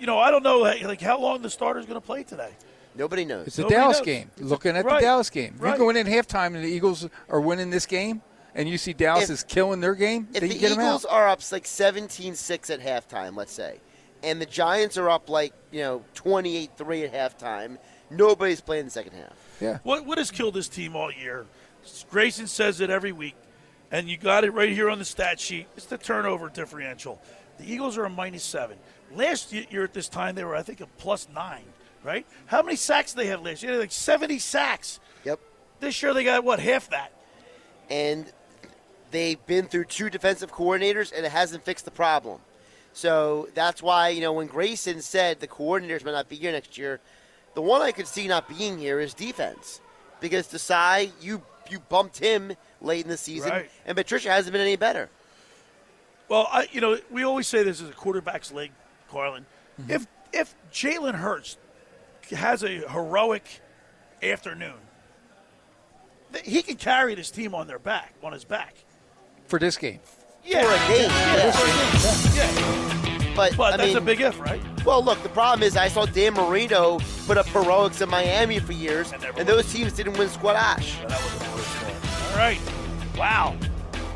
you know i don't know like like, how long the starter's going to play today Nobody knows. It's a Nobody Dallas knows. game. It's a- Looking at right, the Dallas game. If right. you go in at halftime and the Eagles are winning this game, and you see Dallas If- is killing their game, If then the you get them out. Eagles are up like 17-6 at halftime, let's say, and the Giants are up like you know 28-3 at halftime, nobody's playing the second half. Yeah. What what has killed this team all year? Grayson says it every week, and you got it right here on the stat sheet. It's the turnover differential. The Eagles are a minus seven. Last year at this time, they were I think a plus nine. Right? How many sacks did they have last year? They like seventy sacks. Yep. This year they got what half that. and they've been through two defensive coordinators, and it hasn't fixed the problem. So that's why you know when Grayson said the coordinators might not be here next year, the one I could see not being here is defense, because Desai you you bumped him late in the season, Right. and Patricia hasn't been any better. Well, I, you know, we always say this is a quarterback's league, Carlin. Mm-hmm. If if Jalen Hurts has a heroic afternoon, he can carry this team on their back, on his back. For this game. Yeah, For a game, yeah, yeah. But, But I that's mean, a big if, right? Well, look, the problem is I saw Dan Marino put up heroics in Miami for years, and those teams didn't win squash. All right. Wow.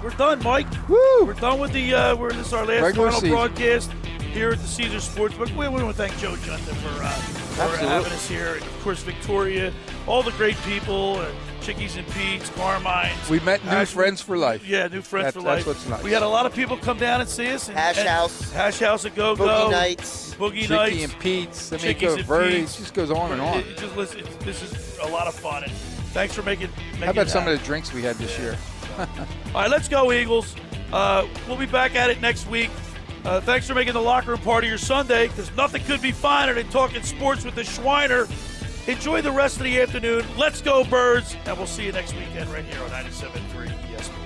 We're done, Mike. Woo! We're done with the. Uh, we're this is our last Regular final season. broadcast here at the Caesar Sportsbook. We want to thank Joe Junta for, uh, for Absolutely. having us here, and of course Victoria, all the great people, uh, Chickies and Pete's, Carmine's. We met new Ash- friends for life. Yeah, new friends That's- for that's life. what's nice. We had a lot of people come down and see us. And, Hash and House. Hash House at Go Go. Boogie Nights. Boogie Chicky Nights. and Pete's. I mean, Chickies go and Verdi's. Pete's. Just goes on and on. It- it just listen, it's- this is a lot of fun, and thanks for making. making How about some happen. of the drinks we had this year? [laughs] All right, let's go, Eagles. Uh, we'll be back at it next week. Uh, thanks for making the locker room part of your Sunday, because nothing could be finer than talking sports with the Schweiner. Enjoy the rest of the afternoon. Let's go, Birds, and we'll see you next weekend right here on 97.3 ESPN.